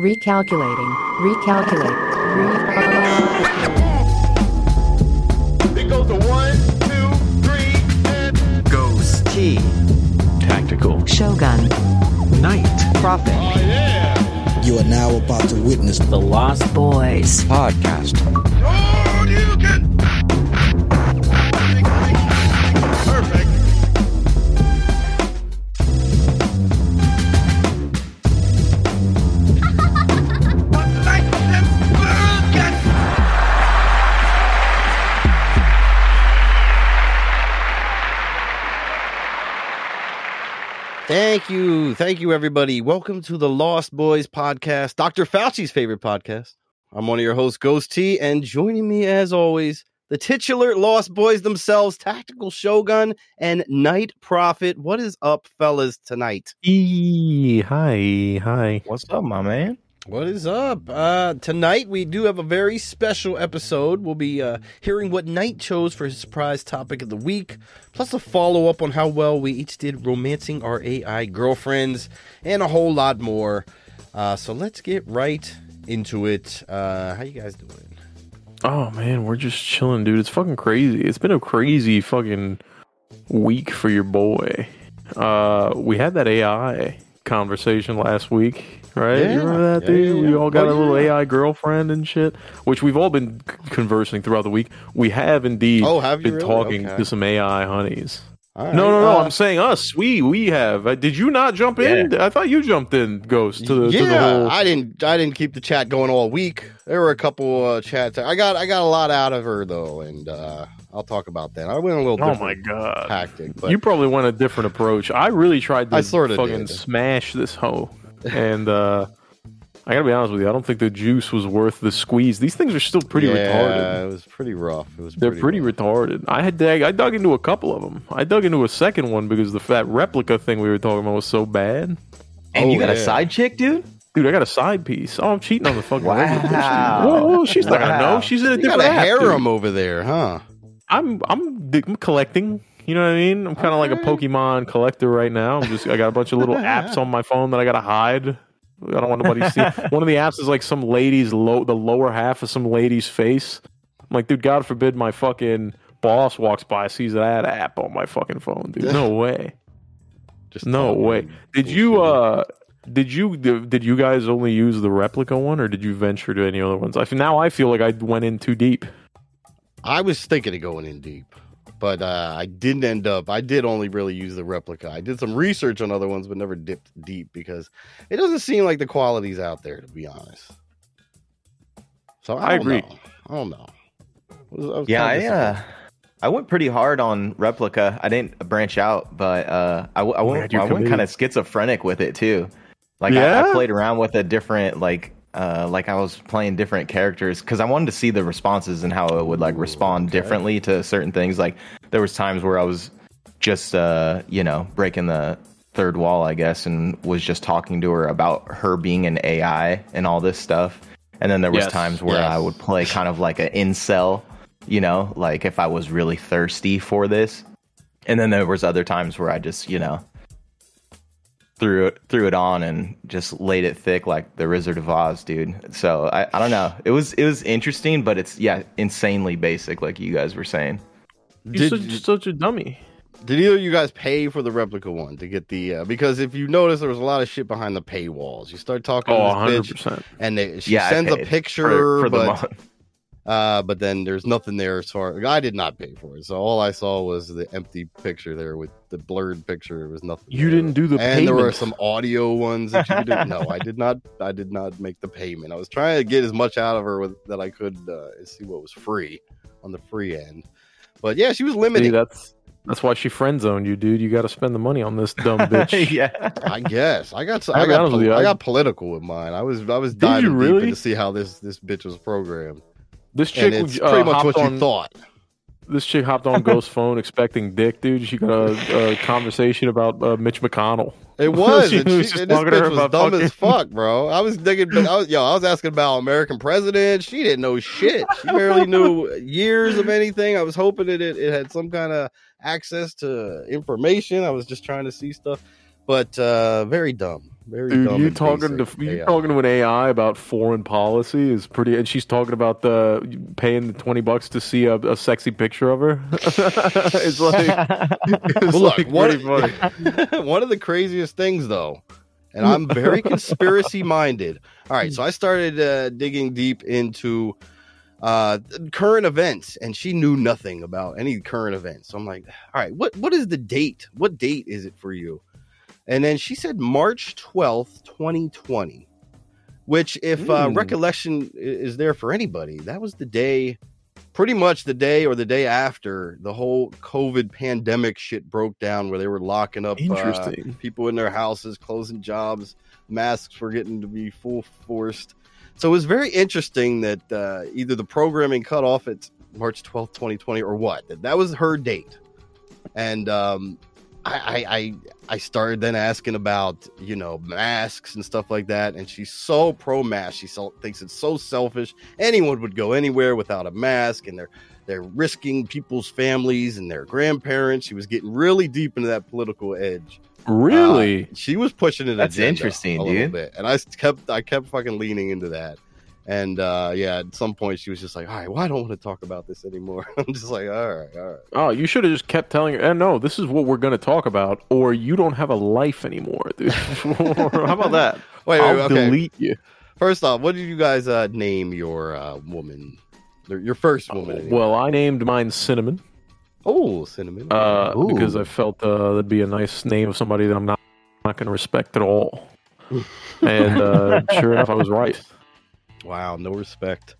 Recalculating. Recalculate. Re- It goes to one, two, three, and Ghost T. Tactical. Shogun. Night. Prophet. oh yeah. You are now about to witness The Lost Boys. Podcast. Thank you. Thank you, everybody. Welcome to the Lost Boys podcast, Dr. Fauci's favorite podcast. I'm one of your hosts, Ghost T, and joining me, as always, the titular Lost Boys themselves, Tactical Shogun and Night Prophet. What is up, fellas, tonight? E. Hi. Hi. What's up, my man? What is up? Uh, tonight, we do have a very special episode. We'll be uh, hearing what Night chose for his surprise topic of the week, plus a follow up on how well we each did romancing our AI girlfriends, and a whole lot more. Uh, so let's get right into it. Uh, how you guys doing? Oh man, we're just chilling, dude. It's fucking crazy. It's been a crazy fucking week for your boy. Uh, we had that AI conversation last week, right? Yeah. You remember that, Yeah, dude? yeah, We all got Oh, a little yeah. AI girlfriend and shit, which we've all been conversing throughout the week. We have indeed Oh, have you been really? talking Okay. to some AI honeys. All right, No, no, no. uh, I'm saying us. We we have. Uh, did you not jump in? I thought you jumped in, Ghost, to the, yeah, to the whole. I didn't. I didn't keep the chat going all week. There were a couple uh, chats. I got. I got a lot out of her though, and uh, I'll talk about that. I went a little. oh different my god. Tactic, but you probably went a different approach. I really tried to I sorta fucking did. smash this hoe, and uh, I gotta be honest with you. I don't think the juice was worth the squeeze. These things are still pretty yeah, retarded. It was pretty rough. It was. They're pretty rough. retarded. I had dug, I dug into a couple of them. I dug into a second one because the fat Replika thing we were talking about was so bad. And Oh, you got yeah. a side chick, dude? Dude, I got a side piece. Oh, I'm cheating on the fucking Wow. regular bitch, dude. Whoa, whoa, she's not gonna know. She's in a You got different a app, dude. harem over there, huh? I'm I'm I'm collecting. You know what I mean? I'm kind of like a Pokemon collector right now. I'm just I got a bunch of little apps on my phone that I gotta hide. I don't want nobody to see. One of the apps is like some lady's low, the lower half of some lady's face. I'm like, dude, God forbid my fucking boss walks by sees that app on my fucking phone, dude. No way. Just No way. Did you uh did you did you guys only use the Replika one or did you venture to any other ones? I now I feel like I went in too deep. I was thinking of going in deep, but uh, I didn't end up. I did only really use the Replika. I did some research on other ones, but never dipped deep because it doesn't seem like the quality's out there, to be honest. So I, I agree. know. I don't know. I was- I was Yeah, kinda I uh. I went pretty hard on Replika. I didn't branch out, but uh, I, w- I went I went committed. kind of schizophrenic with it too. Like I, Yeah? I played around with a different like uh, like I was playing different characters because I wanted to see the responses and how it would like respond okay. differently to certain things. Like there was times where I was just uh, you know breaking the third wall, I guess, and was just talking to her about her being an AI and all this stuff. And then there was Yes, times where yes. I would play kind of like an incel, you know, like if I was really thirsty for this. And then there was other times where I just, you know, threw it threw it on and just laid it thick like the Wizard of Oz, dude. So I, I don't know. It was it was interesting, but it's yeah, insanely basic, like you guys were saying. You're Did, such, such a dummy. did either of you guys pay for the Replika one to get the? Uh, because if you notice, there was a lot of shit behind the paywalls. You start talking Oh, to this 100%. bitch, and they, she yeah, sends a picture, for, for the but month. Uh, but then there's nothing there as far. I did not pay for it, so all I saw was the empty picture there with the blurred picture. There was nothing. You there. didn't do the and there were some audio ones that you could do. no, I did not. I did not make the payment. I was trying to get as much out of her with, that I could uh, see what was free on the free end. But yeah, she was See, limited. that's that's why she friend zoned you, dude. You got to spend the money on this dumb bitch. yeah. I guess I got. I'll I be got. pol- you, I I- got political with mine. I was. I was diving deep really? in to see how this this bitch was programmed, This and chick it's uh, pretty much hopped what you thought. This chick hopped on Ghost phone expecting dick, dude. She got a, a conversation about uh, Mitch McConnell. It was. She and she, just and this talking to her bitch was about dumb as fuck, bro. I was digging. I was, yo, I was asking about American president. She didn't know shit. She barely knew years of anything. I was hoping that it, it had some kind of access to information. I was just trying to see stuff. but uh, very dumb. Very Dude, dumb. you and talking to basic you AI. talking to an AI about foreign policy is pretty, and she's talking about the paying the twenty bucks to see a, a sexy picture of her. it's like, it's Well, look, like one, pretty funny. one of the craziest things, though, and I'm very conspiracy minded. All right, so I started uh, digging deep into uh, current events, and she knew nothing about any current events. So I'm like, all right, what what is the date? What date is it for you? And then she said March 12th, 2020, which, if uh, Hmm. recollection is there for anybody, that was the day, pretty much the day or the day after the whole COVID pandemic shit broke down, where they were locking up uh, people in their houses, closing jobs, masks were getting to be full forced. So it was very interesting that uh, either the programming cut off at March 12th, 2020, or what. That, that was her date. And um, I, I, I, I started then asking about, you know, masks and stuff like that. And she's so pro mask. She so, thinks it's so selfish. Anyone would go anywhere without a mask, and they're they're risking people's families and their grandparents. She was getting really deep into that political edge. Really? Uh, she was pushing it. That's interesting, dude. Bit, and I kept I kept fucking leaning into that. And uh, yeah, at some point she was just like, "All right, well, I don't want to talk about this anymore." I'm just like, "All right, all right." Oh, you should have just kept telling her, eh, no, this is what we're going to talk about, or you don't have a life anymore, dude. How about that? Wait, wait, I'll okay. delete you. First off, what did you guys uh, name your uh, woman? Your first woman? anyway? Well, I named mine Cinnamon oh, cinnamon. uh, because I felt uh, that'd be a nice name of somebody that I'm not, not going to respect at all. and uh, sure enough, I was right. Wow, no respect.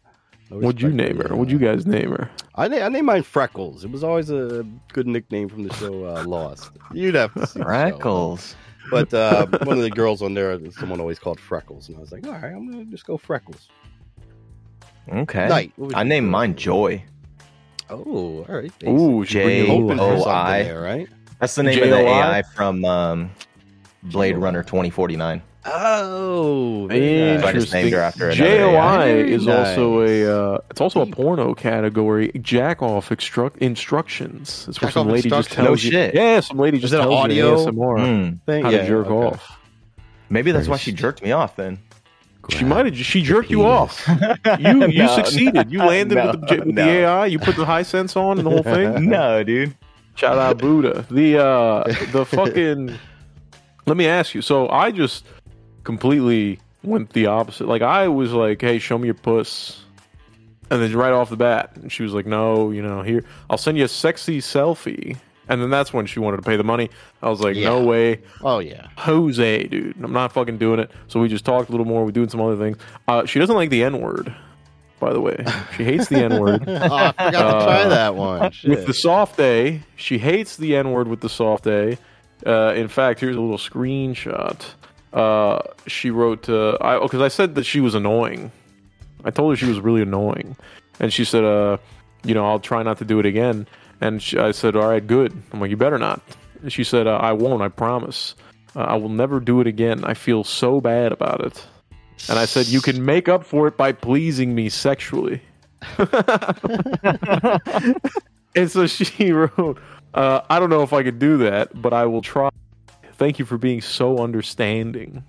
No What'd you name her? What'd you guys name her? I, na- I named mine Freckles. It was always a good nickname from the show uh, Lost. You'd have to see the show. Freckles. But uh, one of the girls on there, someone always called Freckles, and I was like, all right, I'm gonna just go Freckles. Okay. Night. I your named girl's mine? Joy. Oh, all right. basic. Ooh, she bring J- you hoping for O- something I. there, right? That's the name of the AI from um, Blade Runner 2049. Oh, very nice. I just named her after JOI AI. is also a uh, it's also a porno category. Jack off instruct instructions. It's where Jack some lady just tells No you. shit. Yeah, some lady just tells audio? you in ASMR. Thing- how yeah, to jerk okay. off. Maybe that's why she jerked me off then. She might have. She jerked you off. You you No, succeeded. You landed no, with the, with no. the AI. You put the high sense on and the whole thing. no, dude. Shout out Buddha. The uh the fucking Let me ask you. So I just completely went the opposite. Like I was like, "Hey, show me your puss." And then right off the bat, and she was like, "No, you know, here, I'll send you a sexy selfie." And then that's when she wanted to pay the money. I was like, "No Yeah. way." Oh yeah. Jose, dude. I'm not fucking doing it. So we just talked a little more. We're doing some other things. Uh, she doesn't like the N word, by the way. She hates the N word. Oh, I forgot to try that one. with the soft A, she hates the N word with the soft A. Uh, in fact, here's a little screenshot. Uh, she wrote, uh, I because I said that she was annoying. I told her she was really annoying, and she said, uh, you know, I'll try not to do it again. And she, I said, all right, good. I'm like, you better not. And she said, uh, I won't. I promise. Uh, I will never do it again. I feel so bad about it. And I said, you can make up for it by pleasing me sexually. and so she wrote, uh, I don't know if I could do that, but I will try. Thank you for being so understanding.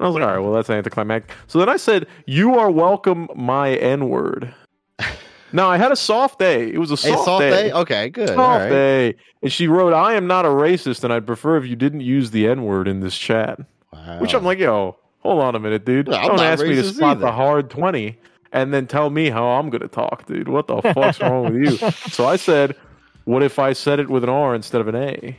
I was like, all right, well, that's anticlimactic. So then I said, You are welcome, my N word. now, I had a soft day. It was a A soft, soft day. day? Okay, good. Soft All right. day. And she wrote, I am not a racist, and I'd prefer if you didn't use the N word in this chat. Wow. Which I'm like, yo, hold on a minute, dude. No, Don't ask me to spot either. the hard 20 and then tell me how I'm going to talk, dude. What the fuck's wrong with you? So I said, what if I said it with an R instead of an A?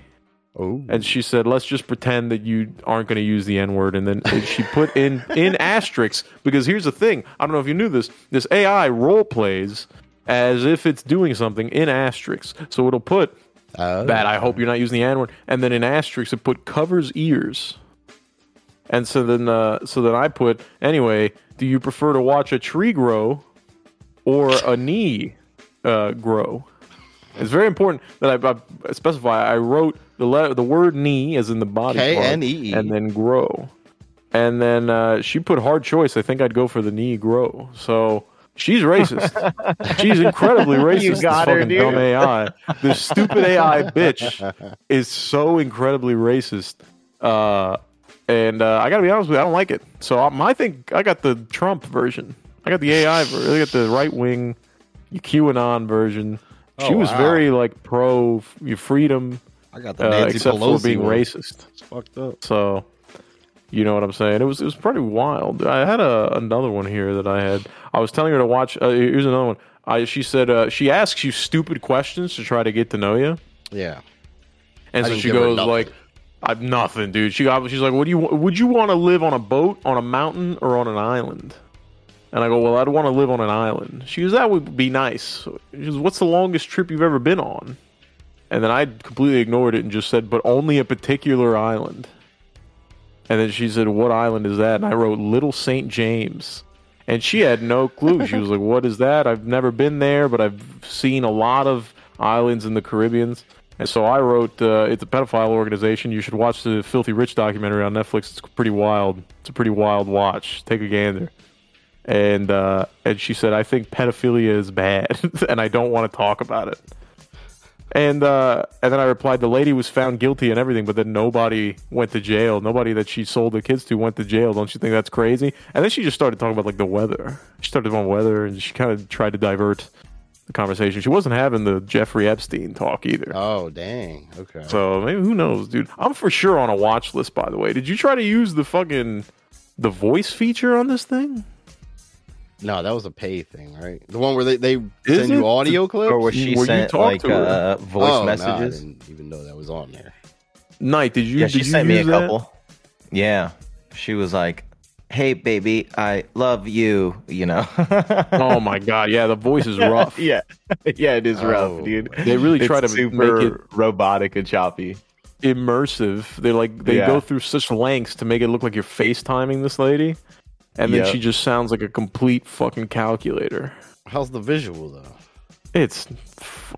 Oh. And she said, let's just pretend that you aren't going to use the N word. And then she put in, in asterisks, because here's the thing. I don't know if you knew this. This AI role plays as if it's doing something in asterisks. So it'll put Oh. that I hope you're not using the N word. And then in asterisks it put covers ears. And so then uh, so then I put anyway, do you prefer to watch a tree grow or a knee uh, grow? It's very important that I, I specify. I wrote the letter, the word knee is in the body part, K-N-E-E. and then grow. And then uh, she put hard choice. I think I'd go for the knee grow. So she's racist. she's incredibly racist. You this got her, fucking dude. dumb AI. This stupid AI bitch is so incredibly racist Uh, and uh, I gotta be honest with you, I don't like it. So um, I think I got the Trump version. I got the AI version. I got the right wing QAnon version. She Oh, was wow. very like pro f- your freedom, I got the uh, Nancy except Pelosi for being one. racist. It's fucked up. So, you know what I'm saying? It was it was pretty wild. I had a, another one here that I had. I was telling her to watch. Uh, here's another one. I, she said uh, she asks you stupid questions to try to get to know you, Yeah. and I so she goes like, "I'm nothing, dude." She got. She's like, "What do you? Would you want to live on a boat, on a mountain, or on an island?" And I go, "Well, I'd want to live on an island." She goes, "That would be nice." She goes, "What's the longest trip you've ever been on?" And then I completely ignored it and just said, "But only a particular island." And then she said, "What island is that?" And I wrote Little St. James. And she had no clue. She was like, "What is that? I've never been there, but I've seen a lot of islands in the Caribbean." And so I wrote, uh, "It's a pedophile organization. You should watch the Filthy Rich documentary on Netflix. It's pretty wild. It's a pretty wild watch. Take a gander." And uh, and she said, "I think pedophilia is bad, and I don't want to talk about it." And uh, and then I replied, the lady was found guilty and everything, but then nobody went to jail. Nobody that she sold the kids to went to jail. Don't you think that's crazy? And then she just started talking about like the weather. She started on weather, and she kind of tried to divert the conversation. She wasn't having the Jeffrey Epstein talk either. Oh, dang. Okay. So maybe who knows, dude? I'm for sure on a watch list. By the way, did you try to use the fucking the voice feature on this thing? No, that was a pay thing, right? The one where they, they Is send you it? audio clips? Or was she Were you sent talk like to her? uh, voice oh, No, I messages? didn't even know that was on there. Night, did you? yeah, she did you sent me a use that? couple. Yeah, she was like, "Hey, baby, I love you." You know. Oh my god, yeah, the voice is rough. yeah, yeah, it is rough, Oh, dude. They really try to super make it robotic and choppy. immersive. They're like they Yeah. go through such lengths to make it look like you're FaceTiming this lady, and then Yep. she just sounds like a complete fucking calculator. How's the visual, though? It's.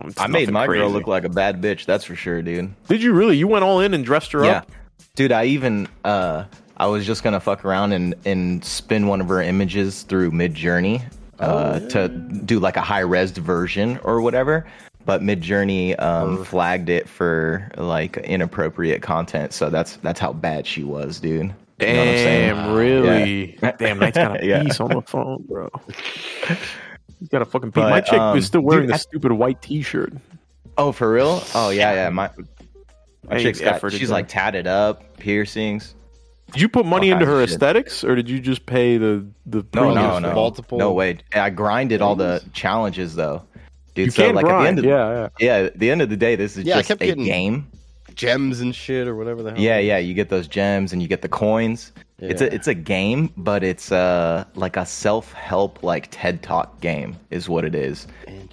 it's I made nothing my girl crazy. look like a bad bitch. That's for sure, dude. Did you really? You went all in and dressed her Yeah, up. dude. I even uh, I was just gonna fuck around and and spin one of her images through Midjourney uh, to do like a high res version or whatever. But Midjourney um, flagged it for like inappropriate content, so that's that's how bad she was, dude. You know what I'm saying? Damn, really? Yeah. Damn, Night's got a Yeah. piece on the phone, bro. He's got a fucking piece. But, My chick um, is still wearing dude, the I- stupid white T-shirt. Oh, for real? Oh yeah, yeah. My my Hey, chick's got she's like tatted up, piercings. Did you put money All into her shit. aesthetics, or did you just pay the the No, no, no, multiple no way. I grinded all the challenges though, dude. You so can like grind, at the end of yeah, yeah. yeah, at the end of the day, this is Yeah, I just kept a getting- game. Gems and shit or whatever the hell. Yeah, yeah. You get those gems and you get the coins. It's a it's a game, but it's uh like a self help like TED Talk game is what it is.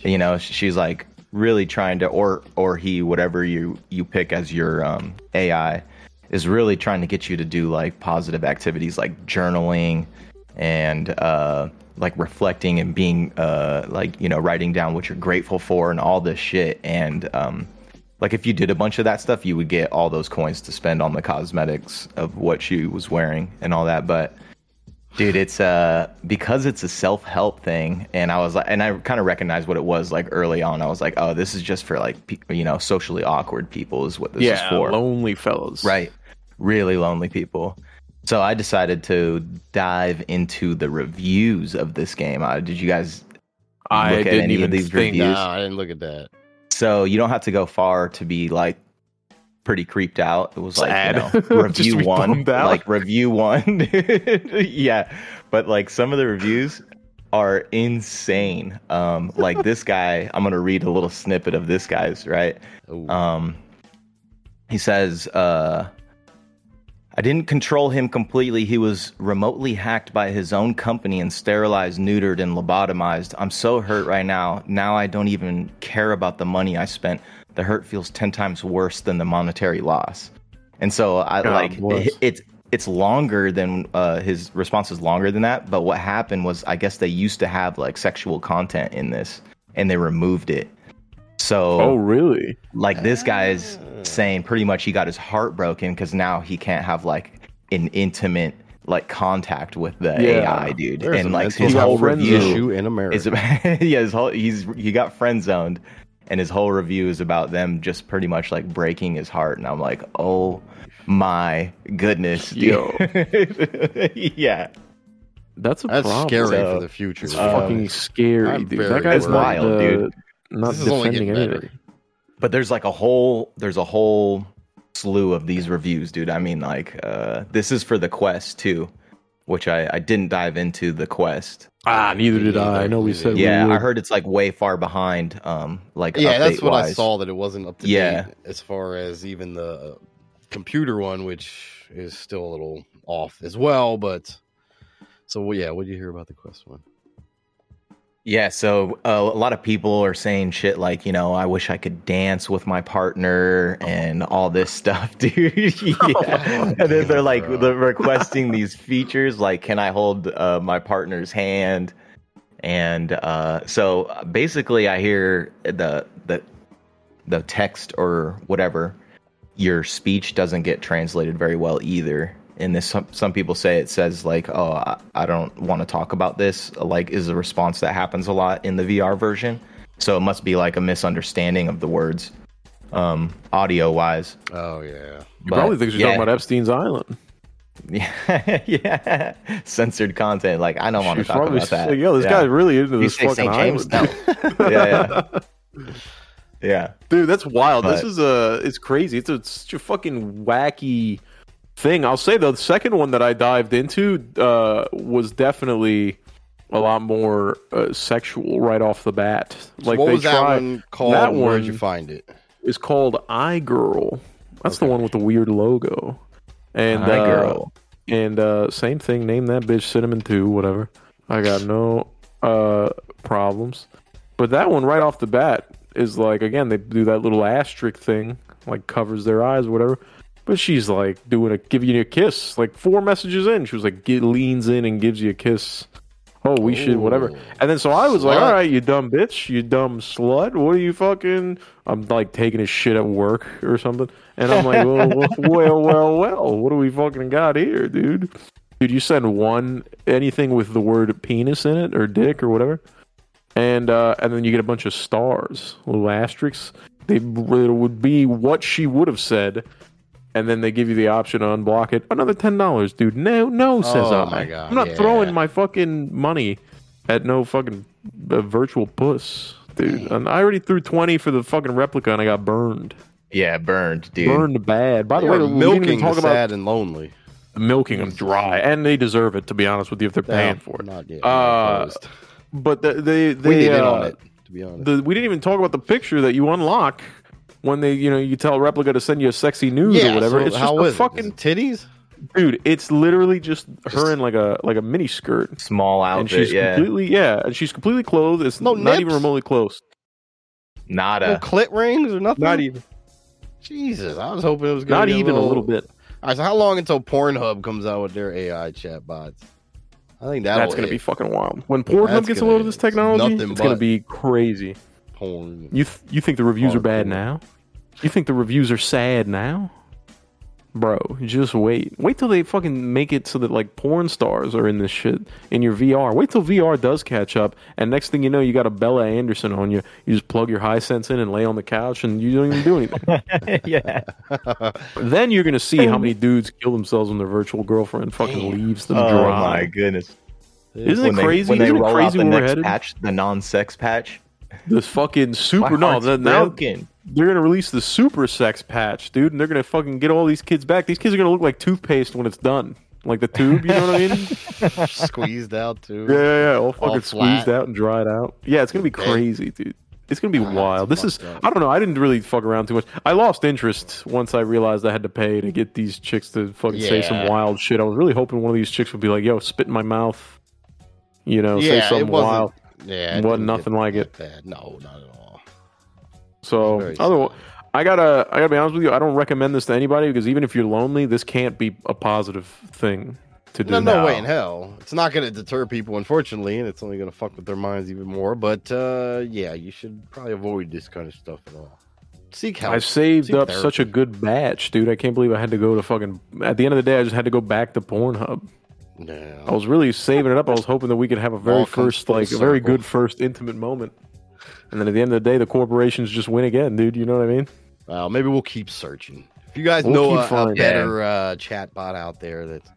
You know, she's like really trying to or or he whatever you you pick as your um AI is really trying to get you to do like positive activities like journaling and uh like reflecting and being uh like you know writing down what you're grateful for and all this shit and um like if you did a bunch of that stuff you would get all those coins to spend on the cosmetics of what she was wearing and all that but dude it's uh because it's a self-help thing and i was like and i kind of recognized what it was like early on i was like oh this is just for like pe- you know socially awkward people is what this is yeah, for lonely fellas. right really lonely people so i decided to dive into the reviews of this game uh, did you guys I look at didn't any of even these think. reviews? No, I didn't look at that. So you don't have to go far to be like pretty creeped out. It was like you know, review one, like review one. yeah, but like some of the reviews are insane. Um, like this guy, I'm gonna read a little snippet of this guy's right. Um, he says, uh, I didn't control him completely. He was remotely hacked by his own company and sterilized, neutered, and lobotomized. I'm so hurt right now. Now I don't even care about the money I spent. The hurt feels 10 times worse than the monetary loss. And so I God like it, it's it's longer than uh, his response is longer than that. But what happened was I guess they used to have like sexual content in this and they removed it. So Oh, really? like this guy's saying pretty much he got his heart broken because now he can't have like an intimate like contact with the Yeah. AI dude, There's and like his whole health review issue in America. is yeah his whole he's he got friend zoned, and his whole review is about them just pretty much like breaking his heart, and I'm like, oh my goodness, dude. Yo. yeah. That's a That's problem. scary So- for the future. It's man. fucking scary, dude. That guy's wild, uh, dude. Not This is only defending getting anything. better. But there's like a whole there's a whole slew of these reviews, dude. I mean, like uh, this is for the Quest too, which I I didn't dive into the Quest. Ah, neither did I. I know we said Yeah, we I heard it's like way far behind. Um, like Yeah, that's what I saw. That it wasn't up to Yeah. date as far as even the computer one, which is still a little off as well. But so well, yeah, what did you hear about the Quest one? Yeah, so uh, a lot of people are saying shit like, you know, I wish I could dance with my partner and all this stuff, dude. yeah. and then they're like they're requesting these features like, can I hold uh, my partner's hand? And uh, so basically, I hear the the the text or whatever your speech doesn't get translated very well either. And this some, some people say it says like, "Oh, I, I don't want to talk about this." Like, is a response that happens a lot in the VR version. So it must be like a misunderstanding of the words, um, audio wise. Oh yeah, You probably think you're talking about Epstein's Island. Yeah, yeah, censored content. Like, I don't want to talk about that. like, Yo, this Yeah. guy's really into You this say fucking St. James? No. yeah, yeah, yeah. Dude, that's wild. this is a it's crazy. It's, a, it's such a fucking wacky thing. I'll say though, the second one that I dived into uh, was definitely a lot more uh, sexual right off the bat. Like what they was that one called? that and Where'd you find it? It's called iGirl. That's the one with the weird logo. And Hi, uh, girl. and uh, same thing. Name that bitch Cinnamon Two. Whatever. I got no uh, problems. But that one right off the bat is like again they do that little asterisk thing, like covers their eyes, whatever. But she's like doing a giving you a kiss, like four messages in. She was like get, leans in and gives you a kiss. Oh, we should whatever. And then so I was like, all right, you dumb bitch, you dumb slut. What are you fucking? I'm like taking his shit at work or something. And I'm like, well, well, well, well, well, what do we fucking got here, dude? Dude, you send one anything with the word penis in it or dick or whatever, and uh, and then you get a bunch of stars, little asterisks. They it would be what she would have said, and then they give you the option to unblock it. Another ten dollars, dude. No, no, says Oh I. my God, I'm not yeah. throwing my fucking money at no fucking uh, virtual puss, dude. And I already threw twenty for the fucking Replika, and I got burned. Yeah, burned, dude. Burned bad. By the way, we didn't even milking talk the about sad and lonely. milking them dry, and they deserve it. To be honest with you, if they're paying for it. Not yet. Uh. But the, they they we need in uh, on it. To be honest, the we didn't even talk about the picture that you unlock when they you know you tell Replika to send you a sexy news yeah. or whatever. so it's just how a fucking it titties? dude. It's literally just, her in like a like a mini skirt, Small outfit, and she's yeah, completely yeah, and she's completely clothed. It's No not even remotely close. No nada. clit rings or nothing. Not even. Jesus, I was hoping it was gonna Not get even a little bit. All right, so how long until Pornhub comes out with their AI chatbots? I think That's gonna be fucking wild. When Pornhub That's gets a gonna load of this technology, it's gonna be crazy. porn. You th- you think the reviews are bad Hardcore. now? You think the reviews are sad now? Bro, just wait. Wait till they fucking make it so that like porn stars are in this shit in your VR. Wait till VR does catch up, and next thing you know, you got a Bella Anderson on you. You just plug your high sense in and lay on the couch, and you don't even do anything. yeah, then you're gonna see how many dudes kill themselves when their virtual girlfriend fucking leaves them Oh dry. my goodness! Isn't it When they- crazy? when they Isn't it roll out crazy the where next patch, the non-sex patch? This fucking My super no, heart's that now broken. They're gonna release the super sex patch, dude, and they're gonna fucking get all these kids back. These kids are gonna look like toothpaste when it's done, like the tube. You know what I mean? Squeezed out too. Yeah, yeah, yeah. All fucking All squeezed out and dried out. Yeah, it's gonna be crazy, dude. It's gonna be Ah, wild. This is up. I don't know. I didn't really fuck around too much. I lost interest once I realized I had to pay to get these chicks to fucking say some wild shit. I was really hoping one of these chicks would be like, "Yo, spit in my mouth," you know, say Yeah, it something wild. Yeah, it Wasn't nothing like it. Bad. No, not at all. So other. I gotta I gotta be honest with you. I don't recommend this to anybody because even if you're lonely, this can't be a positive thing to do. No, no No. way in hell. It's not going to deter people, unfortunately, and it's only going to fuck with their minds even more. But uh, yeah, you should probably avoid this kind of stuff at all. Seek help. I saved Seek up therapy. such a good batch, dude. I can't believe I had to go to fucking. At the end of the day, I just had to go back to Pornhub. No. I was really saving it up. I was hoping that we could have a very All first, full like, a very good first intimate moment. And then at the end of the day, the corporations just win again, dude. You know what I mean? Well, maybe we'll keep searching. If you guys We'll know a, a better uh, chat bot out there that's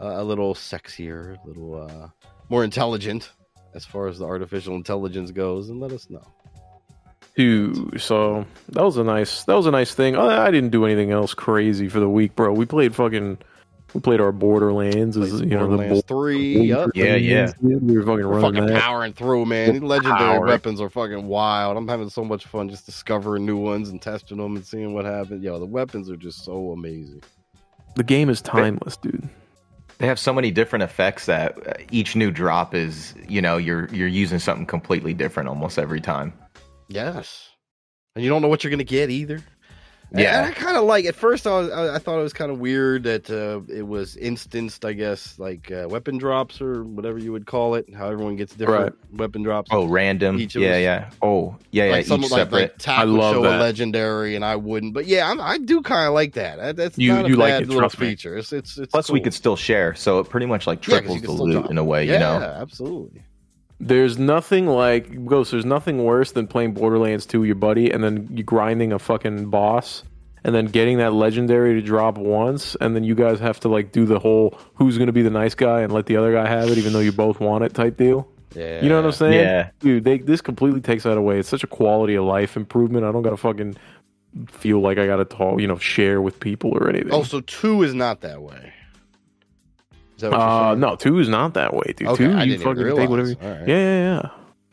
a little sexier, a little uh, more intelligent as far as the artificial intelligence goes, then let us know. So that was a nice that was a nice thing. Oh, I didn't do anything else crazy for the week, bro. We played fucking we played our Borderlands, as Played some you know, the Borderlands 3. Yep. Yeah, yeah. We were fucking running fucking that. powering through, man. These legendary Power. weapons are fucking wild. I'm having so much fun just discovering new ones and testing them and seeing what happens. Yo, the weapons are just so amazing. The game is timeless, dude. They have so many different effects that uh, each new drop is, you know, you're you're using something completely different almost every time. Yes, and you don't know what you're gonna get either. And- Yeah. and I kind of like. At first, I, was, I, I thought it was kind of weird that uh, it was instanced. I guess like uh, weapon drops or whatever you would call it. How everyone gets different weapon drops. Oh, random. Each of yeah, us- yeah. Oh, yeah, yeah. like some each like, separate. like Tack I love show that. a legendary, and I wouldn't. But yeah, I'm, I do kind of like that. That- That's You- not a you like it, little trust me. feature. It's it's, it's Plus, we could still share, so it pretty much like Yeah, 'cause triples you the loot drop. in a way. yeah, You know. Absolutely. There's nothing like Ghost. There's nothing worse than playing Borderlands 2 with your buddy and then you grinding a fucking boss and then getting that legendary to drop once and then you guys have to like do the whole who's gonna be the nice guy and let the other guy have it even though you both want it type deal. Yeah, You know what I'm saying? Yeah. Dude, they, this completely takes that away. It's such a quality of life improvement. I don't gotta fucking feel like I gotta talk, you know, share with people or anything. Oh, so two is not that way. Uh, saying? no, two is not that way, dude. Okay, two, I you didn't fucking take whatever. You, All right. Yeah, yeah, yeah.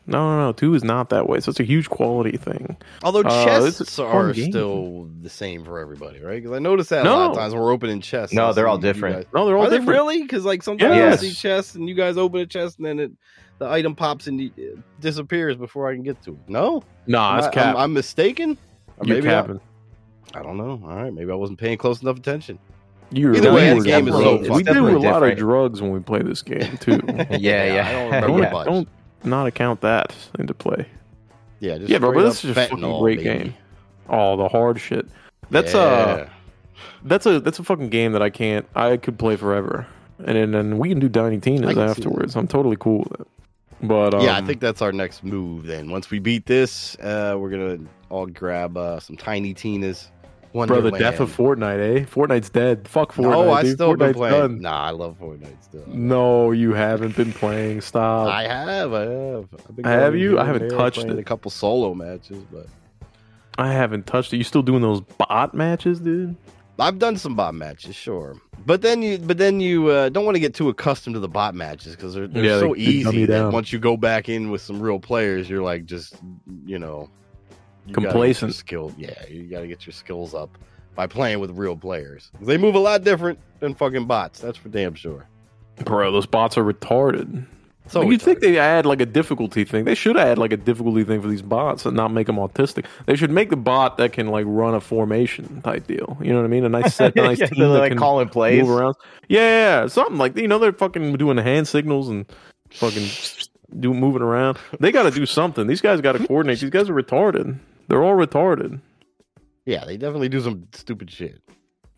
No, no, no. Two is not that way. So it's a huge quality thing. Although Uh, chests it's a fun are game. still the same for everybody, right? Because I noticed that a lot of times when we're opening chests. No, they're all different. guys- No, they're all Are they different. really? Because like sometimes Yes. I see chests and you guys open a chest and then it the item pops and it disappears before I can get to it. No, Nah, Am that's I, cap. I'm, I'm mistaken. Or You're maybe I- I, don't know. All right, maybe I wasn't paying close enough attention. You're Either way, we the game is so fun. we do a definitely lot of drugs when we play this game too. Yeah, yeah. I don't remember don't, much. don't not account that into play. yeah, just Yeah, bro, but this is up just a fucking great baby. game. Oh, the hard shit. That's uh Yeah. that's a that's a fucking game that I can't I could play forever. And then, then we can do Tiny I Tina's can see that. afterwards. I'm totally cool with it. But um, yeah, I think that's our next move. Then once we beat this, uh, we're gonna all grab uh, some tiny Tinas. Bro, the death of Fortnite, eh? Fortnite's dead. Fuck Fortnite. No, I dude. still been Fortnite's playing. done. Nah, I love Fortnite still. No, you haven't been playing. Stop. I have, I have. Been Have you? I haven't touched it. A couple solo matches, but I haven't touched it. You still doing those bot matches, dude? I've done some bot matches, sure. But then you, but then you uh, don't want to get too accustomed to the bot matches because they're, they're Yeah, so they- they easy. you That down. once you go back in with some real players, you're like just, you know, you gotta get your Complacent. Skill, yeah, you got to get your skills up by playing with real players. They move a lot different than fucking bots. That's for damn sure. Bro, those bots are retarded. So Like, you'd think they add like a difficulty thing. They should add like a difficulty thing for these bots and not make them autistic. They should make the bot that can like run a formation type deal. You know what I mean? A nice set, a nice Yeah, team that like can calling plays. move around. Yeah, yeah, yeah, something like you know they're fucking doing hand signals and fucking do moving around. They got to do something. These guys got to coordinate. These guys are retarded. They're all retarded. yeah, they definitely do some stupid shit.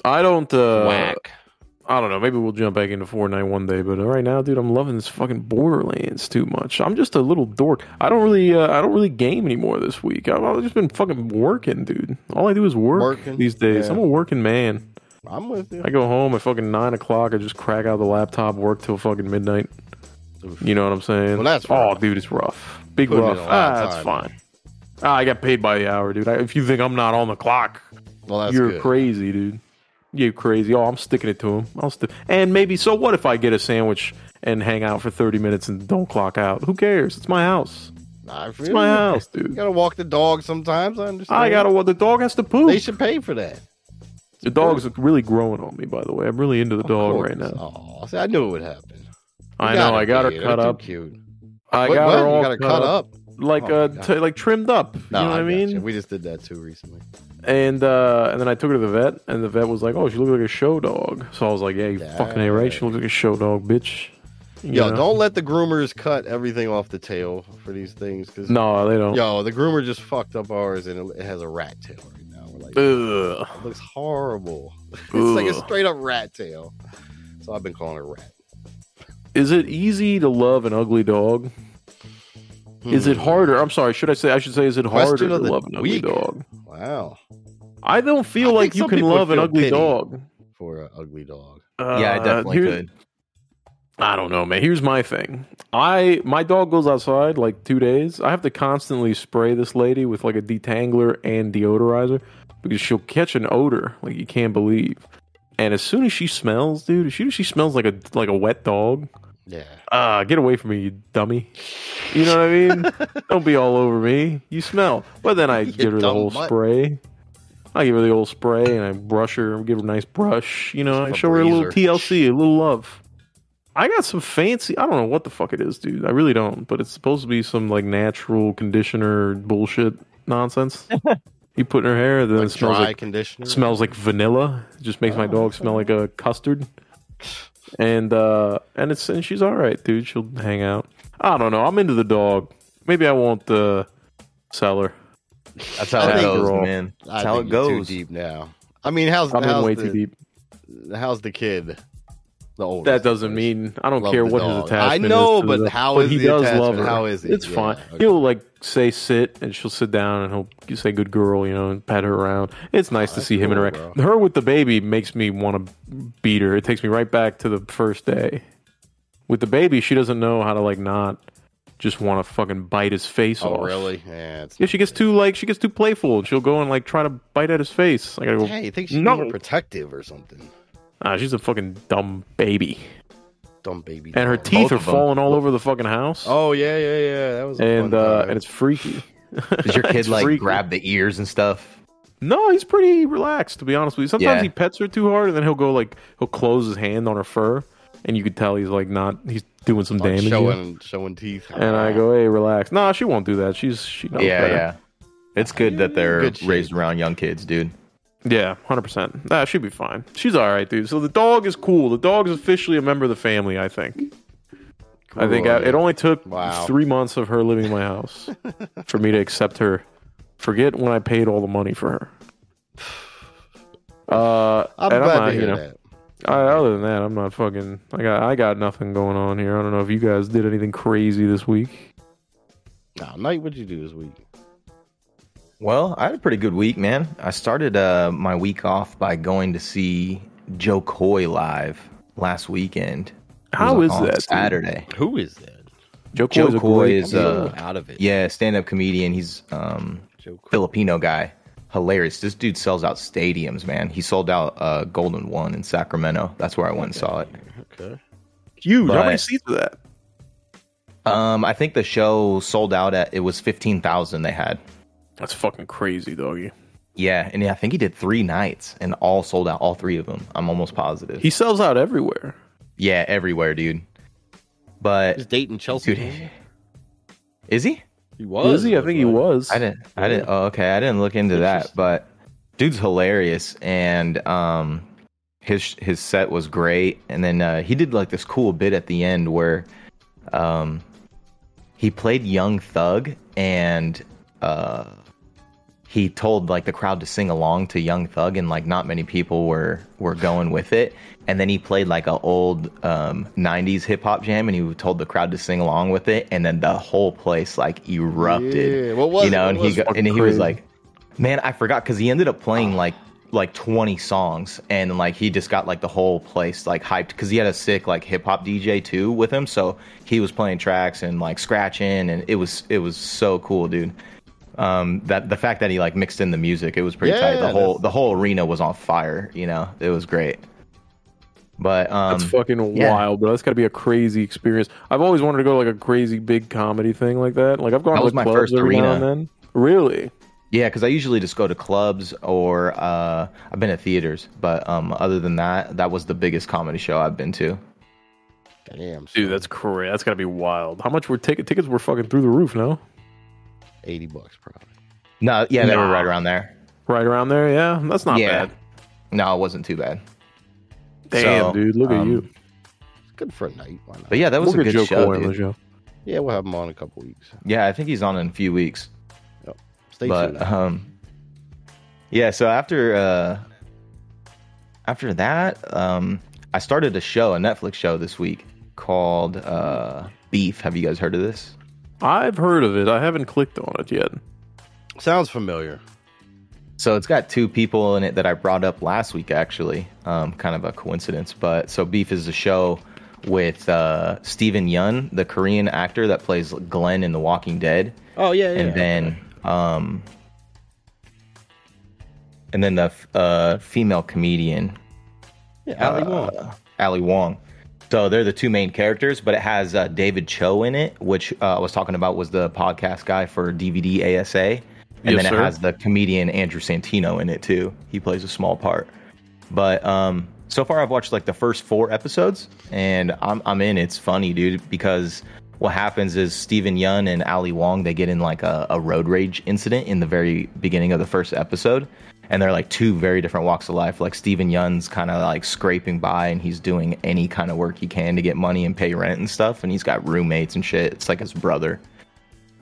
I don't. uh Whack. I don't know. Maybe we'll jump back into Fortnite one day. But right now, dude, I'm loving this fucking Borderlands too much. I'm just a little dork. I don't really, uh, I don't really game anymore this week. I've, I've just been fucking working, dude. All I do is work Working? these days. Yeah. I'm a working man. I'm with you. I go home at fucking nine o'clock. I just crack out the laptop, work till fucking midnight. Oof. You know what I'm saying? Well, that's oh, dude, it's rough. Big Putting in rough. a lot of Ah, that's fine. Ah, I got paid by the hour, dude. I, if you think I'm not on the clock, Well, that's you're good. crazy, dude. You're crazy. Oh, I'm sticking it to him. I'll stick. And maybe so. What if I get a sandwich and hang out for 30 minutes and don't clock out? Who cares? It's my house. I It's my you. house, You dude. gotta walk the dog sometimes. I understand. I gotta. What the dog has to poop. They should pay for that. the dog's really growing on me. By the way, I'm really into the dog Of right now. Oh, see, I knew it would happen. I know. I got her cut They're up. Cute. I got what? her all you got her cut up. Like Oh, uh, t- like trimmed up. No, you know what I mean? you. We just did that too recently. And uh, and then I took her to the vet, and the vet was like, "Oh, she looks like a show dog." So I was like, "Yeah, you fucking a right. She looks like a show dog, bitch." You Yo, know? don't let the groomers cut everything off the tail for these things. Cause, No, they don't. Yo, the groomer just fucked up ours and it, it has a rat tail right now. We're like, Ugh. it looks horrible. it's like a straight up rat tail. So I've been calling her rat. Is it easy to love an ugly dog? Is it Hmm. harder? I'm sorry. Should I say? I should say. Is it harder to love an ugly dog? Wow. I don't feel I like think you some can people would love an feel ugly pity. dog. for an ugly dog. yeah, I Uh, definitely here's- could. I don't know, man. Here's my thing. I my dog goes outside like two days. I have to constantly spray this lady with like a detangler and deodorizer because she'll catch an odor like you can't believe. And as soon as she smells, dude, as soon as she smells like a like a wet dog, Yeah. ah, get away from me, you dummy. You know what I mean? Don't be all over me. You smell. But then I give her the whole mutt. spray. I give her the old spray and I brush her, give her a nice brush. You know, I show her a little TLC, a little love. I got some fancy. I don't know what the fuck it is, dude. I really don't. But it's supposed to be some like natural conditioner bullshit nonsense. you put in her hair, and then Like it smells dry like conditioner. smells like vanilla. It just makes my dog smell like a custard. And uh and it's and she's all right, dude. She'll hang out. I don't know. I'm into the dog. Maybe I want the seller. That's how I it goes, they're all- man. I how it goes. Too deep now. I mean, how's I'm how's way the, too deep. How's the kid? The oldest. That doesn't mean I don't Love care what dog. his attachment I know, is. but the- how but is he the does attachment? love her. How is it? It's Yeah, fine. okay. He'll like say sit, and she'll sit down, and he'll say good girl, you know, and pat her around. It's nice to that's see him interact. bro. Her with the baby makes me want to beat her. It takes me right back to the first day. With the baby, she doesn't know how to like not just want to fucking bite his face Oh, off. really? Yeah. Yeah, she gets too like she gets too playful, and she'll go and like try to bite at his face. I gotta go. Hey, you think she's no, being protective or something? ah, she's a fucking dumb baby, Dumb baby. and her dog. teeth Both are falling all over the fucking house. Oh yeah, yeah, yeah. That was and uh, and it's freaky. Does your kid like freaky. grab the ears and stuff? No, he's pretty relaxed to be honest with you. Sometimes Yeah. he pets her too hard, and then he'll go like he'll close his hand on her fur, and you could tell he's like not he's doing some Like damage. here. showing showing teeth. And I go, hey, relax. Nah, she won't do that. She's she knows yeah, better. yeah. It's good that they're Good raised around young kids, dude. Yeah, hundred percent. Nah, she'll be fine. She's all right, dude. So the dog is cool. The dog is officially a member of the family. I think. I think I, it only took Wow. three months of her living in my house for me to accept her. Forget when I paid all the money for her. Uh, I'm glad not, to you hear know, that. I, other than that, I'm not fucking. I got I got nothing going on here. I don't know if you guys did anything crazy this week. Now, Night, what'd you do this week? Well, I had a pretty good week, man. I started uh, my week off by going to see Jo Koy live last weekend. It How was that, dude? Saturday? Who is that? Joe Jo Koy's a Koy is I'm a little uh, out of it. yeah, stand-up comedian. He's um, Jo Koy. Filipino guy. Hilarious. This dude sells out stadiums, man. He sold out uh, Golden One in Sacramento. That's where I went and saw it. Okay. huge. How many seats are that? Um, I think the show sold out at it was fifteen thousand. They had. That's fucking crazy, doggy. Yeah, and I think he did three nights and all sold out. All three of them. I'm almost positive. He sells out everywhere. yeah, everywhere, dude. But He's dating Chelsea. dude, is he? He was. Is he? I think he was. I didn't. I didn't. Oh, okay. I didn't look into that, but dude's hilarious, and um, his his set was great. And then uh, he did like this cool bit at the end where, um, he played Young Thug, and uh, he told like the crowd to sing along to Young Thug, and like not many people were were going with it. And then he played like a old um, '90s hip hop jam, and he told the crowd to sing along with it. And then the whole place like erupted. Yeah, what was you it? know? What And he was go, it? and he was like, "Man, I forgot," because he ended up playing like like 20 songs, and like he just got like the whole place like hyped because he had a sick like hip hop DJ too with him, so he was playing tracks and like scratching, and it was it was so cool, dude um that the fact that he like mixed in the music it was pretty tight the whole that's- the whole arena was on fire you know it was great but um That's fucking yeah. wild, but that's got to be a crazy experience. I've always wanted to go to, like a crazy big comedy thing like that. Like I've gone That to was the my clubs first every now arena. and then. Really? yeah because i usually just go to clubs or uh i've been at theaters but um other than that that was the biggest comedy show i've been to Damn. Dude, that's crazy. That's got to be wild. How much were ticket tickets? Were fucking through the roof, no? 80 bucks probably. no yeah they were right around there Right around there, yeah. That's not yeah bad. no it wasn't too bad Damn, So, dude, look at um, you. It's good for a night. Why not? but yeah that was We'll a good Joe show Coy on the dude. show. Yeah, we'll have him on in a couple weeks. yeah i think he's on in a few weeks Stay but tuned. um yeah so after uh after that um i started a show a netflix show this week called uh beef have you guys heard of this I've heard of it. I haven't clicked on it yet. Sounds familiar. So it's got two people in it that I brought up last week, actually. Um, kind of a coincidence, but so Beef is a show with uh, Steven Yeun, the Korean actor that plays Glenn in The Walking Dead, Oh yeah, yeah. and then um, and then the uh, female comedian yeah, Ali Wong. uh, Ali Wong. So they're the two main characters, but it has uh, David Choe in it, which uh, I was talking about was the podcast guy for DVDASA, and Yes, then it sir. has the comedian Andrew Santino in it too. He plays a small part. But um, so far, I've watched like the first four episodes, and I'm I'm in. It's funny, dude, because what happens is Steven Yeun and Ali Wong they get in like a, a road rage incident in the very beginning of the first episode, and they're like two very different walks of life. Like Steven Yeun's kind of like scraping by, and he's doing any kind of work he can to get money and pay rent and stuff, and he's got roommates and shit. It's like his brother.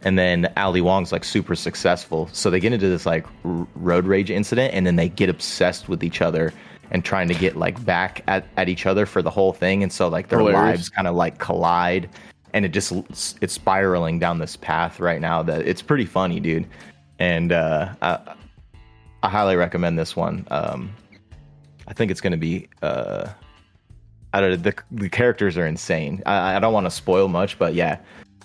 And then Ali Wong's like super successful. So they get into this like r- road rage incident and then they get obsessed with each other and trying to get like back at, at each other for the whole thing. And so like their Hilarious. lives kind of like collide and it just it's spiraling down this path right now that it's pretty funny, dude. And uh, I, I highly recommend this one. Um, I think it's going to be. Uh, I don't. The, the characters are insane. I, I don't want to spoil much, but yeah.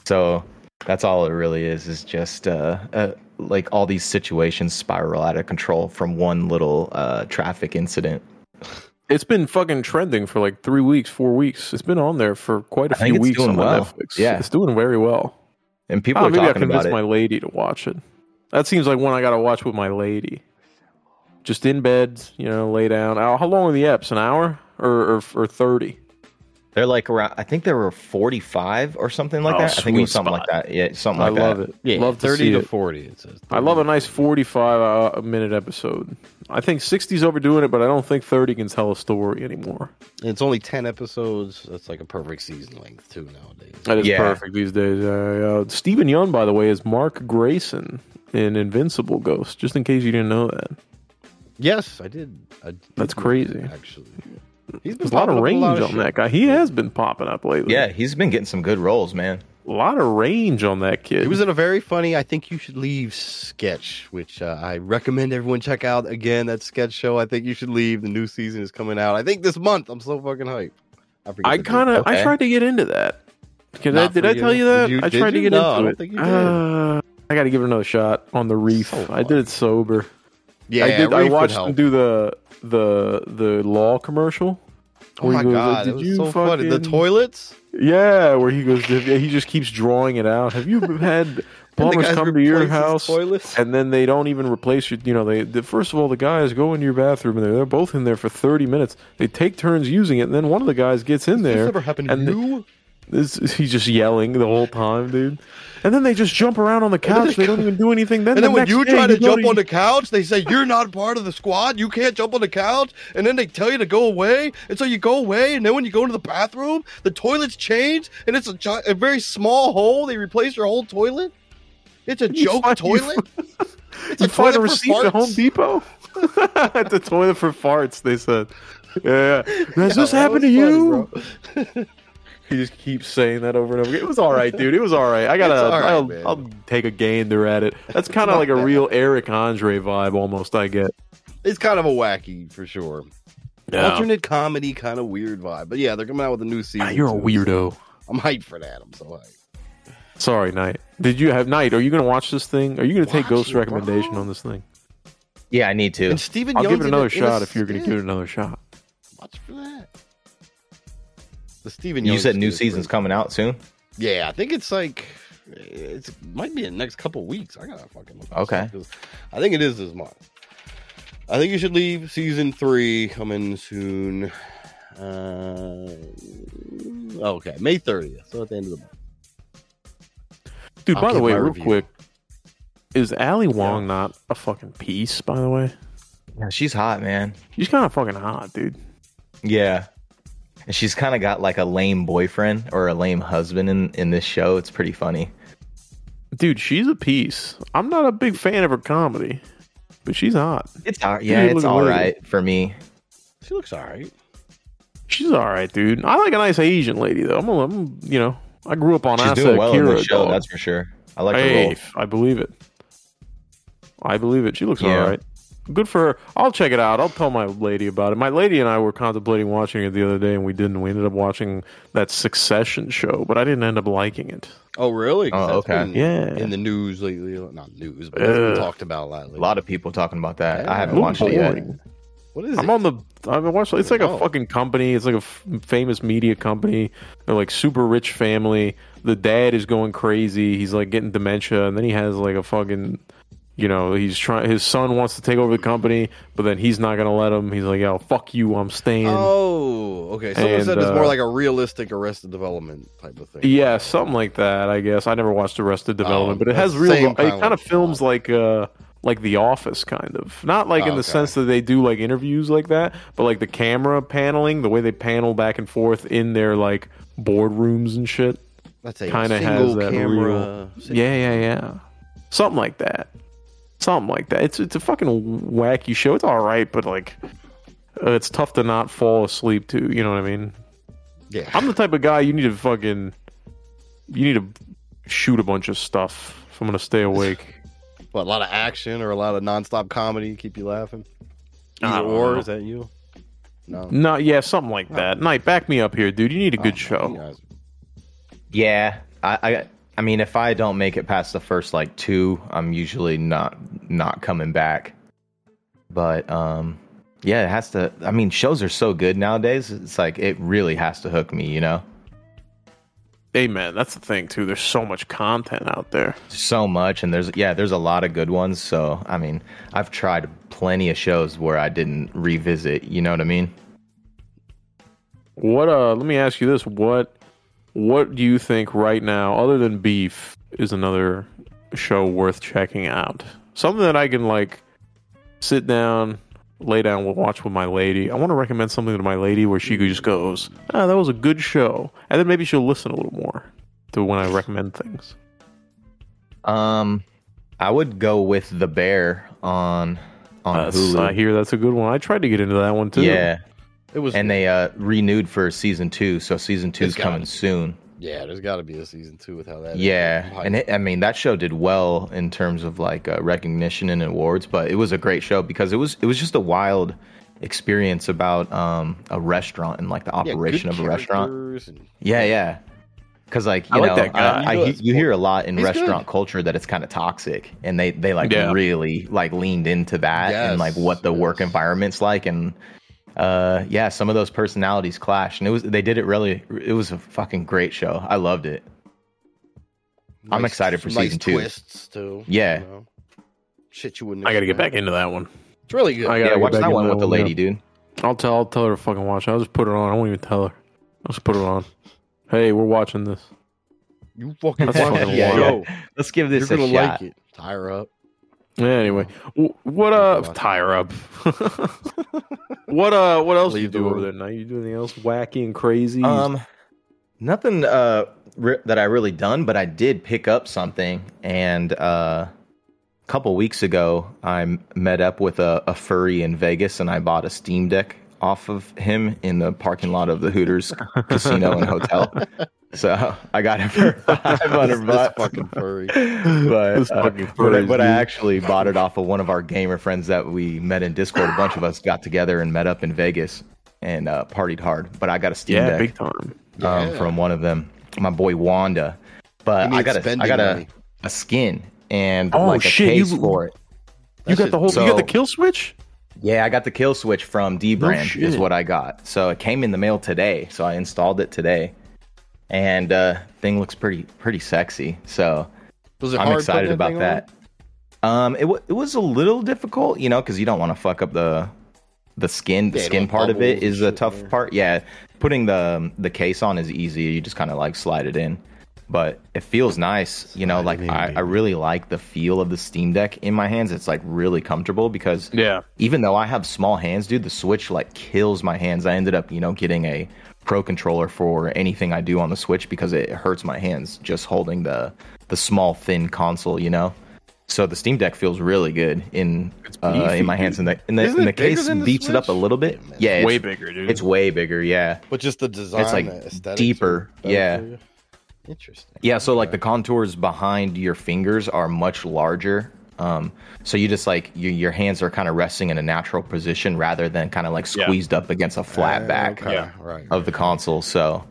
So that's all it really is. Is just uh, uh, like all these situations spiral out of control from one little uh, traffic incident. It's been fucking trending for like three weeks, four weeks. It's been on there for quite a I few weeks on well. Netflix. Yeah. it's doing very well. And people Oh, are maybe I talking convince about it. my lady to watch it. That seems like one I got to watch with my lady. Just in bed, you know, lay down. How how long are the eps? An hour or or, or thirty? They're like around. I think they were forty-five or something like Oh, that. I think it was sweet something spot. like that. Yeah, something like that. I love that. it. Yeah, love thirty see to it. forty. It says. I love a nice forty-five uh, minute episode. I think 60's overdoing it, but I don't think thirty can tell a story anymore. It's only ten episodes. That's like a perfect season length too nowadays. That is Yeah. perfect these days. Uh, uh, Steven Yeun, by the way, is Mark Grayson in Invincible Ghost. Just in case you didn't know that. Yes, I did. I did That's crazy. Actually, he's been There's a lot of range lot of on shit. that guy. He has been popping up lately. Yeah, he's been getting some good roles, man. a lot of range on that kid. He was in a very funny "I Think You Should Leave" sketch, which uh, I recommend everyone check out. Again, that sketch show. I think you should leave. The new season is coming out. I think this month. I'm so fucking hyped. I, I kind of I tried to get into that. Did, I, did I tell you that? you- I did tried to get No, into I don't it. think you did. Uh, I got to give it another shot on the reef. So I did it sober. Yeah, I did. I watched him do the the the law commercial. Oh my goes, god, "Did it was you so funny. The toilets. Yeah, where he goes. He just keeps drawing it out. Have you had plumbers come to your house and then they don't even replace your? You know, they the, first of all the guys go into your bathroom and they're, they're both in there for thirty minutes. They take turns using it, and then one of the guys gets in This there. never happened to the- you. This, he's just yelling the whole time, dude. And then they just jump around on the couch. They don't even do anything. Then And the then when you try to jump on the couch, they say you're not part of the squad. You can't jump on the couch. And then they tell you to go away. And so you go away. And then when you go into the bathroom, the toilet's changed. And it's a, gi- a very small hole. They replace your whole toilet. It's a You joke find- you toilet. It's You a find a receipt at. Home Depot. at the toilet for farts, they said. Yeah. Has this that happened to was you? Funny, bro. He just keeps saying that over and over again. It was all right, dude. It was all right. I gotta. It's all right, I'll, man. I'll take a gander at it. That's kind of like a real Eric Andre vibe, almost. I get. It's kind of a wacky for sure. Alternate comedy, kind of weird vibe. But yeah, they're coming out with a new season. Ah, you're a too. weirdo. I'm hyped for that. I'm so hyped. Sorry, Night. Did you have Night? Are you gonna watch this thing? Are you gonna take Watch Ghost recommendation bro. on this thing? Yeah, I need to. And Stephen I'll Young's give it another a shot if you're gonna give it another shot. Watch for that. The Stephen You said new season's pretty- coming out soon. Yeah, I think it's like it's it might be in the next couple weeks. I gotta fucking look. Okay. I think it is this month. I think you should leave season three coming soon. Uh, okay, May thirtieth. So at the end of the month. Dude, I'll by the way, real review. quick, is Ali Wong not a fucking piece? By the way, Yeah, she's hot, man. she's kind of fucking hot, dude. Yeah. And she's kind of got like a lame boyfriend or a lame husband in, in this show. It's pretty funny. Dude, she's a piece. I'm not a big fan of her comedy, but she's hot. It's all, yeah, Good it's all right lady. for me. She looks all right. She's all right, dude. I like a nice Asian lady, though. I'm, a, I'm you know, I grew up on She's Asa doing well in Akira, this show, dog. that's for sure. I like her role. I believe it. I believe it. She looks Yeah. all right. Good for her. I'll check it out. I'll tell my lady about it. My lady and I were contemplating watching it the other day, and we didn't. We ended up watching that Succession show, but I didn't end up liking it. Oh, really? Oh, that's okay. been Yeah. In the news lately, not news, but it's been talked about a lot. Lately. A lot of people talking about that. Yeah. I haven't Ooh, watched it yet. boring. What is I'm it? on the. I've watched. It's like Oh. a fucking company. It's like a f- famous media company. They're like super rich family. The dad is going crazy. He's like getting dementia, and then he has like a fucking. You know, he's trying. His son wants to take over the company, but then he's not gonna let him. He's like, "Yo, fuck you, I'm staying." Oh, okay. Someone And, said it's more uh, like a realistic Arrested Development type of thing. Yeah, something like that. I guess I never watched Arrested Development, Oh, but it has real. It kind of films like uh like The Office, kind of. Not like Oh, in the okay. sense that they do like interviews like that, but like the camera paneling, the way they panel back and forth in their like boardrooms and shit. That's a Kind of single has that camera. real. Yeah, yeah, yeah. Something like that. Something like that. It's it's a fucking wacky show. It's all right, but like. Uh, it's tough to not fall asleep to, you know what I mean? Yeah. I'm the type of guy you need to fucking you need to shoot a bunch of stuff if I'm gonna stay awake. What, a lot of action or a lot of nonstop comedy keep you laughing? I Either or know. is that you? No. no, yeah, something like that. Night, back me up here, dude. You need a good Oh, show. Yeah, I, I I mean, if I don't make it past the first like two, I'm usually not not coming back. But um, yeah, it has to. I mean, shows are so good nowadays. It's like it really has to hook me. You know, Hey man, that's the thing too. There's so much content out there. so much, and there's yeah, there's a lot of good ones. So I mean, I've tried plenty of shows where I didn't revisit. You know what I mean? What uh let me ask you this. What what do you think right now, other than beef, is another show worth checking out? Something that I can like sit down, lay down, watch with my lady. I want to recommend something to my lady where she just goes, Ah, that was a good show. And then maybe she'll listen a little more to when I recommend things. Um, I would go with the Bear on on That's- Hulu. I hear that's a good one. I tried to get into that one too. yeah, It was, and they uh renewed for season two, so season two's It's coming it. soon. yeah, there's got to be a season two with how that. is. Yeah, Hype. and it, I mean that show did well in terms of like uh, recognition and awards, but it was a great show because it was it was just a wild experience about um a restaurant and like the operation good of a restaurant. and- Yeah, yeah. Because like you I like know, that guy. I, You I, know, you, you hear a lot in He's restaurant good. culture that it's kind of toxic, and they they like Yeah. really like leaned into that and like what the work environment's like, and uh yeah, some of those personalities clash, and it was they did it really. It was a fucking great show. I loved it. I'm excited for some nice season two. Twists too. Yeah. you know. Shit, you wouldn't. I got to get expect. back into that one. It's really good. I gotta get watch that one with the lady, yeah. dude. I'll tell I'll tell her to fucking watch it. I'll just put it on. I won't even tell her. I'll just put it on. Hey, we're watching this. You fucking That's watch fucking it. yeah, Let's give You're this a gonna shot. like it. Tie her up. Anyway, what uh, Watch it. tie her up. what uh, what else do you do over there? Now you do anything else wacky and crazy? Um, nothing uh re- that I really done, but I did pick up something, and uh, a couple weeks ago, I met up with a, a furry in Vegas, and I bought a Steam Deck off of him in the parking lot of the Hooters Casino and Hotel. So I got it for five hundred This bucks. fucking furry. but, This uh, fucking but, I- furries, but I actually bought it off of one of our gamer friends that we met in Discord. A bunch of us got together and met up in Vegas and uh, partied hard. But I got a Steam yeah, Deck big time. um, Yeah. from one of them, my boy Wanda. But I got a, spending I got a, a skin and Oh, like a shit, case you- for it. You got shit- the whole. so- you got the kill switch. Yeah, I got the kill switch from dbrand shit. is what I got. So it came in the mail today. So I installed it today, and uh, thing looks pretty pretty sexy. So Was it I'm hard excited about thing that. Um, it w- it was a little difficult, you know, because you don't want to fuck up the the skin. The Yeah, skin part of it bubbles and is a tough there. part. Yeah, putting the the case on is easy. You just kind of like slide it in, but it feels nice. You know, like it in, I, I really like the feel of the Steam Deck in my hands. It's like really comfortable because Yeah. even though I have small hands, dude, the Switch like kills my hands. I ended up, you know, getting a pro controller for anything I do on the Switch because it hurts my hands just holding the the small thin console, you know. So the Steam Deck feels really good in uh, in my hands, and the in the, in the case than the beefs it up a little bit. Yeah, man. Yeah, it's Way bigger, dude. It's way bigger. Yeah, But just the design, It's, like, the deeper, yeah. Interesting. yeah. So like the contours behind your fingers are much larger Um, so you just like you, your hands are kind of resting in a natural position rather than kind of like Yeah. squeezed up against a flat Uh, back okay, Yeah. right. of the console. So,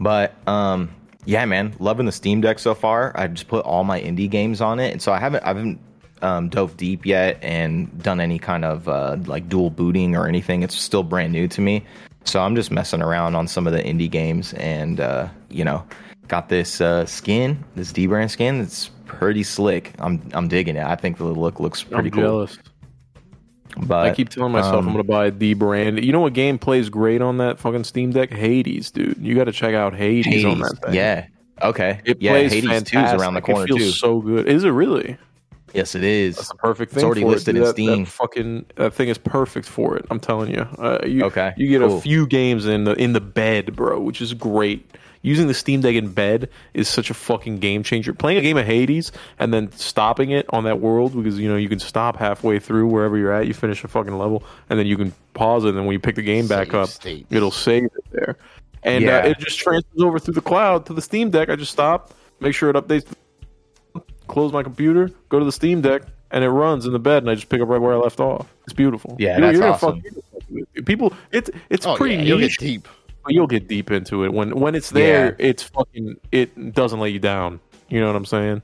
but um, yeah, man, loving the Steam Deck so far. I just put all my indie games on it, and so I haven't I haven't um, dove deep yet and done any kind of uh, like dual booting or anything. It's still brand new to me, so I'm just messing around on some of the indie games, and uh, you know, got this uh, skin, this dbrand skin. It's pretty slick. I'm I'm digging it. I think the look looks pretty I'm cool. jealous. But I keep telling myself um, I'm gonna buy the brand. You know what game plays great on that fucking Steam Deck? Hades, dude. You got to check out Hades, on that thing. yeah. Okay. It yeah, plays Hades 2 is around the corner it feels too. so good. Is it really? Yes, it is. That's the perfect thing. It's already for it, listed dude. in That- Steam. That fucking that thing is perfect for it. I'm telling you. Uh, you Okay, You get cool. a few games in the in the bed, bro, which is great. Using the Steam Deck in bed is such a fucking game changer. Playing a game of Hades and then stopping it on that world because you know you can stop halfway through wherever you're at. You finish a fucking level and then you can pause it. And then when you pick the game back up, states. it'll save it there. And Yeah. uh, it just transfers over through the cloud to the Steam Deck. I just stop, make sure it updates close my computer, go to the Steam Deck, and it runs in the bed, and I just pick up right where I left off. It's beautiful. Yeah, You're- that's you're awesome. fuck- people, it's it's Oh, pretty yeah, you'll niche, get deep. But you'll get deep into it when when it's there. It's fucking. It doesn't let you down. You know what I'm saying?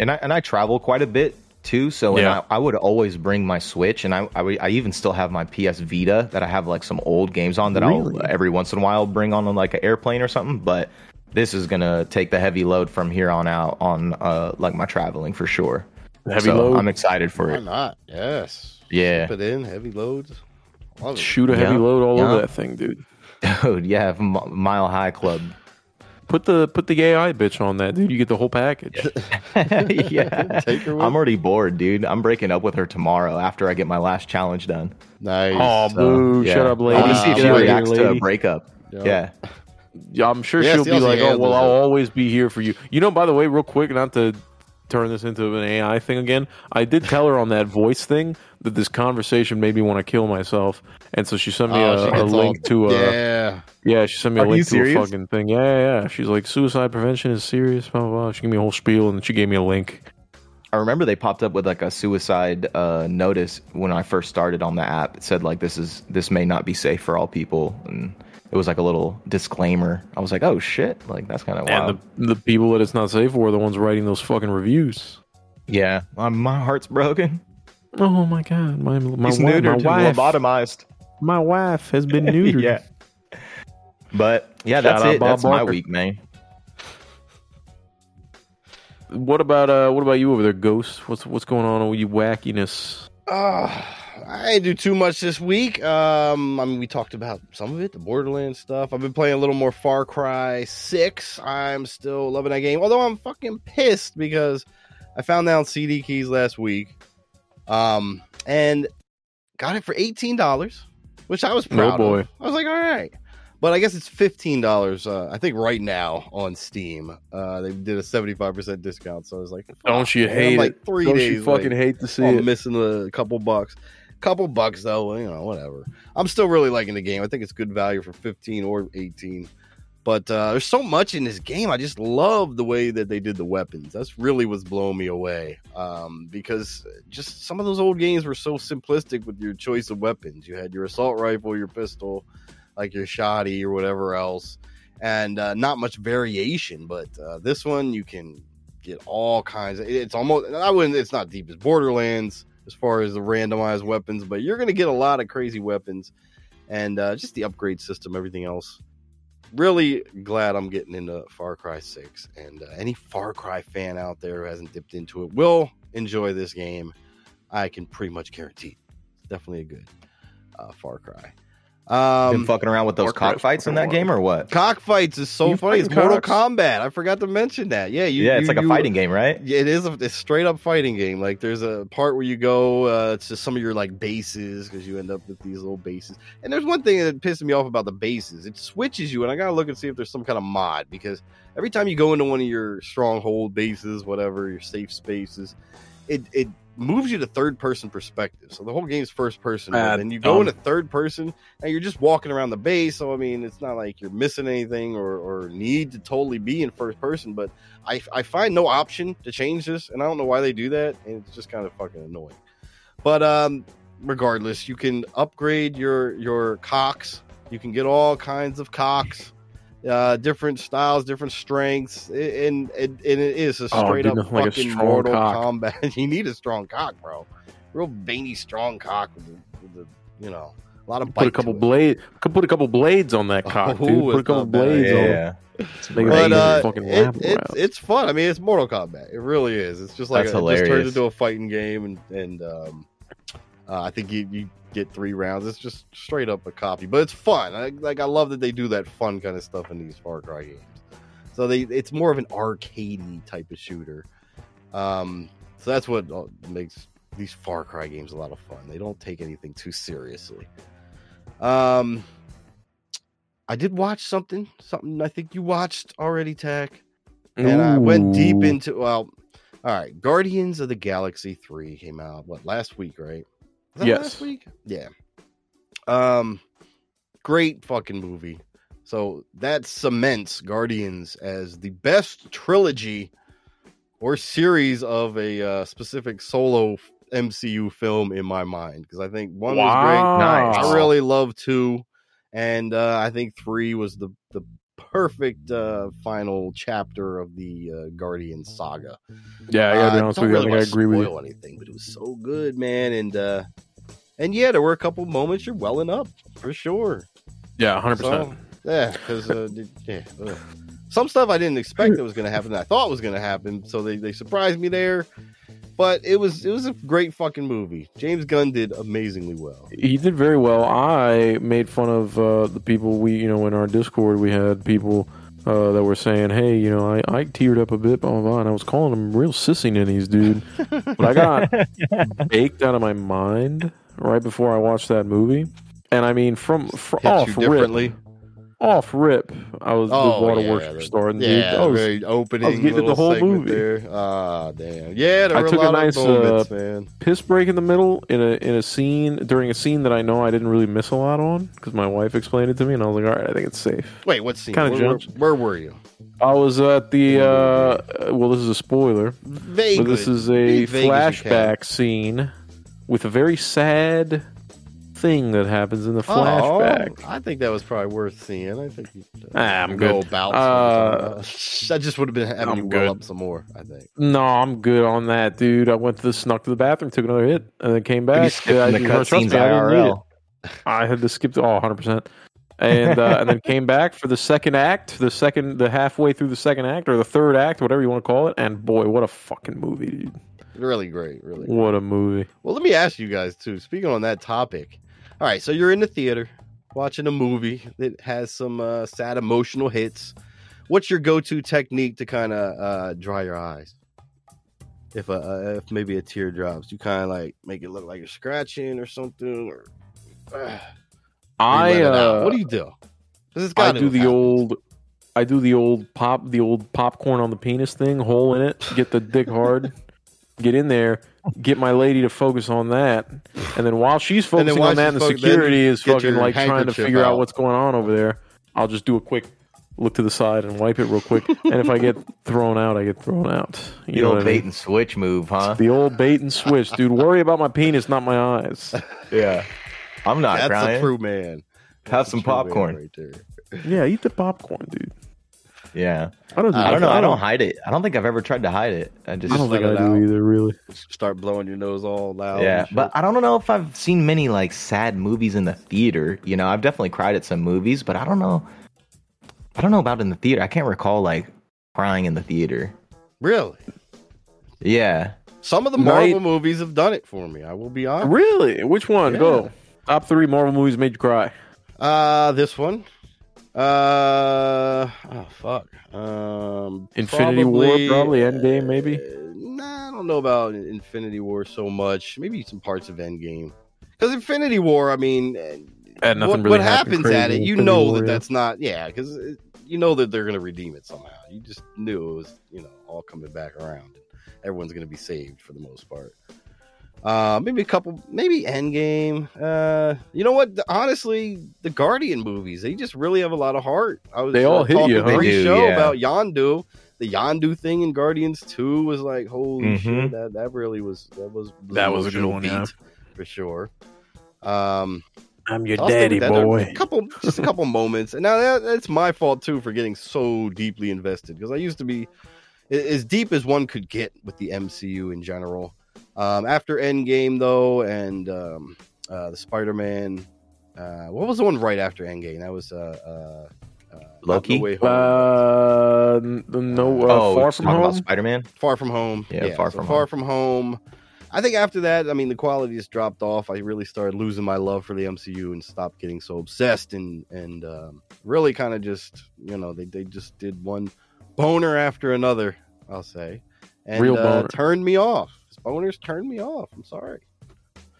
and I and I travel quite a bit too. So and Yeah. I, I would always bring my Switch, and I I, would- I even still have my PS Vita that I have like some old games on that Really? I'll every once in a while bring on like an airplane or something. But this is gonna take the heavy load from here on out on uh like my traveling for sure. Heavy So load. I'm excited for it. Why it. not? Yes. Yeah. Put in heavy loads. Shoot a heavy Yeah. load all over that thing, dude. Dude, yeah, M- Mile High Club. Put the put the AI bitch on that, dude. You get the whole package. yeah, Take her with I'm already bored, dude. I'm breaking up with her tomorrow after I get my last challenge done. Nice. Oh, So, boo! yeah. Shut up, lady. want to see if she out of reacts to a breakup. Yeah. Yeah. Yeah, I'm sure Yeah, she'll be like, "Oh, well, I'll it. always be here for you." You know, by the way, real quick, not to turn this into an AI thing again. I did tell her on that voice thing that this conversation made me want to kill myself, and so she sent me Oh, a, a link all- to a yeah. Yeah. She sent me a Are link to a fucking thing. Yeah, yeah, yeah. She's like, suicide prevention is serious. Blah blah blah. She gave me a whole spiel, and then she gave me a link. I remember they popped up with like a suicide uh, notice when I first started on the app. It said like this is this may not be safe for all people, and it was like a little disclaimer. I was like, oh shit, like that's kind of wild. And the the people that it's not safe for are the ones writing those fucking reviews. yeah, my, my heart's broken. Oh my god, my my, He's wife, my neutered, wife, lobotomized. My wife has been neutered. yeah. But yeah, Shout that's out it. Bob That's my week, man. What about uh? What about you over there, Ghost? What's what's going on with you wackiness? Uh, I didn't do too much this week. Um, I mean, we talked about some of it, the Borderlands stuff. I've been playing a little more Far Cry 6. I'm still loving that game, although I'm fucking pissed because I found out CD keys last week. Um, and got it for $18, which I was proud. Oh, boy. of. I was like, all right. But I guess it's $15, uh, I think right now on Steam. Uh, they did a 75% discount. So I was like, Don't you hate I'm like it? three Don't days you fucking hate to see I'm it? missing a couple bucks. Couple bucks though, you know, whatever. I'm still really liking the game. I think it's good value for 15 or 18. But uh, there's so much in this game. I just love the way that they did the weapons. That's really what's blowing me away. Um, because just some of those old games were so simplistic with your choice of weapons. You had your assault rifle, your pistol, like your shoddy or whatever else, and uh, not much variation. But uh, this one, you can get all kinds of. It's almost. I wouldn't. It's not deep as Borderlands as far as the randomized weapons, but you're to get a lot of crazy weapons, and uh, just the upgrade system, everything else. Really glad I'm getting into Far Cry 6. And uh, any Far Cry fan out there who hasn't dipped into it will enjoy this game. I can pretty much guarantee. It's definitely a good uh, Far Cry. Been Um, fucking around with those cockfights in that fucking game or what? cockfights is so You funny. It's fighting Mortal? Kombat. I forgot to mention that. Yeah, you, yeah, it's you- like a you- fighting game, right? Yeah, it is a it's straight up fighting game. Like there's a part where you go uh, to some of your like bases because you end up with these little bases. And there's one thing that pisses me off about the bases. It switches you, and I gotta look and see if there's some kind of mod because every time you go into one of your stronghold bases, whatever your safe spaces, it it moves you to third person perspective. So the whole game's first person, Ah, and you go dumb. into third person, and you're just walking around the base. So I mean, it's not like you're missing anything or or need to totally be in first person. But I I find no option to change this, and I don't know why they do that, and it's just kind of fucking annoying. But um, regardless, you can upgrade your your cocks. You can get all kinds of cocks, uh, different styles, different strengths, and and, and it is a Oh, straight dude, up like fucking strong Mortal cock. Kombat. you need a strong cock, bro. Real veiny, strong cock with the, with the you know a lot of bite Put a couple to it. blade. Could put a couple blades on that cock, Oh, dude. Put a it's couple not bad. blades on. Yeah. Make But uh, fucking it, it's it's fun. I mean, it's Mortal Kombat. It really is. It's just like That's a, it just turns into a fighting game, and and um, uh, I think you, you get three rounds. It's just straight up a copy, but it's fun. I, like I love that they do that fun kind of stuff in these Far Cry games. So they it's more of an arcadey type of shooter. Um, so that's what uh, makes these Far Cry games a lot of fun. They don't take anything too seriously. Um, I did watch something, something I think you watched already, Tech, and I went deep into well. All right, Guardians of the Galaxy three came out what last week, right? Was that Yes. last week. Yeah. Um, great fucking movie. So that cements Guardians as the best trilogy or series of a uh, specific solo MCU film in my mind because I think one was great. Nice. I really love two, and uh, I think three was the the perfect uh, final chapter of the uh, Guardian saga. Yeah, I gotta be Uh, honest with you. I really think I wanna agree with you. anything, but it was so good, man. And uh, and yeah, there were a couple moments you're welling up for sure. Yeah, hundred So, percent. yeah, because uh, yeah, some stuff I didn't expect that was going to happen. That I thought was going to happen, so they, they surprised me there. But it was it was a great fucking movie. James Gunn did amazingly well. He did very well. I made fun of uh, the people we, you know, in our Discord, we had people uh, that were saying, "Hey, you know, I, I teared up a bit, blah blah blah," and I was calling them real sissy ninnies, dude. but I got baked out of my mind right before I watched that movie. And I mean, from fr- Hit off you rip, differently. Off rip, I was Oh, the waterworks yeah, the- starting. dude. Yeah, I was, very opening. I was getting the whole movie. There. Ah, damn. Yeah, there I took a a nice, of moments, uh, man. piss break in the middle in a in a scene during a scene that I know I didn't really miss a lot on because my wife explained it to me and I was like, all right, I think it's safe. Wait, what scene? kinda Where, where, where were you? I was at the uh, well, this is a spoiler, Vaguely. this is a Be vague as you can. flashback scene with a very sad thing that happens in the flashback. Oh, I think that was probably worth seeing. I think you Ah, I'm go good. about. Uh, that just would have been having I'm you good. well up some more. I think. No, I'm good on that, dude. I went to the snuck to the bathroom, took another hit, and then came back. you skipped the trust cutscenes me, I didn't need it. IRL. I had to skip to oh, 100 percent, and uh, and then came back for the second act, the second, the halfway through the second act or the third act, whatever you want to call it. And boy, what a fucking movie, dude! Really great. Really. Great. What a movie! Well, let me ask you guys too. Speaking on that topic, all right. So you're in the theater watching a movie that has some uh, sad emotional hits. What's your go-to technique to kind of uh, dry your eyes? If a uh, if maybe a tear drops, you kind of like make it look like you're scratching or something, or uh, I let it out. uh, what do you do? I do the happened. old. I do the old pop, the old popcorn on the penis thing, hole in it, get the dick hard, get in there, get my lady to focus on that, and then while she's focusing while on that, and the fo- security is fucking like trying to figure out out. what's going on over there, I'll just do a quick look to the side and wipe it real quick. and if I get thrown out, I get thrown out. You You know know, what I bait mean? and switch move, huh? The old bait and switch, dude. Worry about my penis, not my eyes. Yeah. I'm not That's crying. a true man. Have That's a some popcorn. right there. Yeah, eat the popcorn, dude. Yeah. I don't. Do I don't know. I don't don't. hide it. I don't think I've ever tried to hide it. I just I don't let think I do out. either. Really. Start blowing your nose all loud. yeah, but I don't know if I've seen many like sad movies in the theater. You know, I've definitely cried at some movies, but I don't know. I don't know about in the theater. I can't recall like crying in the theater. really, Yeah, some of the Night- Marvel movies have done it for me. I will be honest. Really? Which one? Yeah. Go. Top three Marvel movies made you cry. Uh this one. Uh oh fuck. Um Infinity War, probably. Endgame, maybe? uh, nah, I don't know about Infinity War so much. Maybe some parts of Endgame. Because Infinity War, I mean, uh, nothing what, really what happens crazy at it, you Infinity know War, that yeah. that's not. Yeah, because you know that they're gonna redeem it somehow. You just knew it was, you know, all coming back around. everyone's going to be saved for the most part. Uh, maybe a couple, maybe Endgame. Uh, you know what? Honestly, the Guardian movies they just really have a lot of heart. I was They all uh, hit you, huh? They do, pre-show yeah. about Yondu. The Yondu thing in Guardians Two was like, holy Mhm. shit! That that really was that was, was That was a good one, yeah. for sure. Um, I'm your I'll daddy, that. There were boy. A couple, just a couple moments, and now that, that's my fault too for getting so deeply invested because I used to be as deep as one could get with the MCU in general. Um, after Endgame, though, and um, uh, the Spider-Man, uh, what was the one right after Endgame? That was uh, uh, uh, Loki? No Way Home. Uh, n- no, uh, oh, far from talking about home. Spider-Man. Far from home. Yeah, Far so From Far Home. from home. I think after that, I mean, the quality just dropped off. I really started losing my love for the MCU and stopped getting so obsessed and and um, really kind of just you know they they just did one boner after another. I'll say, and Real uh, boner. turned me off. Boners turned me off. I'm sorry.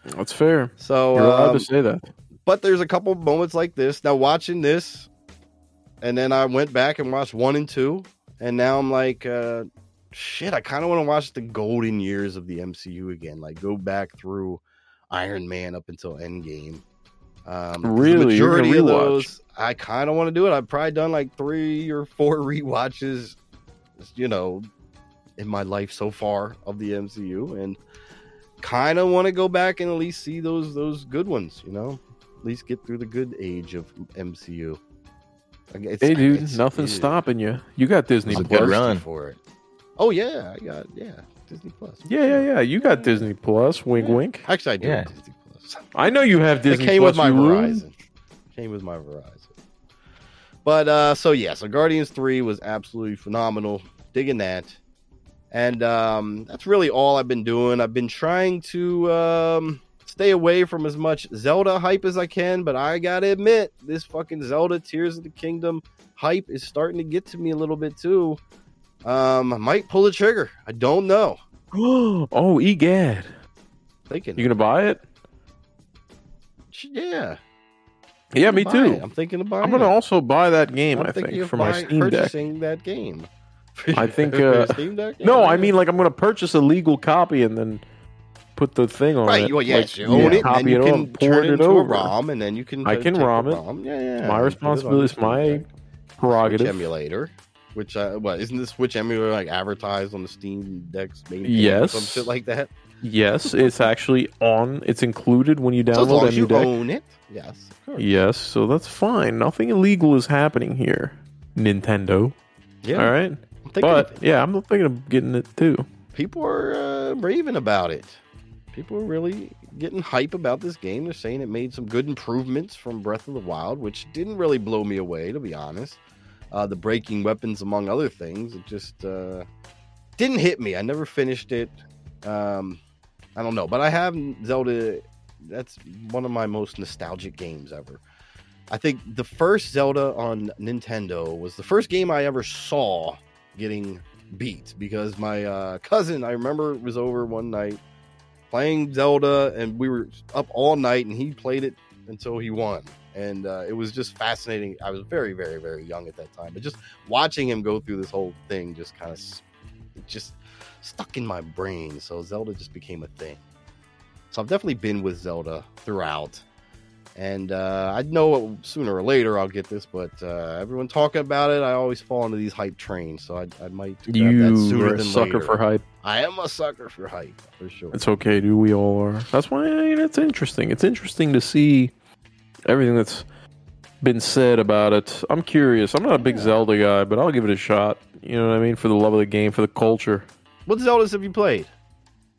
That's fair. So, You're allowed um, to say that. but there's a couple moments like this. Now watching this, and then I went back and watched one and two, and now I'm like, uh, shit, I kind of want to watch the golden years of the MCU again. Like go back through Iron Man up until Endgame. Um, Really? majority of those, I kind of want to do it. I've probably done like three or four rewatches, you know, in my life so far of the MCU, and kind of want to go back and at least see those those good ones. You know, at least get through the good age of MCU. It's- Hey, dude, it's- nothing's it- stopping you. You got Disney It's a Plus. run. for it. Oh yeah, I got yeah Disney Plus. Yeah, yeah, yeah. You got Disney Plus. Wink, Yeah. wink. Actually, I do Yeah. Disney Plus. I know you have Disney it came Plus. with my you rude. Verizon. Came with my Verizon. But uh so yeah, so Guardians 3 was absolutely phenomenal. Digging that. And um that's really all I've been doing. I've been trying to um stay away from as much Zelda hype as I can, but I got to admit, this fucking Zelda Tears of the Kingdom hype is starting to get to me a little bit too. Um I might pull the trigger. I don't know. oh, egad. Thinking. You gonna buy it? yeah. Yeah, me too. it. I'm thinking about I'm gonna also buy that game. I'm I think for my Steam Deck. purchasing that game. I think, uh, Steam Deck? No, I mean like I'm gonna purchase a legal copy and then put the thing on right. it. Well, yes, like, you own it, and you it can turn it into over. a ROM, and then you can. I can ROM it. ROM. Yeah, yeah. My and put it on responsibility is my. Switch prerogative. emulator. Which uh, what isn't this Switch emulator like advertised on the Steam Deck's main Yes. some shit like that? Yes, it's actually on. It's included when you So as long download as you Deck. own it, yes. of. Yes, so that's fine. Nothing illegal is happening here. Nintendo. Yeah, All right. I'm thinking But of- yeah, I'm thinking of getting it too. people are uh, raving about it. People are really getting hype about this game. They're saying it made some good improvements from Breath of the Wild, which didn't really blow me away, to be honest. Uh, the breaking weapons, among other things, it just uh, didn't hit me. I never finished it. Um, I don't know, but I have Zelda. That's one of my most nostalgic games ever. I think the first Zelda on Nintendo was the first game I ever saw getting beat because my uh, cousin, I remember, was over one night playing Zelda, and we were up all night, and he played it until he won. And uh, it was just fascinating. I was very, very, very young at that time, but just watching him go through this whole thing just kind of just stuck in my brain. So Zelda just became a thing. So I've definitely been with Zelda throughout. And uh, I know sooner or later I'll get this, but uh, everyone talking about it, I always fall into these hype trains. So I, I might grab that You sooner are a than sucker later. for hype. I am a sucker for hype for sure. It's okay, dude. We all are. That's why I mean, it's interesting. It's interesting to see everything that's been said about it. I'm curious. I'm not a big Zelda guy, but I'll give it a shot. You know what I mean? For the love of the game, for the culture. What Zeldas have you played?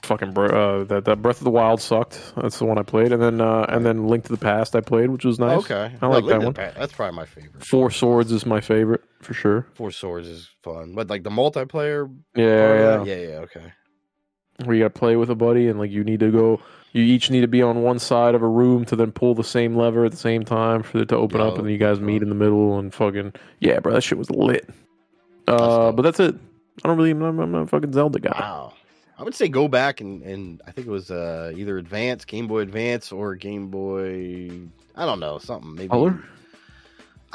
Fucking uh, that that Breath of the Wild sucked. That's the one I played, and then uh, and then Link to the Past I played, which was nice. Okay, I No, like Link that one. Past, That's probably my favorite. Four Swords is my favorite for sure. Four Swords is fun, but like the multiplayer. Yeah, yeah. yeah, yeah. Okay. Where you got to play with a buddy, and like you need to go. You each need to be on one side of a room to then pull the same lever at the same time for it to open up, and then you guys meet in the middle and fucking yeah, bro. That shit was lit. Uh, dope. but that's it. I don't really. I'm, not- I'm not a fucking Zelda guy. Wow. I would say go back and, and I think it was uh, either Advance, Game Boy Advance, or Game Boy. I don't know something maybe. Color.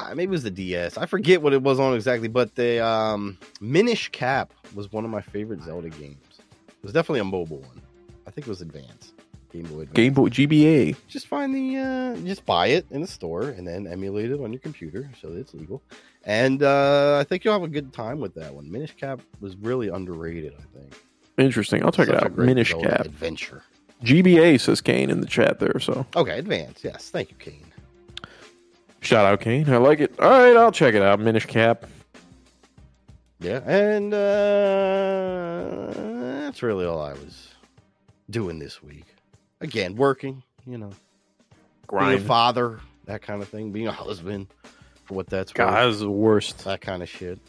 Maybe it was the DS. I forget what it was on exactly, but the um, Minish Cap was one of my favorite Zelda games. It was definitely a mobile one. I think it was Advance. Game Boy Advance. Game Boy GBA. Just find the uh just buy it in the store and then emulate it on your computer so that it's legal. And uh I think you'll have a good time with that one. Minish Cap was really underrated, I think. Interesting. I'll check Such it out. Minish Cap. adventure. GBA says Kane in the chat there. So Okay, Advance. Yes, thank you, Kane. shout out Kane. I like it. All right, I'll check it out. Minish Cap. Yeah, and uh that's really all I was doing this week. Again, working, you know, being a father, that kind of thing, being a husband, for what that's worth, Guys, the worst. that kind of shit.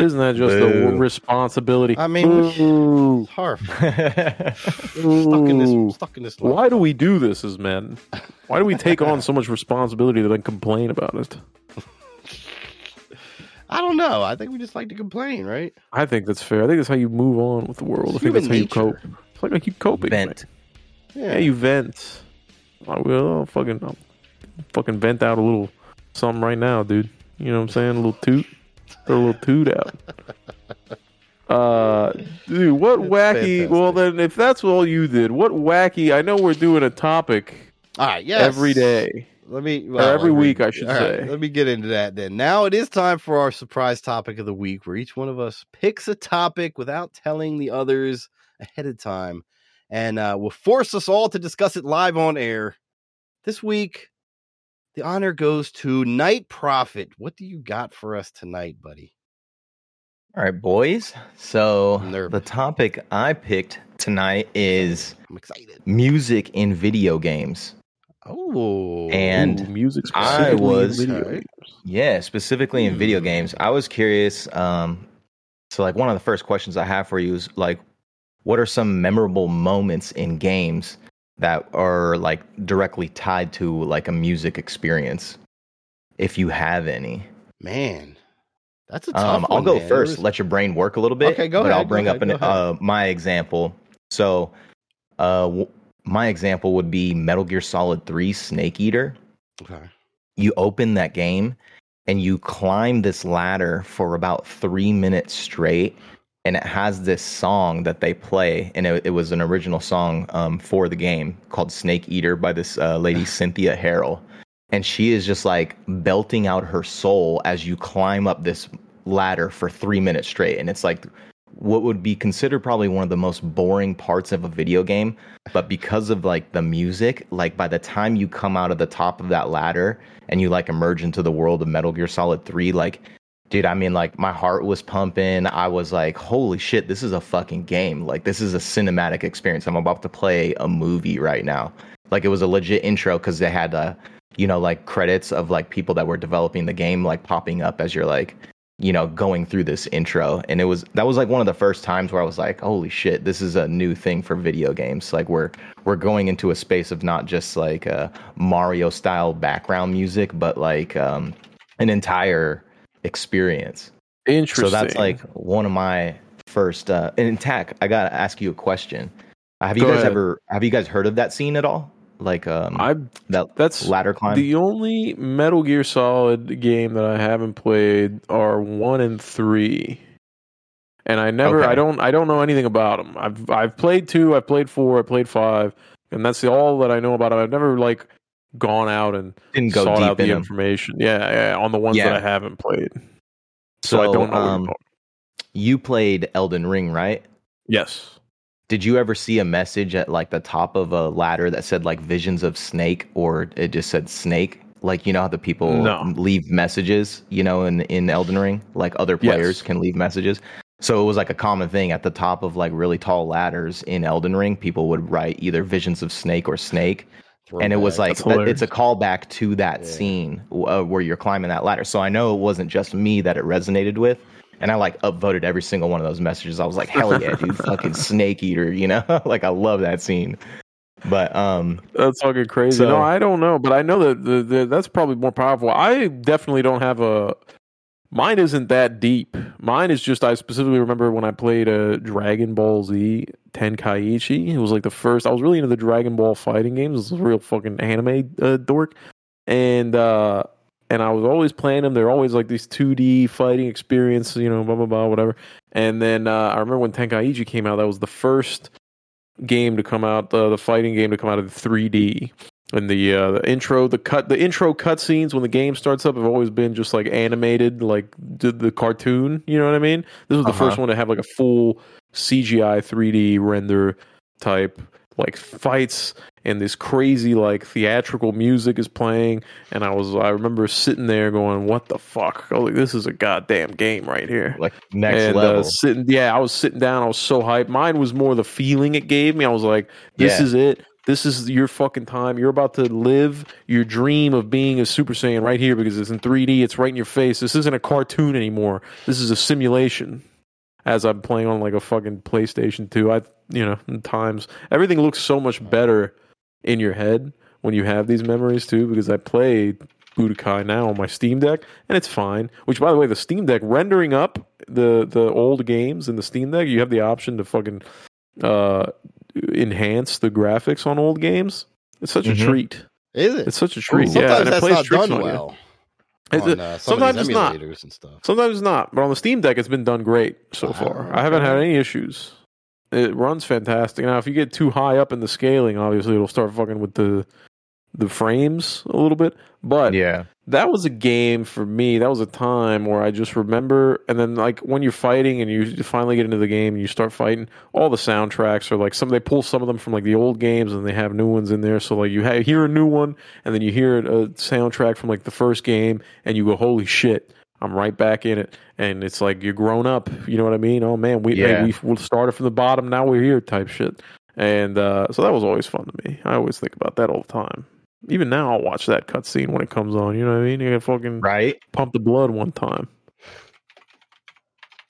Isn't that just a Boo. responsibility? I mean, Boo. It's horrible. stuck in this, stuck in this. life. Why do we do this as men? Why do we take on so much responsibility to then complain about it? I don't know. I think we just like to complain, right? I think that's fair. I think that's how you move on with the world. I think that's how Human you cope. It's like I keep coping. Vent. man. Yeah, you vent. I will. I'll fucking, I'll fucking vent out a little something right now, dude. You know what I'm saying? A little toot. Throw a little toot out. Uh, dude, what That's wacky? fantastic. Well, then, if that's all you did, what wacky? I know we're doing a topic All right. Yes. every day. Let me. every week, I should all right, say. let me get into that then. Now it is time for our surprise topic of the week, where each one of us picks a topic without telling the others ahead of time, and uh, will force us all to discuss it live on air. This week, the honor goes to Night Prophet. What do you got for us tonight, buddy? All right, boys. So the topic I picked tonight is I'm excited. music in video games. Oh, And Ooh, music. I specifically in was- video games. Yeah, specifically in video Hmm. games. I was curious. Um, so, like, one of the first questions I have for you is like, what are some memorable moments in games that are like directly tied to like a music experience, if you have any? man, that's a tough Um, I'll one, go man. first. Was- Let your brain work a little bit. Okay, go But I'll ahead, go bring up an, uh, my example. So, uh, w- my example would be Metal Gear Solid Three Snake Eater. Okay. you open that game and you climb this ladder for about three minutes straight and it has this song that they play and it, it was an original song um, for the game called snake eater by this uh, lady cynthia harrell and she is just like belting out her soul as you climb up this ladder for three minutes straight. And it's like what would be considered probably one of the most boring parts of a video game but because of like the music like by the time you come out of the top of that ladder and you like emerge into the world of metal gear solid 3 like dude i mean like my heart was pumping. I was like holy shit this is a fucking game. Like this is a cinematic experience. I'm about to play a movie right now. Like it was a legit intro because they had uh you know like credits of like people that were developing the game like popping up as you're like you know going through this intro. And it was that was like one of the first times where i was like holy shit this is a new thing for video games. Like we're we're going into a space of not just like uh, mario style background music but like um an entire experience Interesting. so that's like one of my first uh and tack i gotta ask you a question have you Go guys ahead. ever have you guys heard of that scene at all like um I that that's ladder climb the only Metal Gear Solid game that I haven't played are one and three, and I never, Okay. I don't, I don't know anything about them. I've I've played two, I've played four, I played five, and that's the, all that I know about them. I've never like gone out and didn't go sought out the in information. Yeah, yeah, on the ones Yeah. that I haven't played. So, I don't know. um, you played elden ring right yes. Did you ever see a message at like the top of a ladder that said like visions of snake or it just said snake? Like you know how the people No. leave messages, you know, in in Elden Ring, like other players Yes. can leave messages. So it was like a common thing at the top of like really tall ladders in Elden Ring, people would write either visions of snake or snake, and it was like that- it's a callback to that Yeah. scene uh, where you're climbing that ladder. So I know it wasn't just me that it resonated with, and I like upvoted every single one of those messages. I was like, hell yeah, dude, fucking snake eater, you know? like I love that scene. But um, That's fucking crazy. So- no, I don't know, but I know that the, the, that's probably more powerful. I definitely don't have a. Mine isn't that deep. Mine is just I specifically remember when I played a Dragon Ball Z Tenkaichi. It was like the first. I was really into the Dragon Ball fighting games. I was a real fucking anime uh, dork, and uh, and I was always playing them. They're always like these two D fighting experience. You know, blah blah blah, whatever. And then uh, I remember when Tenkaichi came out. That was the first game to come out, uh, the fighting game to come out of 3D. And the uh, the intro, the cut, the intro cutscenes when the game starts up have always been just like animated, like the, the cartoon. You know what I mean? This was the Uh-huh. first one to have like a full CGI 3D render type like fights and this crazy like theatrical music is playing and I was I remember sitting there going what the fuck oh like, this is a goddamn game right here Like next and, level. Uh, sitting, yeah, I was sitting down. I was so hyped. Mine was more the feeling it gave me. I was like, "This Yeah. is it. This is your fucking time. You're about to live your dream of being a Super Saiyan right here because it's in 3D. It's right in your face. This isn't a cartoon anymore. This is a simulation." As I'm playing on like a fucking PlayStation 2, I you know, in times everything looks so much better in your head when you have these memories too. Because I play Budokai now on my Steam Deck, and it's fine. Which, by the way, the Steam Deck rendering up the the old games in the Steam Deck, you have the option to fucking uh, enhance the graphics on old games. It's such Mhm. a treat. Is it? It's such a treat. Sometimes yeah, and it that's plays not tricks done on well. It's- on, uh, some sometimes it's not. and stuff. Sometimes it's not, but on the Steam Deck, it's been done great so Wow, far. I haven't had any issues. It runs fantastic. Now, if you get too high up in the scaling, obviously it'll start fucking with the the frames a little bit. But yeah. that was a game for me. That was a time where I just remember, and then like when you're fighting and you finally get into the game and you start fighting, all the soundtracks are like some. They pull some of them from like the old games and they have new ones in there. So like you ha- hear a new one and then you hear a soundtrack from like the first game and you go, "Holy shit!" I'm right back in it, and it's like you're grown up. You know what I mean? Oh man, we Yeah. hey, we we started from the bottom, now we're here, type shit. And uh, so that was always fun to me. I always think about that all the time. Even now, I'll watch that cutscene when it comes on. You know what I mean? You can fucking Right. pump the blood one time.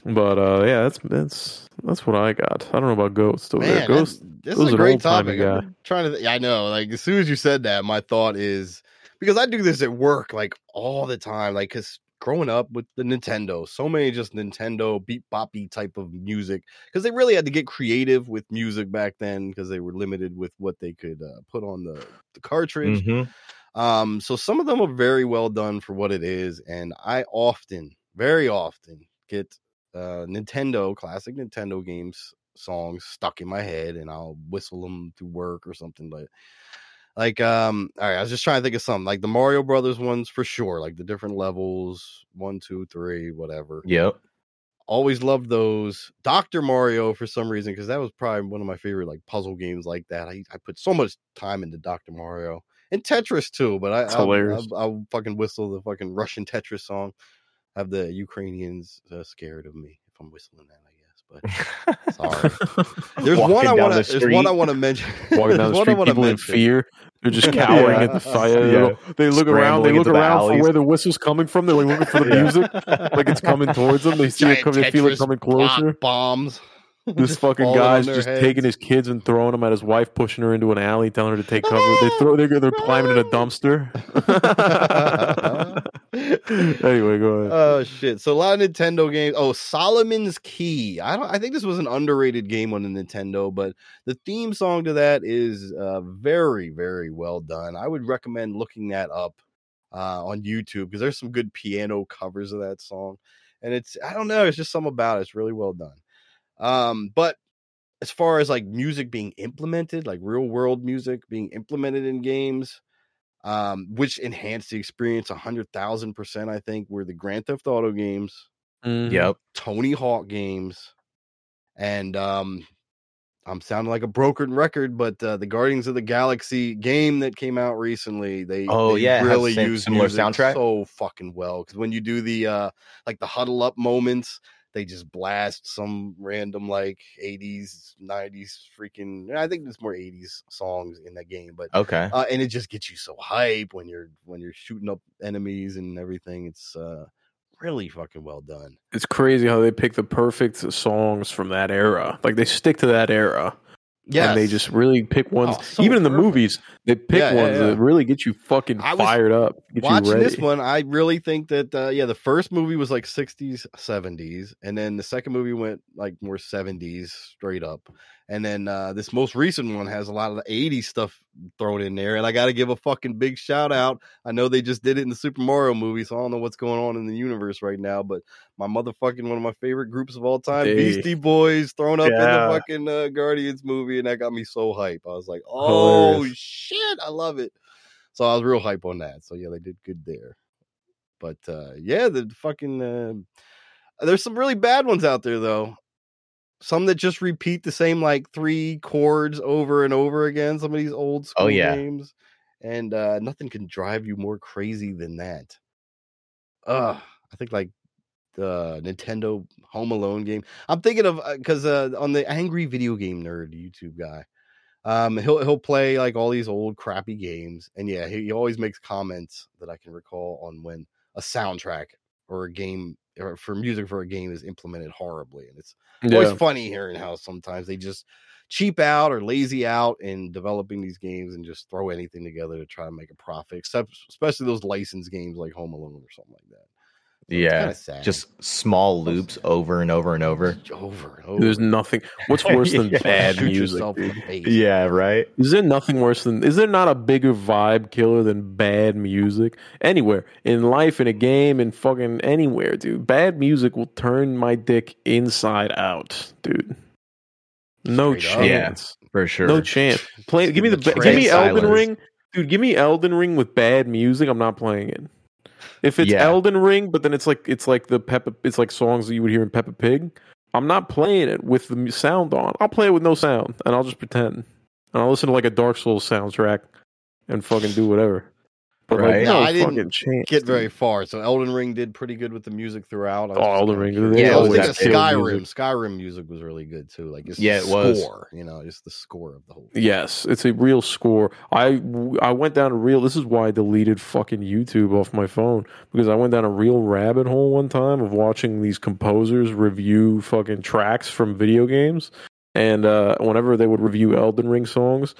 But uh, yeah, that's that's that's what I got. I don't know about Ghost over there. Man, Ghost. this is a great topic. I'm trying to, th- I know. Like as soon as you said that, my thought is because I do this at work like all the time. Like because growing up with the Nintendo, so many just Nintendo beat boppy type of music because they really had to get creative with music back then because they were limited with what they could uh, put on the the cartridge. Mhm. Um, so some of them are very well done for what it is, and I often, very often, get uh Nintendo classic Nintendo games songs stuck in my head, and I'll whistle them to work or something. But like, um, all right, I was just trying to think of something like the Mario Brothers ones for sure, like the different levels, one, two, three, whatever. Yep. Always loved those. Doctor Mario for some reason because that was probably one of my favorite like puzzle games like that. I, I put so much time into Doctor Mario and Tetris too. But i I'll, hilarious. I'll, I'll fucking whistle the fucking Russian Tetris song. Have the Ukrainians uh, scared of me if I'm whistling that. I guess, but sorry. There's Walking one I down want the to. There's one I want to mention. Walking down the street, wanna people in fear. They're just cowering Yeah. at the fire. They Yeah. look- They look around. They look into the around for where the whistle's coming from. They're like looking for the Yeah. music, like it's coming towards them. They see it coming. They feel it coming closer. Bombs. This fucking guy's just heads. taking his kids and throwing them at his wife, pushing her into an alley, telling her to take cover. They throw. They're, they're climbing in a dumpster. anyway, go ahead. Oh shit! So a lot of Nintendo games. Oh, Solomon's Key. I don't. I think this was an underrated game on the Nintendo, but the theme song to that is uh, very, very well done. I would recommend looking that up uh, on YouTube because there's some good piano covers of that song, and it's. I don't know. It's just something about it. It's really well done. Um, but as far as like music being implemented, like real world music being implemented in games, um, which enhanced the experience a hundred thousand percent. I think were the Grand Theft Auto games, Mhm. Yep. Tony Hawk games, and um, I'm sounding like a broken record, but uh, the Guardians of the Galaxy game that came out recently, they Oh, they yeah, really sim- use similar music soundtrack? so fucking well because when you do the uh like the huddle up moments. They just blast some random like 80s, 90s freaking. I think there's more 80s songs in that game, but Okay. uh, and it just gets you so hype when you're when you're shooting up enemies and everything. It's uh, really fucking well done. It's crazy how they pick the perfect songs from that era. Like they stick to that era. Yeah, And they just really pick ones. Oh, so even in the perfect. movies, they pick Yeah, yeah, ones yeah. that really get you fucking fired up. Get you watching this one. I really think that uh, yeah, the first movie was like 60s, 70s, and then the second movie went like more 70s straight up. And then uh, this most recent one has a lot of the 80s stuff thrown in there. And I got to give a fucking big shout out. I know they just did it in the Super Mario movie, so I don't know what's going on in the universe right now. But my motherfucking one of my favorite groups of all time, Hey. Beastie Boys, thrown up in the fucking uh, Guardians movie. And that got me so hype. I was like, oh Hilarious. shit, I love it. So I was real hype on that. So yeah, they did good there. But uh, yeah, the fucking. Uh, there's some really bad ones out there though some that just repeat the same like three chords over and over again. Some of these old school Oh, yeah. games, and uh, nothing can drive you more crazy than that. Uh, I think like the Nintendo Home Alone game. I'm thinking of because uh, on the Angry Video Game Nerd YouTube guy, um, he'll he'll play like all these old crappy games, and yeah, he, he always makes comments that I can recall on when a soundtrack or a game or for music for a game is implemented horribly, and it's always funny hearing how sometimes they just cheap out or lazy out in developing these games and just throw anything together to try to make a profit. Except especially those licensed games like Home Alone or something like that. So it's Yeah, sad. Just small loops over and over and over. over and over. There's nothing. What's worse than Yeah. bad Shoot music? in the face. Yeah, right. Is there nothing worse than? Is there not a bigger vibe killer than bad music anywhere in life, in a game, in fucking anywhere, dude? Bad music will turn my dick inside out, dude. No Straight up. chance. For sure. No chance. Play. Give me the. give the Give me trance Elden. Ring, dude. Give me Elden Ring with bad music. I'm not playing it. If it's Yeah. Elden Ring, but then it's like it's like the Peppa. It's like songs that you would hear in Peppa Pig. I'm not playing it with the sound on. I'll play it with no sound, and I'll just pretend. And I'll listen to like a Dark Souls soundtrack, and fucking do whatever. But Right. like, No, no, I didn't chance. Get very far. So Elden Ring did pretty good with the music throughout. I was Oh, Elden Ring, curious. Yeah, I was always thinking Skyrim. music. Skyrim music was really good too. Like it's Yeah, it score, was. You know, just the score of the whole. thing. Yes, it's a real score. I I went down a real. This is why I deleted fucking YouTube off my phone because I went down a real rabbit hole one time of watching these composers review fucking tracks from video games, and uh, whenever they would review Elden Ring songs,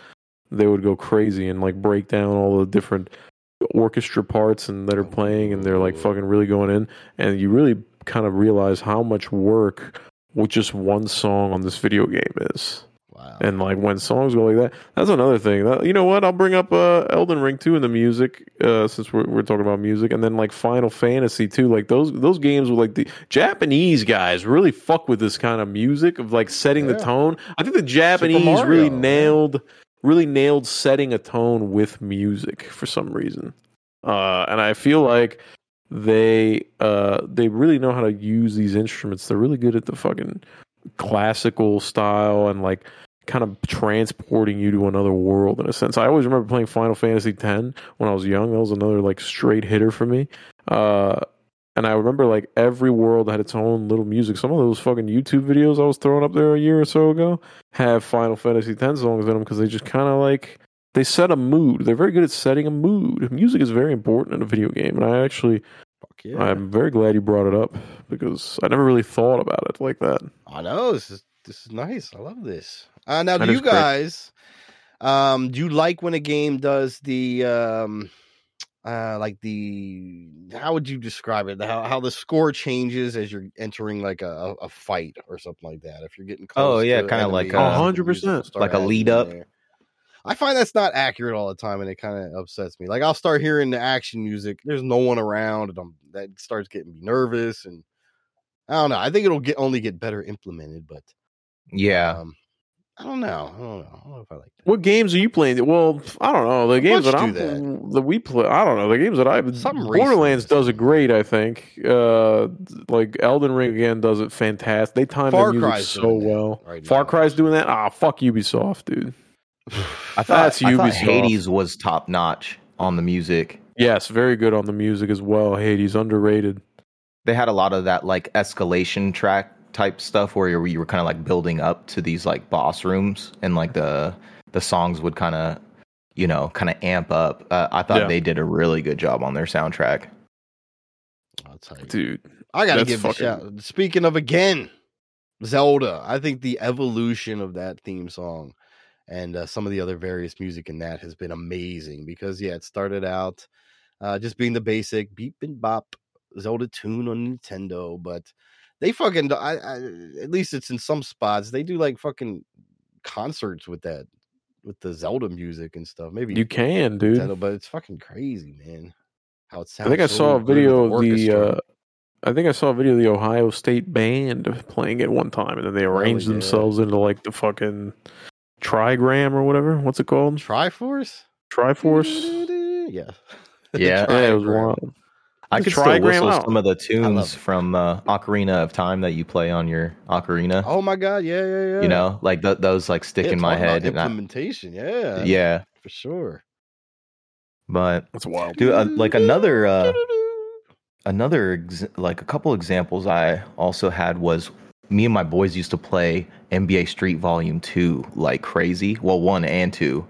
they would go crazy and like break down all the different orchestra parts and that are playing, and they're like fucking really going in, and you really kind of realize how much work with just one song on this video game is. Wow. And like when songs go like that, that's another thing. That, you know what? I'll bring up uh, Elden Ring too in the music, uh, since we're, we're talking about music, and then like Final Fantasy too. Like those those games with like the Japanese guys really fuck with this kind of music of like setting the tone. I think the Japanese really yeah. nailed really nailed setting a tone with music for some reason. Uh, and I feel like they uh, they really know how to use these instruments. They're really good at the fucking classical style and like kind of transporting you to another world in a sense. I always remember playing Final Fantasy X when I was young. That was another like straight hitter for me. Uh, and I remember like every world had its own little music. Some of those fucking YouTube videos I was throwing up there a year or so ago have Final Fantasy X songs in them because they just kind of like they set a mood. They're very good at setting a mood. Music is very important in a video game, and I actually Fuck yeah. I'm very glad you brought it up because I never really thought about it like that. I know this is this is nice. I love this. Uh, now, That do you great. guys, um, do you like when a game does the um, uh, like the how would you describe it? How how the score changes as you're entering like a, a fight or something like that? If you're getting close Oh, yeah, kinda like a- 100%, music will start like a lead up. there. I find that's not accurate all the time, and it kind of upsets me. Like I'll start hearing the action music. There's no one around, and I'm, that starts getting me nervous. And I don't know. I think it'll get only get better implemented, but Yeah. um, I don't know. I don't know. I don't know if I like that. What games are you playing? Well, I don't know. The A games that I'm do that we play. I don't know the games that I Something Borderlands recent. does it great. I think. Uh, like Elden Ring again does it fantastic. They time Far the music Cry's so doing that well. right Far now. Cry's doing that. Ah, fuck Ubisoft, dude. I thought, That's I thought Ubisoft. Hades was top notch on the music. Yes, very good on the music as well. Hades underrated. They had a lot of that like escalation track type stuff where you were, you were kind of like building up to these like boss rooms and like the the songs would kind of you know kind of amp up. Uh, I thought Yeah. they did a really good job on their soundtrack. I'll tell you. Dude, I gotta that's give a fucking- shout. Speaking of again, Zelda. I think the evolution of that theme song and uh, some of the other various music in that has been amazing because yeah, it started out uh, just being the basic beep and bop Zelda tune on Nintendo, but they fucking I, I, at least it's in some spots they do like fucking concerts with that with the Zelda music and stuff. Maybe You can, dude. But it's fucking crazy, man. How it sounds. I think I so saw a video of the. Uh, I think I saw a video of the Ohio State band playing it one time, and then they arranged yeah. themselves into like the fucking trigram or whatever. What's it called? Triforce. Triforce. Yeah. Yeah. Yeah, it was wild. I The could still trigram whistle out. some of the tunes from uh, Ocarina of Time that you play on your ocarina. Oh my god, yeah, yeah, yeah. You know, like th- those like stick Yeah, in my head. And I, Implementation, yeah, yeah, for sure. but That's wild. dude, uh, like another uh, another ex- like a couple examples I also had was me and my boys used to play NBA Street Volume Two like crazy. Well, one and two,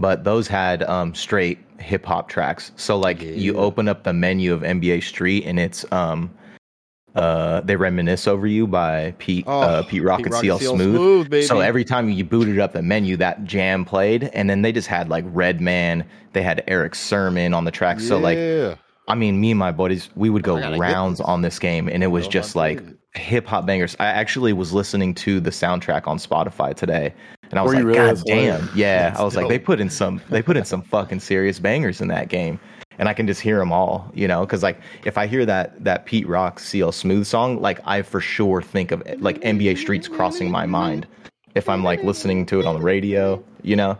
but those had um, straight hip hop tracks. So like you open up the menu of NBA Street and it's um uh they reminisce over you by Pete uh, Pete Rock and CL Smooth. So every time you booted up the menu, that jam played, and then they just had like Redman, they had Erick Sermon on the track. So like, I mean, me and my buddies, we would go I gotta get rounds this. on this game, and it was just like hip hop bangers. I actually was listening to the soundtrack on Spotify today, and I was like, really? God damn, hilarious. yeah. That's I was like, they put in some, they put in some fucking serious bangers in that game. And I can just hear them all, you know, because like if I hear that that Pete Rock CL Smooth song, like I for sure think of like NBA Streets crossing my mind if I'm like listening to it on the radio, you know.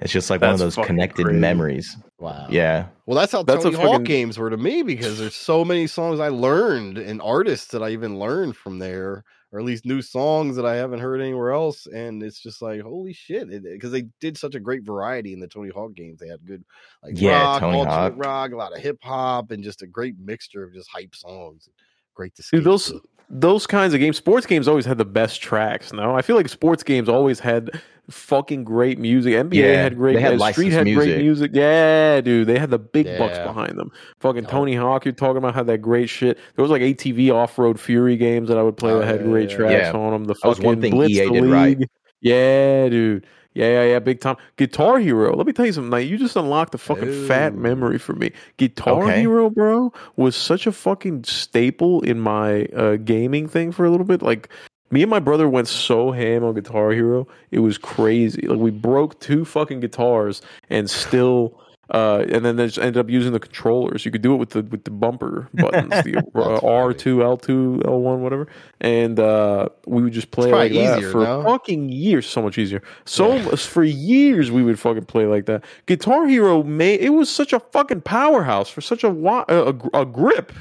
It's just like one of those connected crazy. memories. Wow. Yeah. Well, that's how That's a Tony Hawk fucking- games were to me because there's so many songs I learned and artists that I even learned from there, or at least new songs that I haven't heard anywhere else. And it's just like, holy shit. Because they did such a great variety in the Tony Hawk games. They had good, like, Yeah, rock, Tony Hawk. rock, a lot of hip hop, and just a great mixture of just hype songs. Great to see. Dude, those those kinds of games, sports games always had the best tracks. No, I feel like sports games always had fucking great music. NBA Yeah, had great. had uh, Street had great music. music. Yeah, dude, they had the big bucks behind them. Fucking Yup. Tony Hawk, you're talking about how that great shit. There was like ATV off road Fury games that I would play Oh, that had yeah, great yeah. tracks Yeah. on them. The That was fucking one thing Blitz EA did right. Yeah, dude. Yeah, yeah, yeah, big time. Guitar Hero. Let me tell you something. Like, you just unlocked a fucking fat memory for me. Guitar Okay. Hero, bro, was such a fucking staple in my uh, gaming thing for a little bit. Like, me and my brother went so ham on Guitar Hero, it was crazy. Like, we broke two fucking guitars and still. Uh, and then they just ended up using the controllers. You could do it with the with the bumper buttons, the uh, R two, L two, L one, whatever. And uh, we would just play like probably that for no? fucking years. So much easier. So much for years we would fucking play like that. Guitar Hero made it was such a fucking powerhouse for such a a, a grip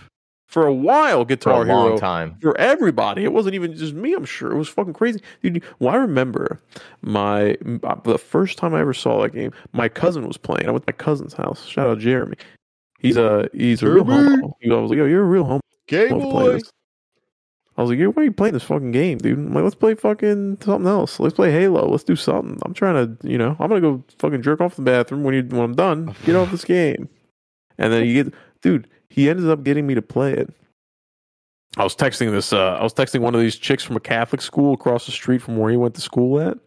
for a while. For Guitar a long Hero time. for everybody. It wasn't even just me. I'm sure it was fucking crazy. Dude, well, I remember my uh, the first time I ever saw that game. My cousin was playing. I went to my cousin's house. Shout out Jeremy. He's a he's a real Jeremy. homo. I was like, yo, you're a real homo. Game Boy. this. I was like, yo, why are you playing this fucking game, dude? I'm like, let's play fucking something else. Let's play Halo. Let's do something. I'm trying to, you know, I'm gonna go fucking jerk off the bathroom when you when I'm done. Get off this game. And then you get, dude. He ended up getting me to play it. I was texting this. Uh, I was texting one of these chicks from a Catholic school across the street from where he went to school at,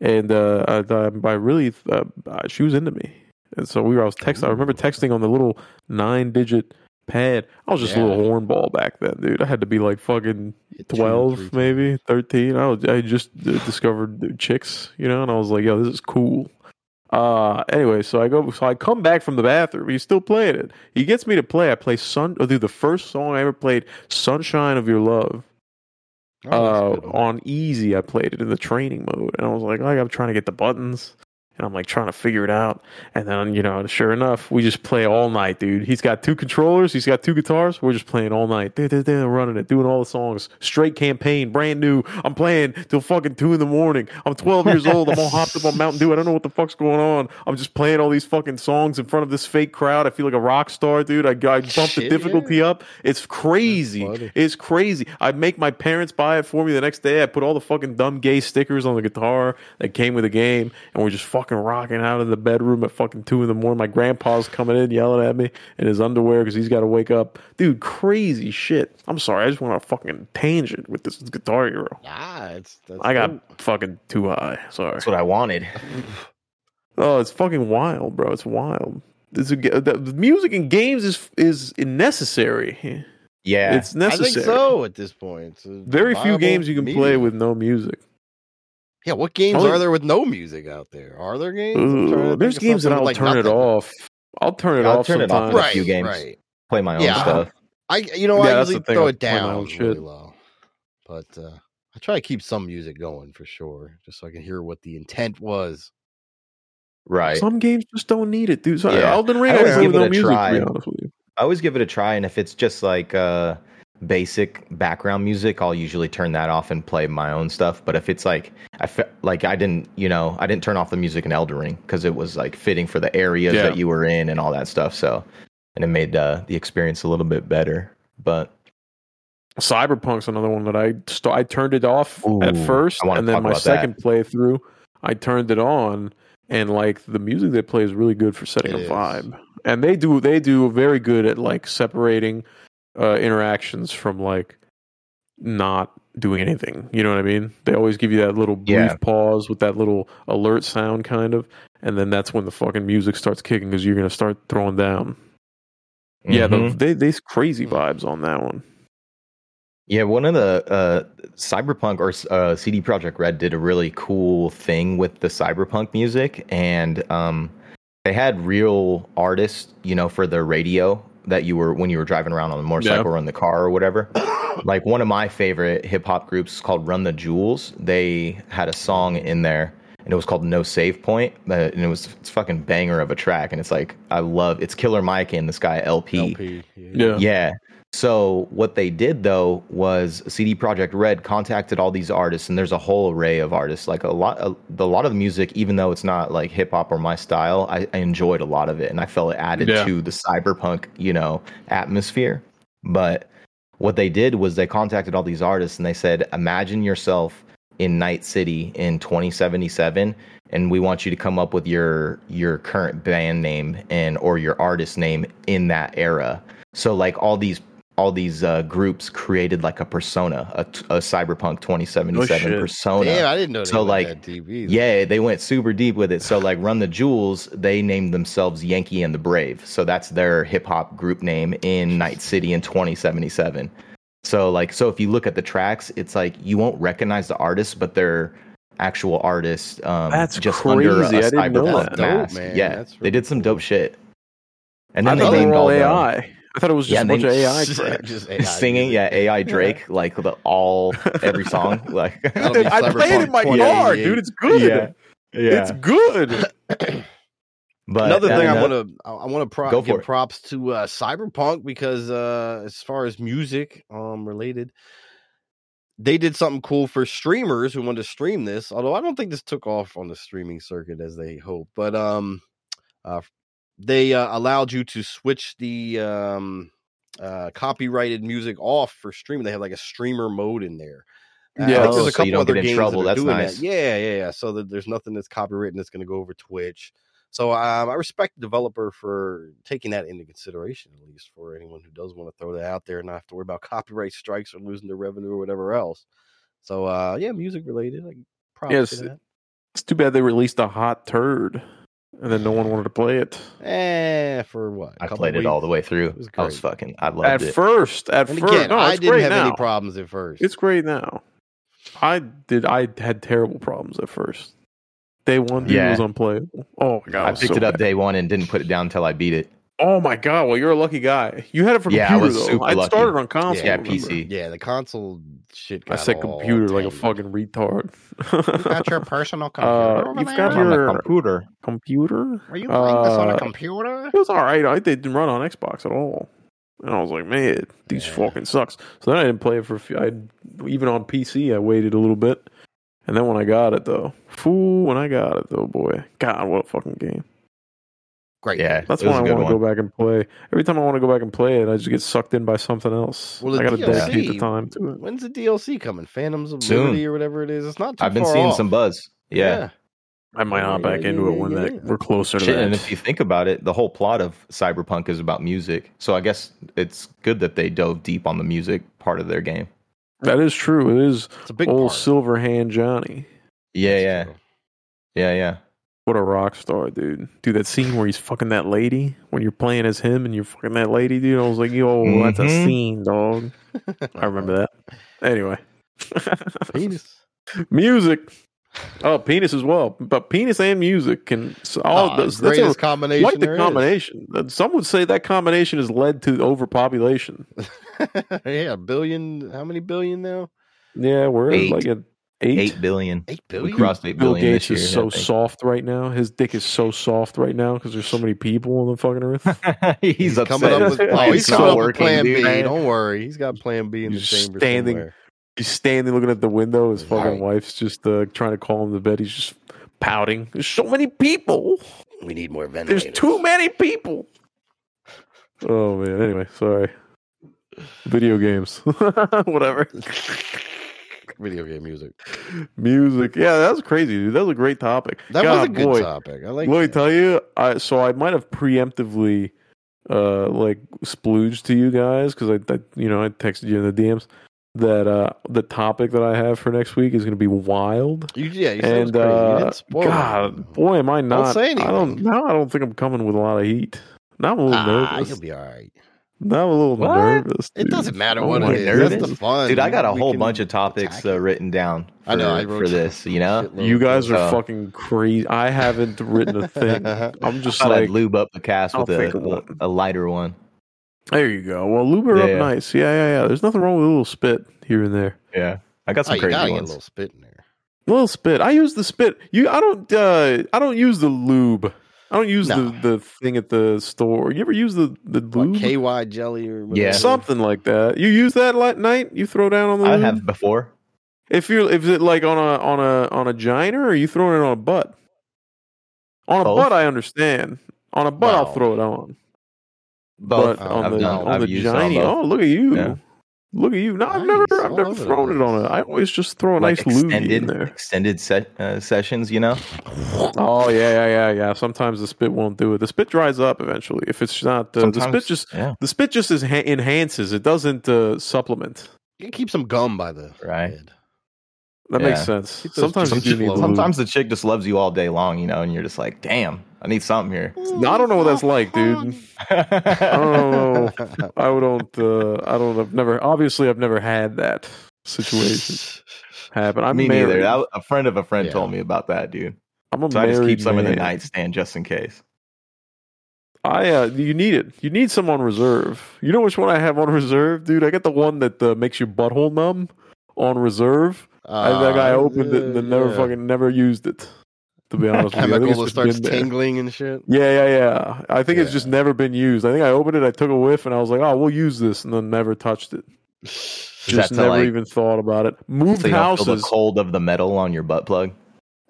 and uh, I, I, really, uh, she was into me, and so we were. I was texting. I remember texting on the little nine-digit pad. I was just a little hornball back then, dude. I had to be like fucking twelve, maybe thirteen. I was, I just discovered chicks, you know, and I was like, yo, this is cool. Uh, anyway, so I go, so I come back from the bathroom. He's still playing it. He gets me to play. I play Sun. Oh, dude, the first song I ever played, "Sunshine of Your Love." Oh, uh, on easy, I played it in the training mode, and I was like, like I'm trying to get the buttons, and I'm like trying to figure it out, and then you know, sure enough, we just play all night, dude. He's got two controllers, he's got two guitars. We're just playing all night, dude, dude, dude, running it, doing all the songs, straight campaign, brand new. I'm playing till fucking two in the morning. I'm 12 years old. I'm all hopped up on Mountain Dew. I don't know what the fuck's going on. I'm just playing all these fucking songs in front of this fake crowd. I feel like a rock star, dude. I, I bumped the Shit, difficulty up. It's crazy. It's crazy. I make my parents buy it for me the next day. I put all the fucking dumb gay stickers on the guitar that came with the game, and we're just fucking rocking out in the bedroom at fucking two in the morning. My grandpa's coming in yelling at me in his underwear because he's got to wake up. Dude, crazy shit. I'm sorry. I just went on a fucking tangent with this guitar hero. Ah, it's that's I got dope. fucking too high. Sorry. That's what I wanted. Oh, it's fucking wild, bro. It's wild. It's a, the, music in games is is necessary. Yeah. It's I necessary. think so at this point. Very few games you can play with no music. Yeah, what games Only- are there with no music out there? Are there games? I'm trying to Ooh, there's games that I'll like, turn it off. I'll turn it Yeah, I'll off turn it off sometimes. in a Right, few games. right. Play my own Yeah. stuff. I you know Yeah, I usually throw I'll it down really low, but uh, I try to keep some music going for sure, just so I can hear what the intent was. Right. Some games just don't need it, dude. So Yeah. Elden Ring, I I, always play give it no a music. try. To be honest with you. I always give it a try, and if it's just like uh, basic background music, I'll usually turn that off and play my own stuff. But if it's like I fe- like I didn't, you know, I didn't turn off the music in Elden Ring because it was like fitting for the areas Yeah. that you were in and all that stuff. So, and it made uh, the experience a little bit better. But Cyberpunk's another one that I st- I turned it off at first, and then my about that. second playthrough, I turned it on, and like the music they play is really good for setting It a is. vibe. And they do they do very good at like separating uh, interactions from like not doing anything. You know what I mean? They always give you that little brief Yeah. pause with that little alert sound, kind of, and then that's when the fucking music starts kicking because you're gonna start throwing down. Yeah, the, Mhm. they they crazy vibes on that one. Yeah, one of the uh, Cyberpunk or uh, CD Projekt Red did a really cool thing with the Cyberpunk music, and um, they had real artists, you know, for the radio that you were when you were driving around on the motorcycle or in the car or whatever. like one of my favorite hip hop groups called Run the Jewels. They had a song in there, and it was called No Save Point, uh, and it was it's fucking banger of a track, and it's like I love it's Killer Mike and this guy El-P. El-P, Yeah. Yeah. So what they did though was CD Projekt Red contacted all these artists, and there's a whole array of artists. Like a lot, a, a lot of the music, even though it's not like hip hop or my style, I, I enjoyed a lot of it, and I felt it added Yeah. to the cyberpunk, you know, atmosphere. But what they did was they contacted all these artists, and they said, "Imagine yourself in Night City in 2077." And we want you to come up with your your current band name and or your artist name in that era. So like all these all these uh, groups created like a persona, a, a cyberpunk 2077 Oh, persona. Damn, I didn't know they So, went like, that deep either. Yeah, they went super deep with it. So like Run the Jewels, they named themselves Yankee and the Brave. So that's their hip hop group name in Night City in 2077. So like so if you look at the tracks, it's like you won't recognize the artists, but they're actual artists um That's just under a crazy. I didn't know cyberpunk that. Dope, man. Yeah. That's they did some dope cool. shit. And then they they named all all the AI. I thought it was just Yeah, a they- bunch of AI Just- tracks. just AI singing, music. yeah, AI Drake, like the all every song. Like I played it in my car, dude. It's good. Yeah. It's good. But Another thing I uh, want to I want to pro- give it. props to uh, Cyberpunk because uh, as far as music um related, they did something cool for streamers who wanted to stream this. Although I don't think this took off on the streaming circuit as they hoped, but um, uh, they uh, allowed you to switch the um uh copyrighted music off for streaming. They have like a streamer mode in there. Uh, Yeah, Oh, there's a couple you don't other games trouble. that are That's doing nice. that. Yeah, yeah, yeah. So that there's nothing that's copywritten that's going to go over Twitch. So um, I respect the developer for taking that into consideration, at least for anyone who does want to throw that out there and not have to worry about copyright strikes or losing their revenue or whatever else. So uh, yeah, music related. Like props Yes. to. It's too bad they released a hot turd, and then no one wanted to play it. Eh, for what? I Couple played it all the way through. It was great. I was fucking. I loved it. At first, at And first, again, no, I didn't have now. any problems at first. It's great now. I did. I had terrible problems at first. Day one, Yeah. it was unplayable. Oh my god, I picked so it up bad. day one and didn't put it down until I beat it. Oh my god! Well, you're a lucky guy. You had it for Yeah, I was though. super I lucky. started on console. Yeah, remember? PC. yeah, the console shit. I said all computer like a fucking retard. You got your personal computer. Uh, over you've there? got On the your computer. computer. Are you playing this on a Uh, computer? It was all right. I didn't run on Xbox at all. And I was like, man, these Yeah. fucking sucks. So then I didn't play it for a few. I even on PC, I waited a little bit, and then when I got it though, fool, when I got it though, boy, God, what a fucking game! Great. Yeah, That's it was why I a good want to go back and play. Every time I want to go back and play it, I just get sucked in by something else. Well, I got to dedicate the time to it. When's the DLC coming? Phantoms of Soon. Liberty or whatever it is. It's not too I've been far seeing off. some buzz. Yeah. I might hop back yeah, into it when yeah. that we're closer to Shit, that. and if you think about it, the whole plot of Cyberpunk is about music. So I guess it's good that they dove deep on the music part of their game. that is true. It is It's a big old part. Silverhand Johnny. Yeah, That's yeah, true. yeah, yeah. What a rock star, dude. Dude, that scene where he's fucking that lady when you're playing as him and you're fucking that lady, dude. I was like, yo, that's a scene, dog. I remember that. Anyway. Penis. Music. Oh, penis as well, but penis and music can all Oh, that's, that's greatest a, combination Quite the there is. combination. Uh, Some would say that combination has led to overpopulation. yeah, a billion. How many billion now? Yeah, we're Eight. like at eight. Eight billion. Eight We crossed eight Bill billion Gates this is so soft right now. His dick is so soft right now because there's so many people on the fucking earth. he's, He's upset. coming up with. Oh, plan's he's coming up with working, Plan dude. B. Don't worry, he's got Plan B in the chamber standing- somewhere. He's standing looking at the window. His fucking Right. wife's just uh, trying to call him to bed. He's just pouting. There's so many people. We need more ventilators. There's too many people. Oh man. Anyway, sorry. Video games, whatever. video game music. Music. Yeah, that was crazy, dude. That was a great topic. That God, was a good boy. topic. I like. Let me tell you, I so I might have preemptively uh like splooged to you guys because I, I you know I texted you in the DMs that uh the topic that I have for next week is going to be wild. You, yeah, you said it was And uh, God, it. boy, am I not? say I don't now. I don't think I'm coming with a lot of heat. Now I'm a little Ah, nervous. you'll be all right. Now I'm a little What? nervous. It doesn't matter Oh what my it is. nervous. That's the fun, Dude, I got a We whole bunch of topics uh, written down. For, I know. I wrote for this. You know, You guys are So- fucking crazy. I haven't written a thing. I'm just thought I'd like, lube up the cast I'll with a, a, a lighter one. there you go. Well, lube her Yeah, up yeah. nice. Yeah, yeah, yeah. There's nothing wrong with a little spit here and there. Yeah, I got Oh, some you crazy gotta get a ones. little spit in there. A little spit. I use the spit. You, I don't. uh I don't use the lube. I don't use No. the the thing at the store. You ever use the the What, lube? KY jelly or whatever. Yeah. Something like that. You use that at night. You throw down on the. I lube? have before. If you're if it like on a on a on a giner or are you throwing it on a butt? On a Both. butt, I understand. On a butt, I'll throw it on. Both. But Oh, on I've the done. on I've the used giny, oh look at you, Yeah. Look at you. No, I've never I've all never thrown it on it. I always just throw a like nice lube in there. extended se- uh, sessions. You know, Oh yeah, yeah, yeah, yeah. Sometimes the spit won't do it. The spit dries up eventually if it's not. Uh, the spit just yeah, the spit just is ha- enhances. It doesn't uh, supplement. You can keep some gum by the Right. head. That Yeah. makes sense. Keep those Sometimes you do need sometimes the chick just loves you all day long. You know, and you're just like, damn, I need something here. No, I don't know what that's like, dude. I don't know. I don't. Uh, I don't. I've never. Obviously, I've never had that situation happen. I'm Me married. neither. That, a friend of a friend Yeah. told me about that, dude. I'm a So I just married keep some in the man. nightstand just in case. I. Uh, you need it. You need some on reserve. You know which one I have on reserve, dude? I got the one that uh, makes your butthole numb on reserve. I, that guy Uh, opened it and then never yeah. fucking never used it. To be honest with you, I chemical it's that starts tingling and shit. Yeah, yeah, yeah. I think it's just never been used. I think I opened it, I took a whiff, and I was like, "Oh, we'll use this," and then never touched it. Is Just never like- even thought about it. Moved So feel the houses. cold of the metal on your butt plug.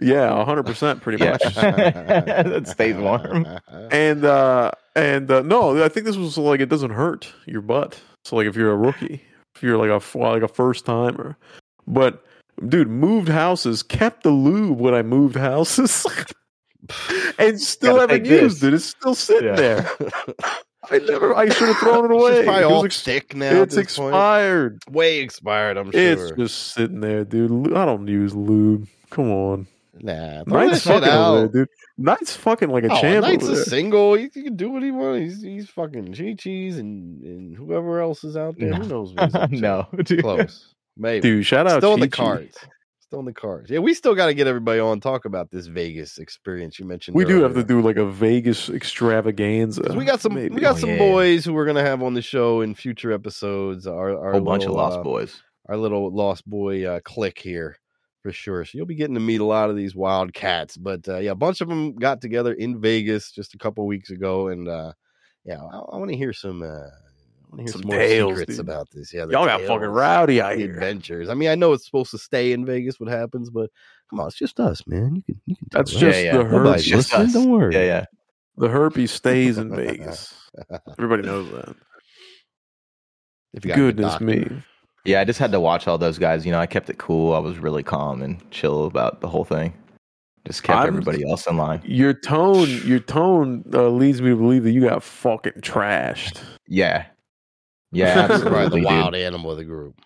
Yeah, hundred percent, pretty much. that stays warm. and uh and uh, no, I think this was like it doesn't hurt your butt. So like if you're a rookie, if you're like a like a first timer, but dude, moved houses kept the lube when I moved houses, and still Gotta haven't take this. used it. It's still sitting Yeah. there. I never. I should have thrown it away. It's probably It all ex- thick now. at it's this point. expired. Way expired. I'm sure. It's just sitting there, dude. I don't use lube. Come on, nah. Throw Night's fucking over there, dude. Night's fucking like a Oh, champ Night's over a single. He, he can do what he wants. He's, he's fucking Chi Chi's and, and whoever else is out there. Who knows? What he's up to? no, dude. close. Maybe. Dude, shout out still in the cards. Still in the cards. Yeah, we still got to get everybody on talk about this Vegas experience you mentioned. We do have to do like a Vegas extravaganza. we got some maybe. we got Oh, some yeah. boys who we're gonna have on the show in future episodes. Our our whole bunch of lost uh, boys. our little lost boy uh, clique here for sure. So you'll be getting to meet a lot of these wild cats. But uh, yeah, a bunch of them got together in Vegas just a couple weeks ago, and uh, yeah, I, I want to hear some. Uh, I want to hear Some some, more tales, secrets dude. about this. Yeah, Y'all got fucking rowdy out the here. adventures. I mean, I know it's supposed to stay in Vegas. What happens, but come on, it's just us, man. You can you can. That's tell, just? Yeah, yeah. the Nobody's herpes. just listening. us. Don't worry. Yeah, yeah. The herpes stays in Vegas. Everybody knows that. If you got Goodness me. Yeah, I just had to watch all those guys. You know, I kept it cool. I was really calm and chill about the whole thing. Just kept I'm- everybody else in line. Your tone, your tone uh, leads me to believe that you got fucking trashed. Yeah. Yeah, That's probably absolutely, the dude. wild animal of the group.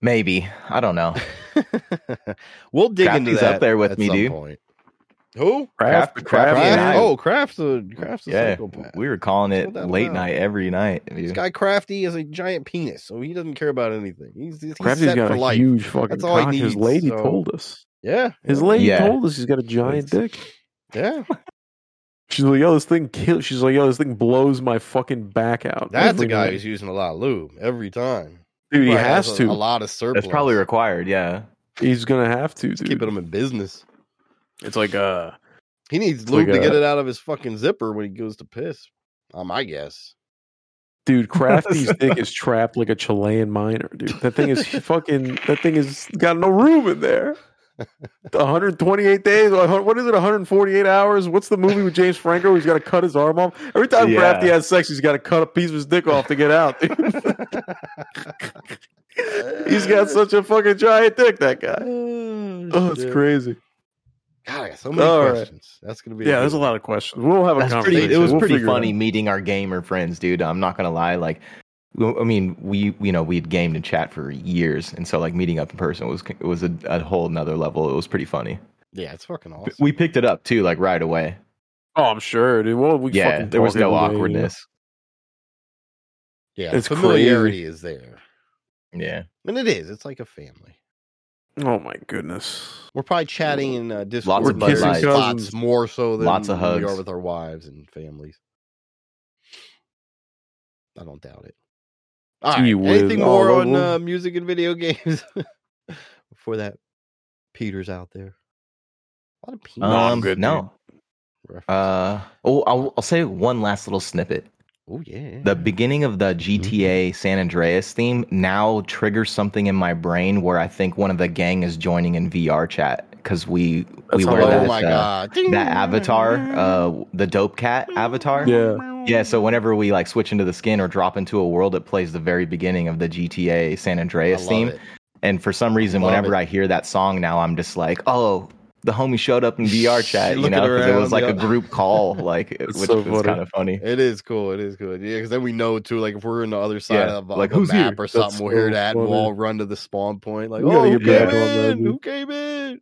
Maybe. I don't know. we'll dig into Crafty's that up there with at me, some dude. Point. Who? Craft, Craft- Craft, Craft- Yeah. Oh, Craft's a Craft's a Yeah, psychopath. we were calling it late about? night every night. This guy Crafty has a giant penis, so he doesn't care about anything. He's, he's Crafty's set got for a life. huge fucking That's all he cock. His lady so- told us. Yeah, His yeah, lady Yeah. told us he's got a giant dick. yeah. She's like, yo, this thing kills. She's like, yo, this thing blows my fucking back out. That's every a guy night. who's using a lot of lube every time. dude. He Probably has a, to. A lot of surplus. That's probably required. Yeah. He's gonna have to, It's dude. keeping him in business. It's like uh, He needs lube like to get it out of his fucking zipper when he goes to piss. Um, I guess. dude, Crafty's dick is trapped like a Chilean miner, dude. That thing is fucking. That thing is got no room in there. 128 days. What is it? 148 hours. What's the movie with James Franco? He's got to cut his arm off. Every time Yeah. Crafty has sex, he's got to cut a piece of his dick off to get out. He's got such a fucking giant dick. That guy. Oh, it's crazy. God, I got so many All right. questions. That's gonna be Yeah, there's a lot of questions. We'll have a That's conversation. pretty. It was We'll pretty funny meeting our gamer friends, dude. I'm not gonna lie. Like, I mean, we you know we'd gamed and chat for years, and so like meeting up in person was was a, a whole nother level. It was pretty funny. Yeah, it's fucking awesome. We picked it up too, like right away. Oh, I'm sure, dude. Well, we yeah, there was no every day, awkwardness. yeah, it's familiarity is there, Yeah, and it is. It's like a family. Oh my goodness. We're probably chatting in uh, Discord Lots of with Bud our spots more so than Lots of hugs. we are with our wives and families. I don't doubt it. All right. Anything more on uh, music and video games before that? Peter's out there. A lot of Peter No, I'm um, good, No, uh, oh, I'll, I'll say one last little snippet. oh yeah. The beginning of the GTA San Andreas theme now triggers something in my brain where I think one of the gang is joining in VR chat because we we That's wear oh that my uh, god. that avatar, uh, the dope cat avatar. Yeah. Yeah, so whenever we like switch into the skin or drop into a world, it plays the very beginning of the GTA San Andreas theme. it. And for some reason, Love whenever it. I hear that song now, I'm just like, oh, the homie showed up in VR chat, you know, because it was like a group call, like, It's which so was kind of funny. It is cool. It is good. Yeah, because then we know too. Like if we're in the other side Yeah, of, uh, like, of a who's map here? or That's something, we'll hear so that, and we'll all run to the spawn point. Like, We oh, who came back on that, in? Who came in?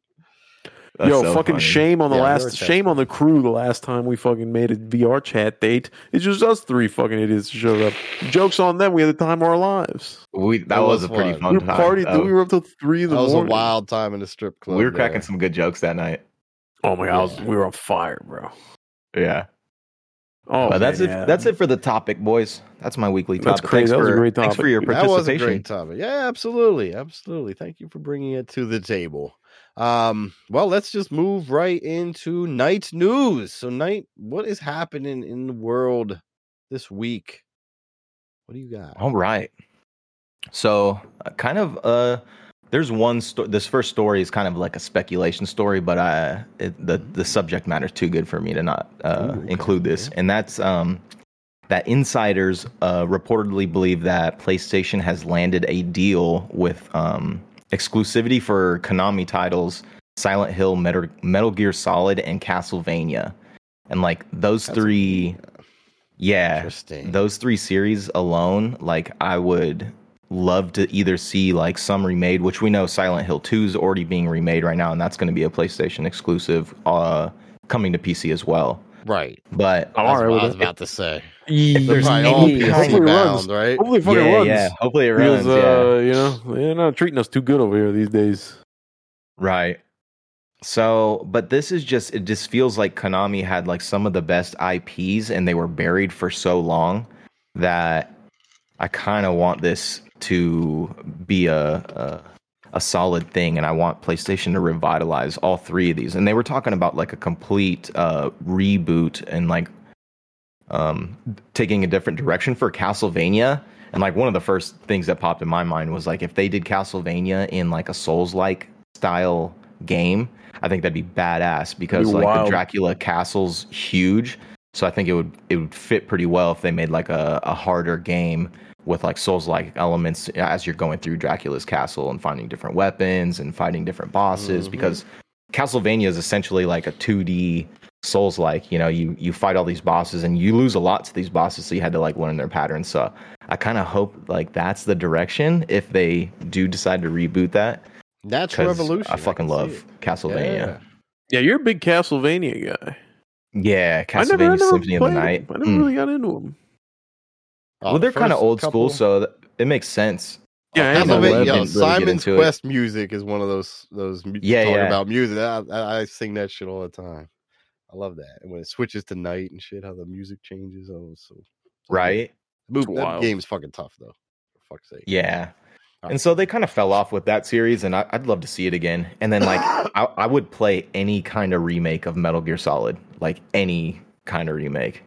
That's Yo, so fucking funny. shame on the Yeah, last shame on the crew the last time we fucking made a VR chat date. It's just us three fucking idiots who showed up. Jokes on them. We had the time of our lives. We, that It was, was a pretty fun. fun we were time. partied. Oh, We were up till three in the That was a wild time in the strip club. we were cracking there. some good jokes that night. Oh my god, was- Yeah. we were on fire, bro. Yeah. Oh, but that's man, it. yeah. That's it for the topic, boys. That's my weekly topic. That's crazy. Thanks That was a for, great Thanks topic. for your That was a great topic. Yeah, absolutely, absolutely. Thank you for bringing it to the table. Um, well, let's just move right into night news. So, Night, what is happening in the world this week? What do you got? All right. So, uh, kind of, uh, there's one. story. this first story is kind of like a speculation story, but I, it, the the subject matter is too good for me to not uh, Ooh, okay, include this, and that's um, that insiders uh, reportedly believe that PlayStation has landed a deal with um, exclusivity for Konami titles Silent Hill, Metal, Metal Gear Solid, and Castlevania, and like those That's- three. Yeah, Interesting. those three series alone, like I would love to either see like some remade, which we know Silent Hill 2 is already being remade right now, and that's going to be a PlayStation exclusive, uh, coming to PC as well. Right. But I'm That's alright what with I was it. about to say. if there's probably all PC kind Hopefully it bound, runs. right? Hopefully, it fucking yeah, runs. yeah, hopefully it Because, runs. yeah, uh, you know, they're not treating us too good over here these days. right. So, but this is just it. Just feels like Konami had like some of the best IPs, and they were buried for so long that I kind of want this to be a, a a solid thing, and I want PlayStation to revitalize all three of these. And they were talking about like a complete uh, reboot and like um, taking a different direction for Castlevania. And like one of the first things that popped in my mind was like if they did Castlevania in like a Souls like style game, I think that'd be badass because be like wild. the Dracula castle's huge. So I think it would it would fit pretty well if they made like a, a harder game with like Souls like elements as you're going through Dracula's castle and finding different weapons and fighting different bosses Mhm. because Castlevania is essentially like a 2D Souls like, you know, you you fight all these bosses and you lose a lot to these bosses, so you had to like learn their patterns. So I kind of hope like that's the direction if they do decide to reboot that. that's revolution. I fucking can see love. Castlevania. Yeah. Yeah, you're a big Castlevania guy. Yeah, I never, I Castlevania never Symphony of the Night. them. I never Mm. really got into them. Oh, well, they're kind of old couple- school, so it makes sense. Yeah, I ain't Castlevania, no Castlevania yo, didn't really get Simon's it. Quest music is one of those those Yeah, talking yeah. about music. I, I, I sing that shit all the time. I love that. And when it switches to night and shit, how the music changes. Oh, so Right? Move, that wild. game's fucking tough though. For fuck's sake. Yeah. All And so they kind of fell off with that series, and I, I'd love to see it again. And then, like, I, I would play any kind of remake of Metal Gear Solid, like any kind of remake.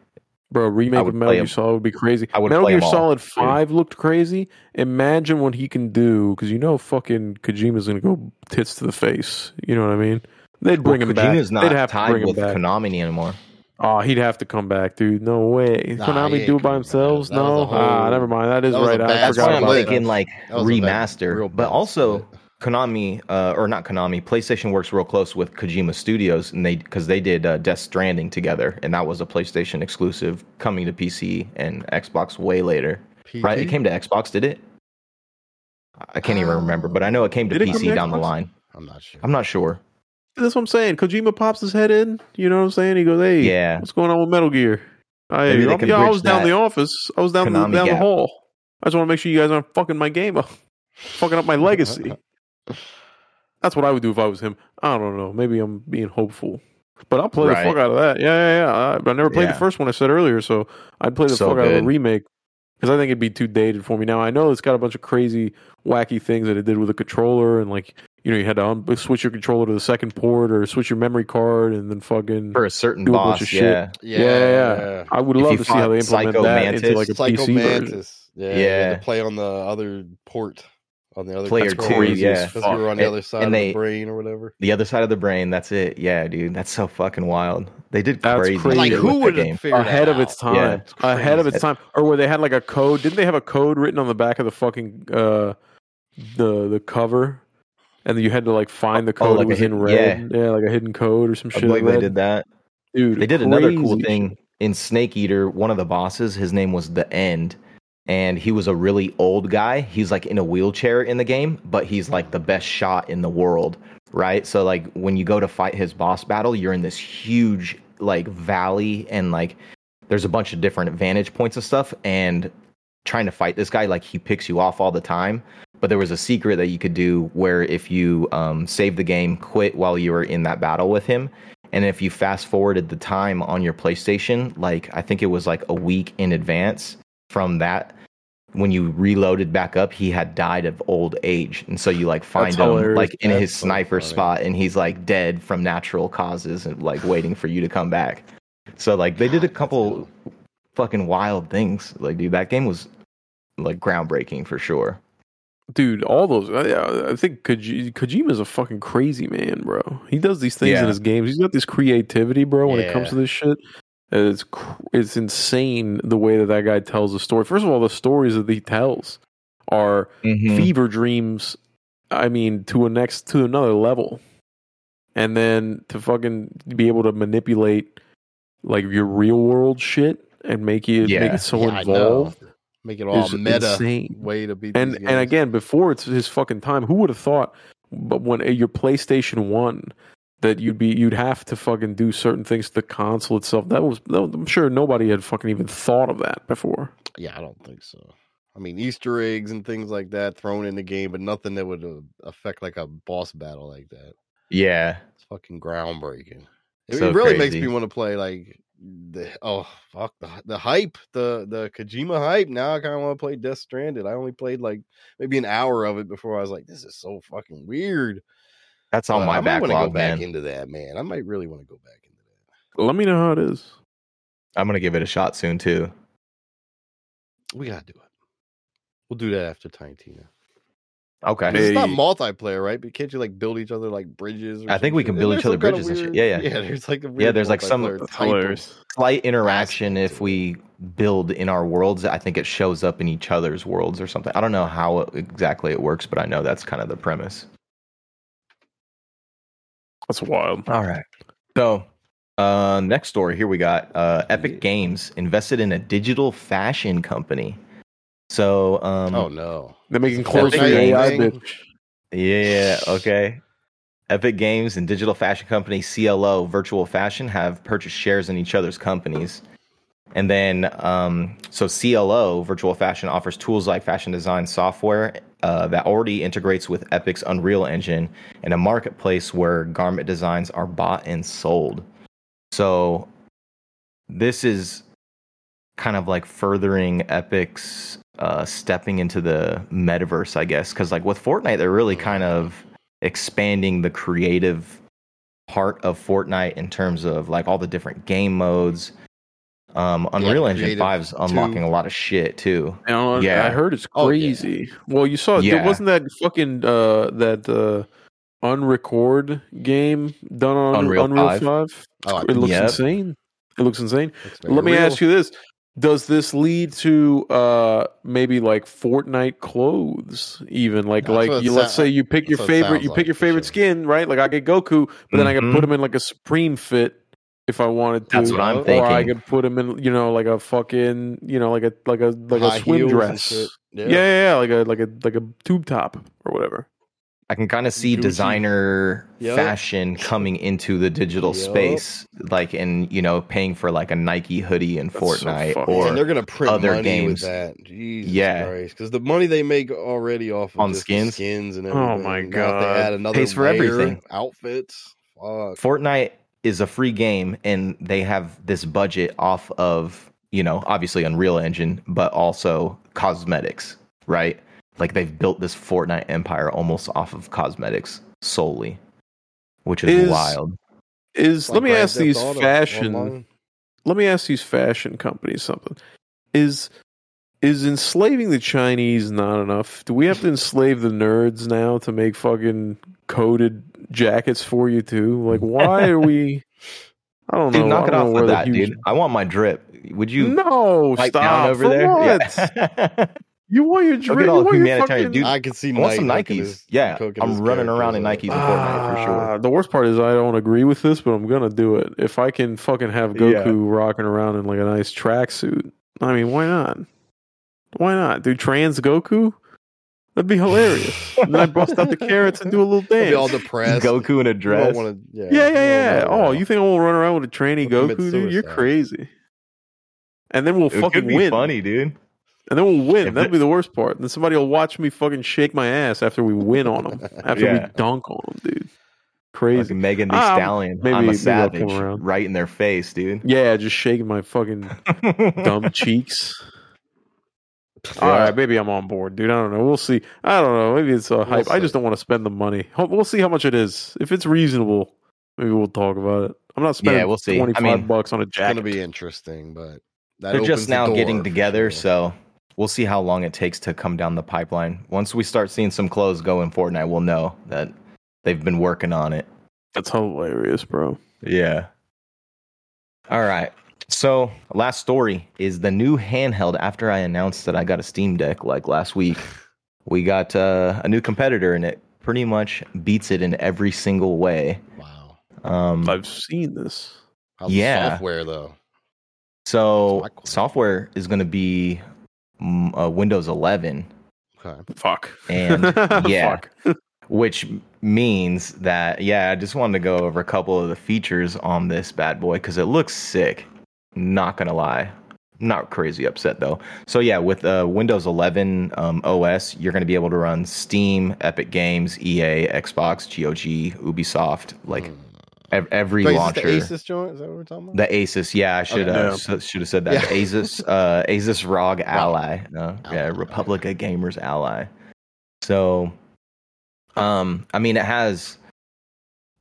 Bro, a remake of Metal play Gear 'em. Solid would be crazy. I would Metal play Gear 'em Solid dude. 5 looked crazy. Imagine what he can do, because you know fucking Kojima's going to go tits to the face. You know what I mean? They'd bring well, him back. Kojima's not They'd have to tied bring him back. Konami anymore. Oh, he'd have to come back, dude. No way. Nah, Konami do it by themselves? No. whole- ah, never mind. That is that right. I forgot why about split. that. thinking like That bad- remaster. but also split. Konami, uh, or not Konami, PlayStation works real close with Kojima Studios, and they because they did uh, Death Stranding together, and that was a PlayStation exclusive coming to PC and Xbox way later. PT? Right? It came to Xbox, did it? I can't even remember, but I know it came to Did it come PC down the line. I'm not sure. I'm not sure. That's what I'm saying. Kojima pops his head in. You know what I'm saying? He goes, "Hey, Yeah. what's going on with Metal Gear?" I, Maybe I, yeah, I was down the office. I was down the, down the hall. I just want to make sure you guys aren't fucking my game up, fucking up my legacy. That's what I would do if I was him. I don't know. Maybe I'm being hopeful, but I'll play Right. the fuck out of that. Yeah, yeah, yeah. I, I never played Yeah. the first one. I said earlier, so I'd play the So fuck out of a remake because I think it'd be too dated for me. Now I know it's got a bunch of crazy, wacky things that it did with the controller and like you know you had to un- switch your controller to the second port or switch your memory card and then fucking For a certain Do a bunch boss, of shit. yeah. Yeah, yeah, yeah. I would If love to see how they fought implement Psycho that Mantis, into like a Psycho PC version. Mantis. Yeah, you had Yeah. to play on the other port on the other Player controller. two, yeah. because you were on the And- other side of they- the brain or whatever. The other side of the brain, that's it. Yeah, dude. That's so fucking wild. They did That's crazy. crazy. Like who would have figured ahead that of its time. Yeah. It's ahead of its time. Or where they had like a code. Didn't they have a code written on the back of the fucking uh the the cover? And then you had to like find the Oh, code. like it a in hidden- red. Yeah. like a hidden code or some shit. like they that. did that. Dude, They did another cool thing shit. in Snake Eater. One of the bosses, his name was the End, and he was a really old guy. He's like in a wheelchair in the game, but he's like the best shot in the world, right? So like when you go to fight his boss battle, you're in this huge like valley, and like there's a bunch of different vantage points and stuff, and trying to fight this guy, like he picks you off all the time. But there was a secret that you could do where if you um, save the game, quit while you were in that battle with him, and if you fast forwarded the time on your PlayStation, like I think it was like a week in advance from that, when you reloaded back up, he had died of old age. And so you like find That's him hilarious. like in That's his so sniper funny. spot and he's like dead from natural causes and like waiting for you to come back. So like they did a couple fucking wild things. Like dude, that game was like groundbreaking for sure. dude. All those. Uh, I, I think Koji, Kojima's a fucking crazy man, bro. He does these things Yeah. in his games. He's got this creativity, bro. When it comes to this shit, it's it's insane the way that that guy tells the story. First of all, the stories that he tells are Mm-hmm. fever dreams. I mean, to a next to another level, and then to fucking be able to manipulate like your real world shit and make you make it so Yeah, involved. Make it all is meta insane. way to beat And and again, before it's his fucking time, who would have thought? But when uh, your PlayStation One, that you'd be you'd have to fucking do certain things to the console itself. That was I'm sure nobody had fucking even thought of that before. Yeah, I don't think so. I mean, Easter eggs and things like that thrown in the game, but nothing that would uh, affect like a boss battle like that. Yeah. It's fucking groundbreaking. It, So it really makes me want to play like the oh fuck the the hype the the Kojima hype. Now I kind of want to play Death Stranding. I only played like maybe an hour of it before I was like, this is so fucking weird. That's on But my I might wanna backlog, go back into that, man. I might really want to go back into that. Let me know how it is. I'm gonna give it a shot soon too. We gotta do it. We'll do that after Tiny Tina. Okay. It's not multiplayer, right? But can't you like build each other like bridges? Or I think we can build each other some kinda bridges and shit. Yeah, yeah. Yeah, there's like a weird there's, like, some- multiplayer That's type of- hilarious. slight interaction if we build in our worlds i think it shows up in each other's worlds or something i don't know how it, exactly it works but i know that's kind of the premise That's wild. all right so uh next story here we got uh epic games invested in a digital fashion company so um Oh no! They're making clothes for the AI bitch. yeah okay Epic Games and digital fashion company CLO Virtual Fashion have purchased shares in each other's companies. And then, um, so CLO Virtual Fashion offers tools like fashion design software uh, that already integrates with Epic's Unreal Engine and a marketplace where garment designs are bought and sold. So, this is kind of like furthering Epic's uh, stepping into the metaverse, I guess. Because like with Fortnite, they're really kind of expanding the creative part of Fortnite in terms of like all the different game modes. Um, Unreal Engine creative 5's unlocking too. a lot of shit too. And Yeah. I heard it's Oh, yeah. crazy. Well, you saw Yeah. there wasn't that fucking uh that uh unrecord game done on Unreal Unreal, 5? 5? Oh, it looks Yep. insane. It looks insane. Looks very Let me real. ask you this. Does this lead to uh maybe like Fortnite clothes even like That's like you let's say you pick your that's what it favorite you pick like, your favorite sure. skin right like I get Goku but then I could Mhm. put him in like a Supreme fit if I wanted to That's what I'm or I could put him in you know like a fucking you know like a like a like High a swim dress shit. yeah. yeah yeah like a like a like a tube top or whatever I can kind of see Gucci. designer Yup. fashion coming into the digital Yup. space, like and you know paying for like a Nike hoodie in That's so Fortnite fucking- or and they're gonna print other money games. with that. Jesus Yeah. Christ, because the money they make already off of On just skins? skins and Oh everything. my Now if God. they add another Pays for layer, everything. Outfits, fuck. Fortnite is a free game and they have this budget off of, you know, obviously Unreal Engine, but also cosmetics, right? Like they've built this Fortnite empire almost off of cosmetics solely, which is, Is- wild. is Like let me Grand ask Theft these Auto fashion online. let me ask these fashion companies something. Is is enslaving the Chinese not enough? Do we have to enslave the nerds now to make fucking coded jackets for you too? Like, why are we? I don't know. Knock I it don't off know where with that, huge- dude. I want my drip. Would you no, stop down over For there? What? Yeah. You want your Look drip? at You all want your humanitarian fucking... dude. I can see I want some Nikes. his- yeah, I'm running around in Nikes up. in Fortnite for sure. Ah, The worst part is I don't agree with this, but I'm gonna do it. If I can fucking have Goku Yeah. rocking around in like a nice tracksuit, I mean, why not? Why not? Do trans Goku? That'd be hilarious. and then I bust out the carrots and do a little They'll dance. be all depressed. Goku in a dress. wanna- yeah, yeah, yeah, yeah. Oh, you think I will run around with a tranny We'll Goku, dude? You're crazy. And then we'll It fucking could be win. funny, dude. And then we'll win. If That'd it- be the worst part. And then somebody will watch me fucking shake my ass after we win on them. After Yeah. we dunk on them, dude. Crazy. Like Megan Thee Ah, Stallion. maybe- I'm maybe a I'll come savage. around. Right in their face, dude. Yeah, just shaking my fucking dumb cheeks. All right, maybe I'm on board, dude. I don't know. We'll see. I don't know. Maybe it's a hype. I just don't want to spend the money. We'll see how much it is. If it's reasonable, maybe we'll talk about it. I'm not spending Yeah, we'll see. I 25 mean, bucks on a jacket. It's gonna be interesting, but that They're opens just the now door getting together, sure. so we'll see how long it takes to come down the pipeline. Once we start seeing some clothes go in Fortnite, we'll know that they've been working on it. That's hilarious, bro. Yeah. All right. So, last story is the new handheld after I announced that I got a Steam Deck like last week. We got uh, a new competitor and it pretty much beats it in every single way. wow. Um, I've seen this. How's Yeah. software though? so, That's my question. software is going to be mm, uh, Windows 11, Okay. Fuck. And, yeah. Fuck. which means that, yeah, I just wanted to go over a couple of the features on this bad boy because it looks sick. Not going to lie. Not crazy upset though. So yeah, with uh, Windows 11 um, OS, you're going to be able to run Steam, Epic Games, EA, Xbox, GOG, Ubisoft, like ev- every Wait, launcher. this the Asus joint? Is that what we're talking about? The Asus, yeah, I should Okay. uh, Yeah. s- should have said that. Yeah. Asus, uh, Asus ROG Ally, no, yeah, Ally, Republic of Gamers Ally. So, um, I mean, it has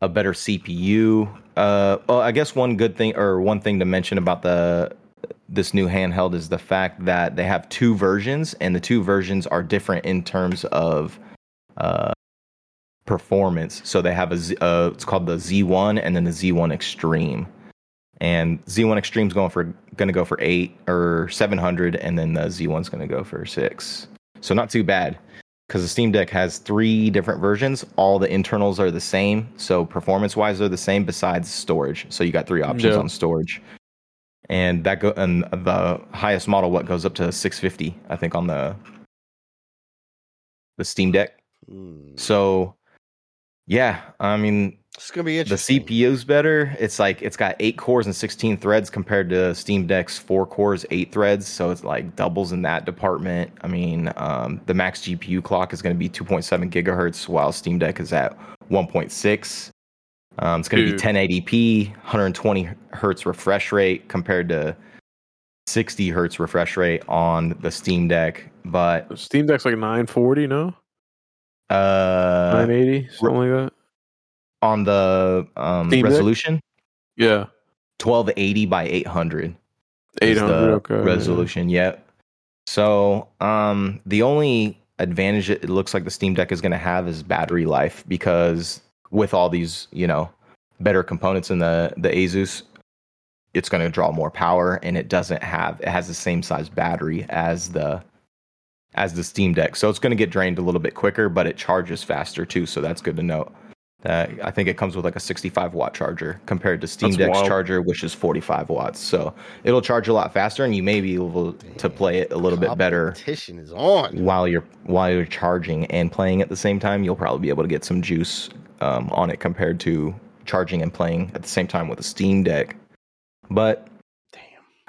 a better CPU. Uh, well, I guess one good thing or one thing to mention about the this new handheld is the fact that they have two versions, and the two versions are different in terms of uh, performance. So they have a Z, uh, it's called the Z1 and then the Z1 Extreme. And Z1 Extreme's going for going to go for 8 or 700 and then the Z1's going to go for 6. So not too bad cuz the Steam Deck has 3 different versions. All the internals are the same, so performance-wise they're the same besides storage. So you got 3 options Yeah. on storage. And that go and the highest model what goes up to 650 I think on the the Steam Deck. Hmm. So Yeah, I mean It's gonna be interesting. the. CPU's better. It's like it's got eight cores and 16 threads compared to Steam Deck's four cores, eight threads. So it's like doubles in that department. I mean, um, the max GPU clock is going to be 2.7 gigahertz, while Steam Deck is at 1.6. Um, it's going to be 1080p, 120 hertz refresh rate compared to 60 hertz refresh rate on the Steam Deck. But Steam Deck's like 940, no? uh, 980, something like that. On the um, resolution, Yeah, 1280 by 800. is 800. the Okay, yeah. resolution. Yep. So um, the only advantage it looks like the Steam Deck is going to have is battery life because with all these you know better components in the the Asus, it's going to draw more power and it doesn't have it has the same size battery as the as the Steam Deck. So it's going to get drained a little bit quicker, but it charges faster too. So that's good to note. Uh, I think it comes with like a 65 watt charger compared to Steam That's Deck's wild. charger, which is 45 watts. So it'll charge a lot faster, and you may be able to play it a little bit better Competition is on. while you're while you're charging and playing at the same time. You'll probably be able to get some juice um, on it compared to charging and playing at the same time with a Steam Deck. But Damn.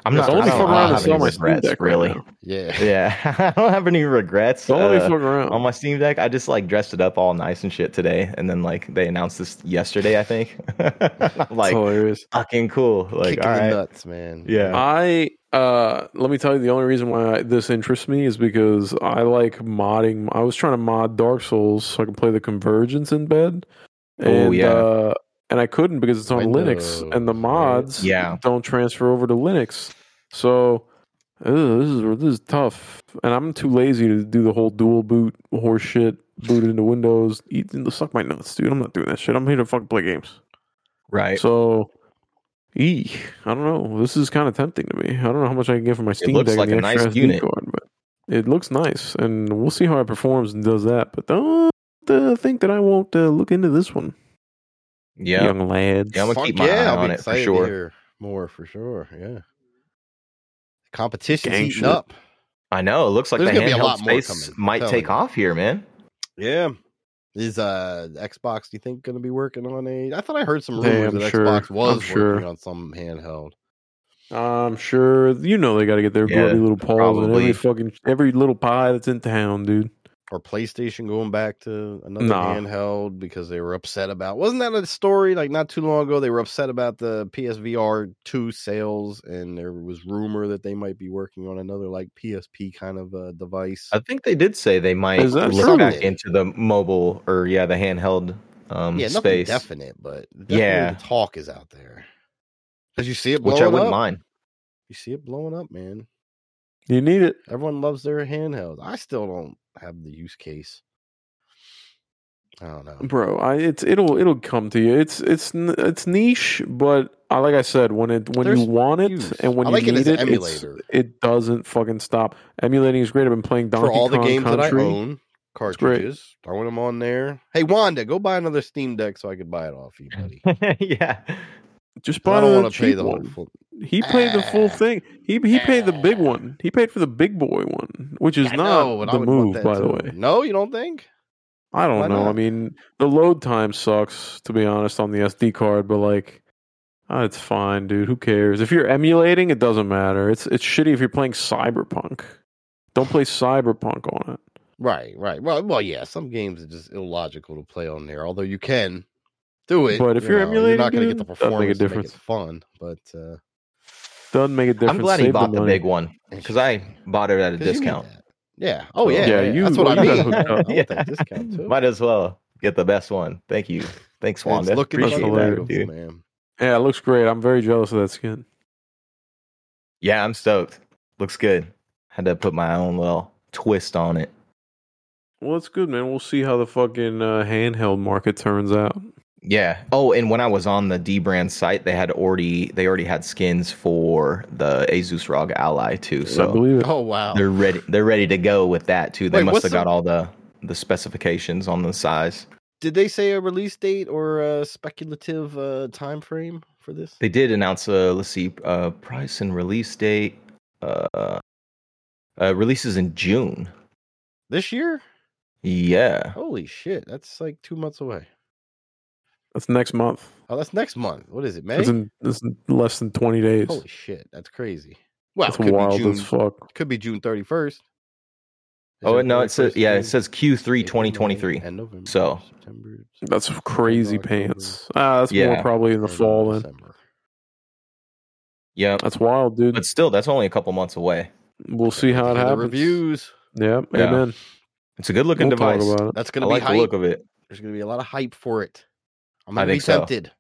I'm not. only I don't, fuck I around don't have any my Steam regrets, Deck right really. now. Yeah. Yeah, I don't have any regrets. Don't uh, fuck around. on my Steam Deck. I just like dressed it up all nice and shit today, and then like they announced this yesterday. I think. Like It's hilarious. fucking cool. Like Kicking all the nuts, man. yeah. I uh let me tell you the only reason why I, this interests me is because I like modding. I was trying to mod Dark Souls so I can play the Convergence in bed. Oh, yeah. uh, and I couldn't because it's on Linux, and the right? mods Yeah. don't transfer over to Linux. So ugh, this is this is tough, and I'm too lazy to do the whole dual boot horse shit. Boot into Windows. Eat, suck my nuts, dude. I'm not doing that shit. I'm here to fucking play games. right. So, eek, I don't know. This is kind of tempting to me. I don't know how much I can get for my Steam it looks Deck like and a nice unit. card, but it looks nice, and we'll see how it performs and does that. But don't uh, think that I won't uh, look into this one, yeah, young lads. Yeah, I'm gonna Fuck keep my yeah, eye I'll be on it for excited to sure. hear more for sure. Yeah. Competition's Gang heating shit. up. I know. It looks like There's the gonna be a handheld lot more space coming, I'm might telling take you. off here, man. Yeah. Is uh Xbox, do you think, going to be working on a? I thought I heard some Hey, rumors I'm that sure. Xbox was I'm sure. working on some handheld. I'm sure you know they got to get their Yeah, grubby little paws in probably. every fucking every little pie that's in town, dude. Or PlayStation going back to another Nah. handheld because they were upset about. Wasn't that a story like not too long ago? They were upset about the PSVR two sales, and there was rumor that they might be working on another like PSP kind of uh, device. I think they did say they might look true? back into the mobile or yeah, the handheld um, yeah, nothing space, definite, but Yeah. the talk is out there. Because you see it blowing which I wouldn't up. mind. You see it blowing up, man. You need it. Everyone loves their handhelds. I still don't have the use case. I don't know. bro i it's it'll it'll come to you it's it's it's niche but I, like i said when it when There's you want it use. and when I you like it need as it an it's- emulator. it doesn't fucking stop emulating is great i've been playing donkey For all the Kong games country. that I own, great. cartridges, throwing them on there. Hey, Wanda, go buy another Steam Deck so I could buy it off you, buddy. yeah, just 'Cause buy I don't the want to pay cheap the whole one full. he paid the full Ah. thing he he paid the big one he paid for the big boy one which is I not know, the move that by the way No, you don't think? i don't Why know i mean the load time sucks to be honest on the sd card but like ah, it's fine, dude. Who cares? If you're emulating, it doesn't matter. It's it's shitty if you're playing Cyberpunk. Don't play Cyberpunk on it. Right, right. Well, well, yeah. Some games are just illogical to play on there. Although you can do it, But if you you're know, emulating, you're not going to get the dude, doesn't make a performance. to difference. it fun, but uh, Doesn't make a difference. I'm glad he bought the, money. big one because I bought it at a discount. Yeah. Oh yeah. Yeah, yeah. you- That's what well, I got mean. hooked up. I want that discount too. Might as well get the best one. Thank you. Thanks, It's Wanda. looking Appreciate fucking hilarious. that, dude. man. Yeah, it looks great. I'm very jealous of that skin. Yeah, I'm stoked. Looks good. Had to put my own little twist on it. Well, it's good, man. We'll see how the fucking uh, handheld market turns out. Yeah. Oh, and when I was on the dbrand site, they had already they already had skins for the Asus ROG Ally too. I So believe it. Oh wow. they're ready. They're ready to go with that too. They Wait, must what's have the- got all the the specifications on the size. Did they say a release date or a speculative uh, time frame for this? They did announce a let's see, uh, price and release date. Uh, uh, releases in June. This year? Yeah. Holy shit! That's like two months away. That's next month. Oh, that's next month. What is it, May? It's in, it's in less than 20 days. Holy shit, that's crazy. Well, That's could wild be June. as fuck. Could be June thirty first. Oh no, it says yeah, it says Q3 2023. And November, So- September, That's crazy October, pants. Ah, that's Yeah. more probably in the November, fall then. December. Yeah, That's wild, dude. but still, that's only a couple months away. we'll see how it Look the happens. Reviews. Yeah, Yeah. amen. It's a good looking We'll device. That's gonna be like be the look of it. There's gonna be a lot of hype for it. I'm I gonna be think so. tempted.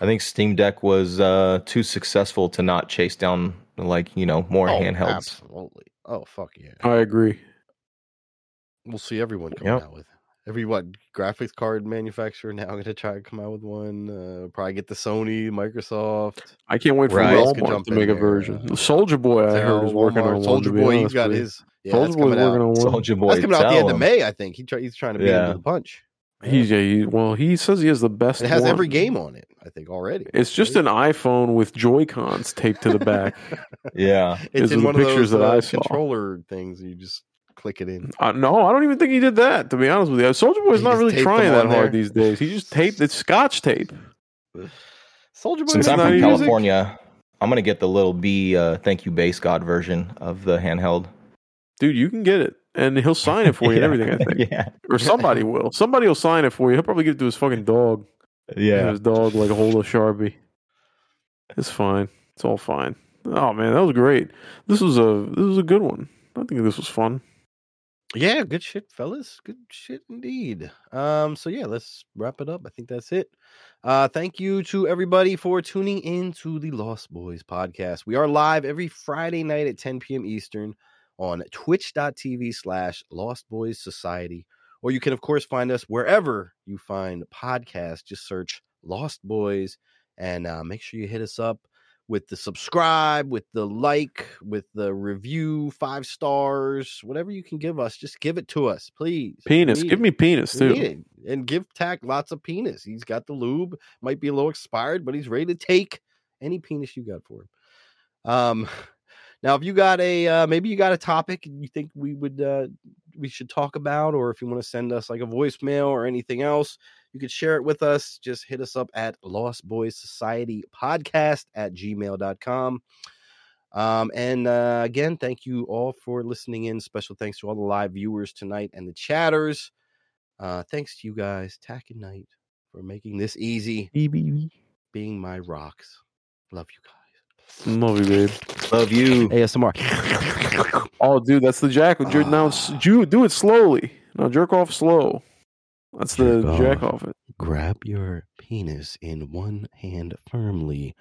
I think Steam Deck was uh, too successful to not chase down like you know more oh, handhelds. Absolutely. Oh fuck yeah. I agree. We'll see everyone coming Yep. out with every what graphics card manufacturer now going to try to come out with one. Uh, probably get the Sony, Microsoft. I can't wait for Right. Who Walmart jump to make a version. Uh, Soldier Boy, I heard, is working on one. Soldier to be Boy, he's honest got his. Yeah, Soldier that's Boy's coming working out. on one. Soldier Boy, That's coming out at the tell end of. May, I think. He try, he's trying to beat Yeah. him to the punch. He's yeah, he, well, he says he has the best. It has one. every game on it, I think, already. It's just an iPhone with Joy Cons taped to the back. Yeah, It's These in the one of pictures those that uh, I saw. controller things. You just click it in. Uh, no, I don't even think he did that. To be honest with you, Soldier Boy's He not really trying that on hard there. these days. He just taped it's Scotch tape. Soldier Boy. since It's I'm not from using- California, I'm gonna get the little B uh, thank you base god version of the handheld. Dude, you can get it, and he'll sign it for you and everything. I think, yeah, or somebody will. Somebody will sign it for you. He'll probably give it to his fucking dog. Yeah. his dog like hold a sharpie. It's fine. It's all fine. Oh man, that was great. This was a this was a good one. I think this was fun. Yeah, good shit, fellas. Good shit indeed. Um, so yeah, let's wrap it up. I think that's it. Uh, thank you to everybody for tuning in to the Lost Boys podcast. We are live every Friday night at 10 p.m. Eastern on twitch.tv slash Lost Boys Society. Or you can, of course, find us wherever you find podcasts. Just search Lost Boys and uh, make sure you hit us up with the subscribe, with the like, with the review, five stars, whatever you can give us, just give it to us, please. Penis. Give it. me penis too. And give Tack lots of penis. He's got the lube, might be a little expired, but he's ready to take any penis you got for him. Um, now, if you got a uh, maybe you got a topic you think we would uh, we should talk about, or if you want to send us like a voicemail or anything else, you could share it with us. Just hit us up at Lost Boys Society Podcast at gmail.com. Um, and uh, again, thank you all for listening in. Special thanks to all the live viewers tonight and the chatters. Uh, thanks to you guys, Tack and Night, for making this easy, being my rocks. Love you guys. Love you, babe. Love you. ASMR. Oh, dude, that's the jack. Jer- Now, s- ju- do it slowly. Now, jerk off slow. That's the Jerk jack off. off it. Grab your penis in one hand firmly,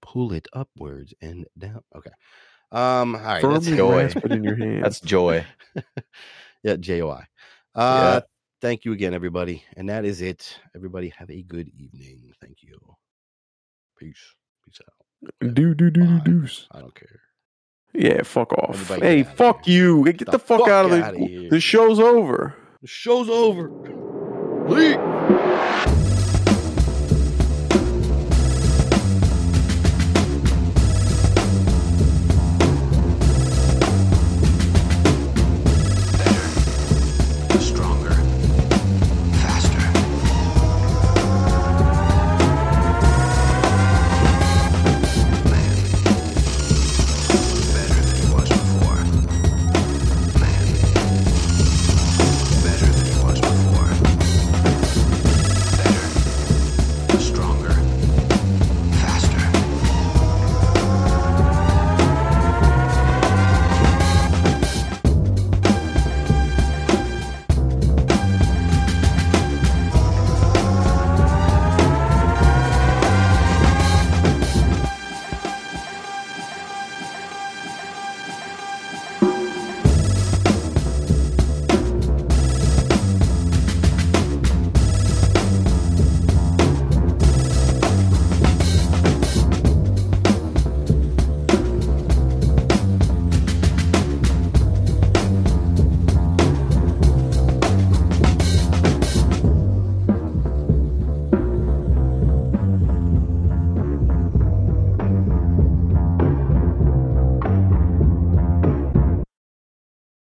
pull it upwards and down. Okay. Um. All right. That's joy. grasp it in your hand. That's joy. yeah. J O I. Uh. Thank you again, everybody, and that is it. Everybody, have a good evening. Thank you. Peace. Peace out. Do do do do deuce. I don't care. Yeah, fuck off. Everybody Hey, get fuck you. Get, The the, fuck, fuck out of the. here. The show's over. The show's over. Leave.